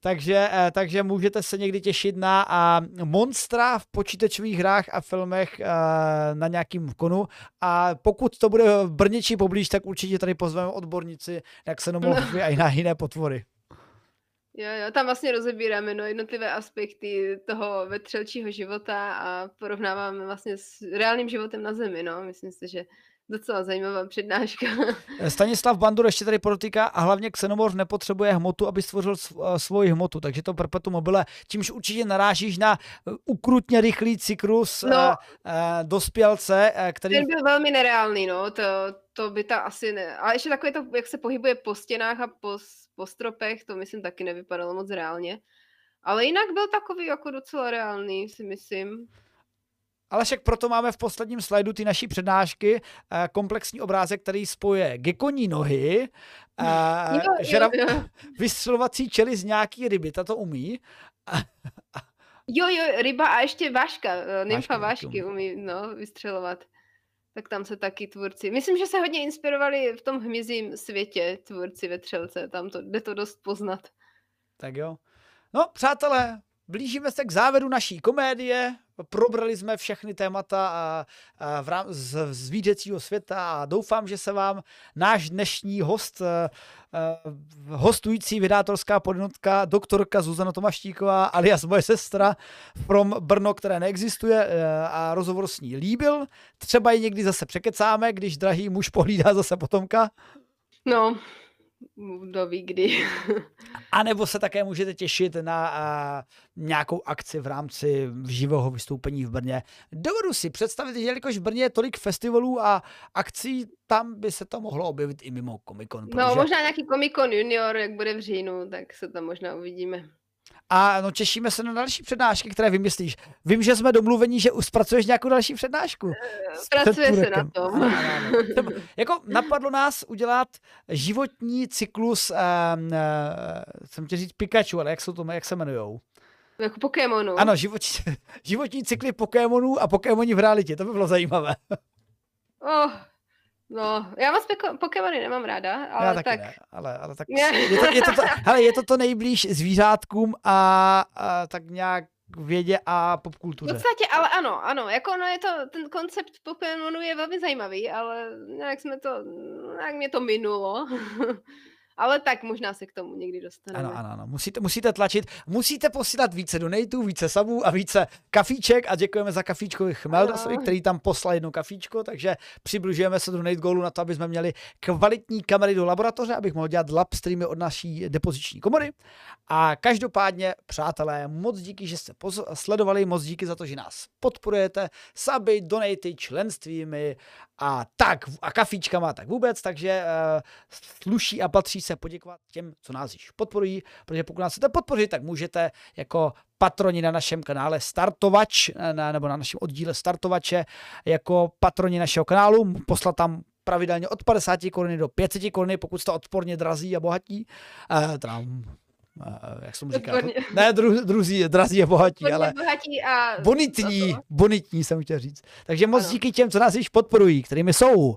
Takže, eh, takže můžete se někdy těšit na a, monstra v počítačových hrách a filmech a, eh, na nějakým konu. A pokud to bude v Brně či poblíž, tak určitě tady pozveme odborníci na xenomorfy no. a i na jiné potvory. Jo, jo, tam vlastně rozebíráme no, jednotlivé aspekty toho vetřelčího života a porovnáváme vlastně s reálným životem na Zemi. No. Myslím si, že docela zajímavá přednáška. Stanislav Bandur ještě tady podotýká a hlavně xenomorf nepotřebuje hmotu, aby stvořil eh, svoji hmotu, takže to perpetuum mobile, čímž určitě narážíš na eh, ukrutně rychlý cyklus no, dospělce, který... Ten byl velmi nereálný, no, to, to by ta asi ne... Ale ještě takové to, jak se pohybuje po stěnách a po, po stropech, to myslím taky nevypadalo moc reálně. Ale jinak byl takový jako docela reálný, si myslím. Ale však proto máme v posledním slajdu ty naší přednášky eh, komplexní obrázek, který spoje gekoní nohy, eh, Jo, jo, žerab, jo. vystřelovací čely z nějaký ryby, ta to umí. Jo, jo, ryba a ještě váška, eh, nymfa vášky umí no, vystřelovat. Tak tam se taky tvůrci. Myslím, že se hodně inspirovali v tom hmyzím světě tvůrci vetřelce. Tam to, jde to dost poznat. Tak jo. No, přátelé, blížíme se k závěru naší komédie. Probrali jsme všechny témata a, a v rám, z, z světa a doufám, že se vám náš dnešní host, eh, eh, hostující vydátorská podnotka, doktorka Zuzana Tomaštíková, alias moje sestra from Brno, které neexistuje eh, a rozhovor s ní líbil. Třeba ji někdy zase překecáme, když drahý muž pohlídá zase potomka. No, kdo ví kdy. A nebo se také můžete těšit na a, nějakou akci v rámci živého vystoupení v Brně. Dovedu si představit, že jelikož v Brně je tolik festivalů a akcí, tam by se to mohlo objevit i mimo Comic Con. No, možná nějaký Comic Con Junior, jak bude v říjnu, tak se tam možná uvidíme. A no, těšíme se na další přednášky, které vymyslíš. Vím, že jsme domluveni, že už zpracuješ nějakou další přednášku. s Pracuje se na tom. Třeba, jako napadlo nás udělat životní cyklus, um, uh, jsem chtěl říct Pikachu, ale jak, jsou to, jak se jmenujou? Jako Pokémonu. Ano, životní, životní cykly Pokémonů a Pokémoni v realitě, to by bylo zajímavé. Oh, no, já moc peko- Pokémony nemám ráda, ale Já taky tak. ne, ale, ale tak je to, je, to to, hele, je to to nejblíž zvířátkům a, a tak nějak vědě a V popkultuře. podstatě, ale ano, ano, jako no je to, ten koncept Pokémonu je velmi zajímavý, ale nějak jsme to, nějak mě to minulo. ale tak možná se k tomu někdy dostaneme. Ano, ano, ano. Musíte, musíte tlačit, musíte posílat více donatů, více sabů a více kafíček a děkujeme za kafíčko Chmeldasovi, který tam poslal jedno kafíčko, takže přibližujeme se donate goalu na to, aby jsme měli kvalitní kamery do laboratoře, abych mohl dělat lab streamy od naší depoziční komory. A každopádně, přátelé, moc díky, že jste sledovali, moc díky za to, že nás podporujete, saby, donaty, členstvími a tak a kafíčkama, tak vůbec, takže uh, sluší a patří se poděkovat těm, co nás již podporují, protože pokud nás chcete podpořit, tak můžete jako patroni na našem kanále Startovač, na, nebo na našem oddíle Startovače, jako patroni našeho kanálu, poslat tam pravidelně od 50 koruny do 500 koruny, pokud jste odporně drazí a bohatí. Uh, jak jsem říkal, Odporně. ne dru, druzí, drazí a bohatí, Hodně ale bohatí a... bonitní, bonitní jsem chtěl říct. Takže moc Ano. díky těm, co nás již podporují, kterými jsou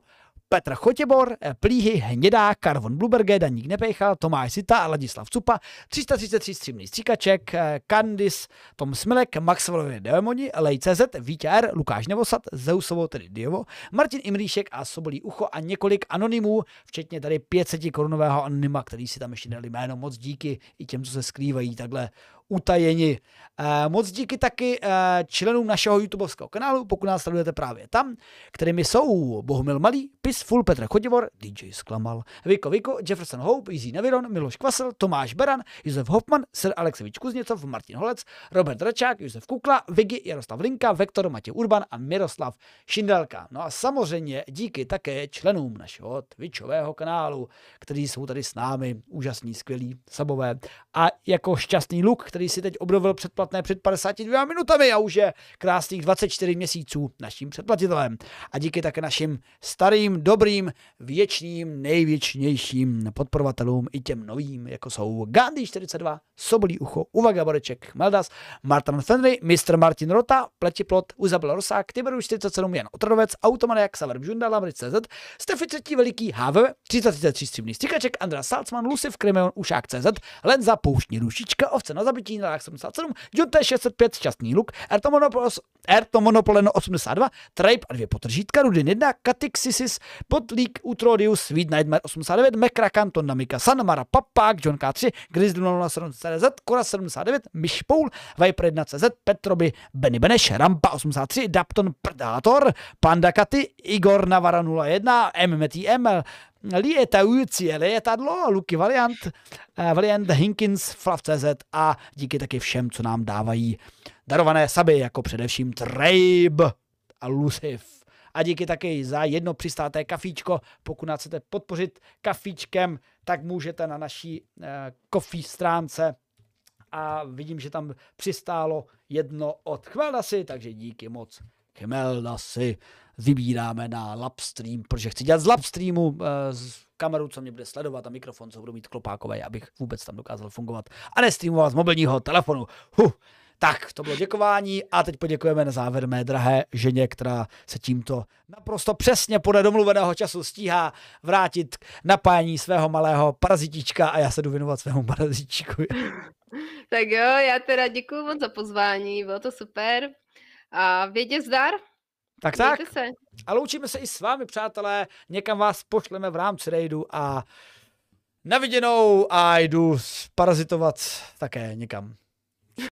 Petr Chotěbor, eh, Plíhy, Hnědá, Karvon Bluberge, Daník Nepejchal, Tomáš Sita, Ladislav Cupa, 333 střímný stříkaček, eh, Kandis, Tom Smilek, Maxwellovi Demoni, Lej.cz, Vítě R, Lukáš Nevosad, Zeusovo, tedy Diovo, Martin Imríšek a Sobolí Ucho a několik anonymů, včetně tady 500 korunového anonyma, který si tam ještě dali jméno. Moc díky i těm, co se skrývají takhle utajeni. Eh, Moc díky taky eh, členům našeho YouTubeovského kanálu, pokud nás sledujete právě tam, kterými jsou Bohumil Malý, Pisful, Petr Chodivor, DJ Sklamal, Viko Viko, Jefferson Hope, Easy Neviron, Miloš Kvasel, Tomáš Beran, Josef Hopman, Sir Aleksevič Kuzněcov, Martin Holec, Robert Račák, Josef Kukla, Vigi, Jaroslav Linka, Vektor, Matěj Urban a Miroslav Šindelka. No a samozřejmě díky také členům našeho Twitchového kanálu, kteří jsou tady s námi, úžasní, skvělí, sabové. A jako šťastný luk, který si teď obnovil předplatné před 52 minutami a už je krásných 24 měsíců naším předplatitelem. A díky také našim starým, dobrým, věčným, nejvěčnějším podporovatelům i těm novým, jako jsou Gandhi 42, Sobolí ucho, Uvaga Boreček, Meldas, Martin Fenry, Mr. Martin Rota, Pletiplot, Uzabel Rosák, Tiberu 47, Jan Otrodovec, Automaniak, Saver Bžunda, Lamric.cz, Stefy třetí veliký HV, 333 stříbrný stříkaček, Andra Salcman, Luciv, Krimeon, Ušák CZ, Lenza, Pouštní Rušička, Ovce na zabití, Nalák 77, John T605, Šťastný luk, Erto Monopoleno 82, Tripe a dvě potržítka, Rudin 1, Katixis, Podlík, Utrodius, Sweet Nightmare 89, Mekrakan, Tonamika, Sanmara, Papák, John K3, Grizzly 07 CZ, Kora 79, Myšpoul, Viper 1 CZ, Petroby, Benny Beneš, Rampa 83, Dapton Predator, Panda Katy, Igor Navara 01, MMTM, Lietající letadlo, Luky Valiant, eh, Valiant Hinkins, Flav.cz a díky taky všem, co nám dávají darované saby, jako především Trabe a Luciv. A díky taky za jedno přistáté kafíčko. Pokud nás chcete podpořit kafíčkem, tak můžete na naší eh, coffee stránce a vidím, že tam přistálo jedno od Chmeldasy, takže díky moc Chimelda si vybíráme na Labstream, protože chci dělat z Labstreamu eh, z kameru, co mě bude sledovat a mikrofon, co budu mít klopákové, abych vůbec tam dokázal fungovat a nestreamovat z mobilního telefonu. Huh. Tak, to bylo děkování a teď poděkujeme na závěr mé drahé ženě, která se tímto naprosto přesně podle domluveného času stíhá vrátit k napájení svého malého parazitička a já se jdu věnovat svému parazitičku. Tak jo, já teda děkuji moc za pozvání, bylo to super. A vědě zdar. Tak tak. Se. A loučíme se i s vámi, přátelé. Někam vás pošleme v rámci raidu a naviděnou a jdu parazitovat také někam.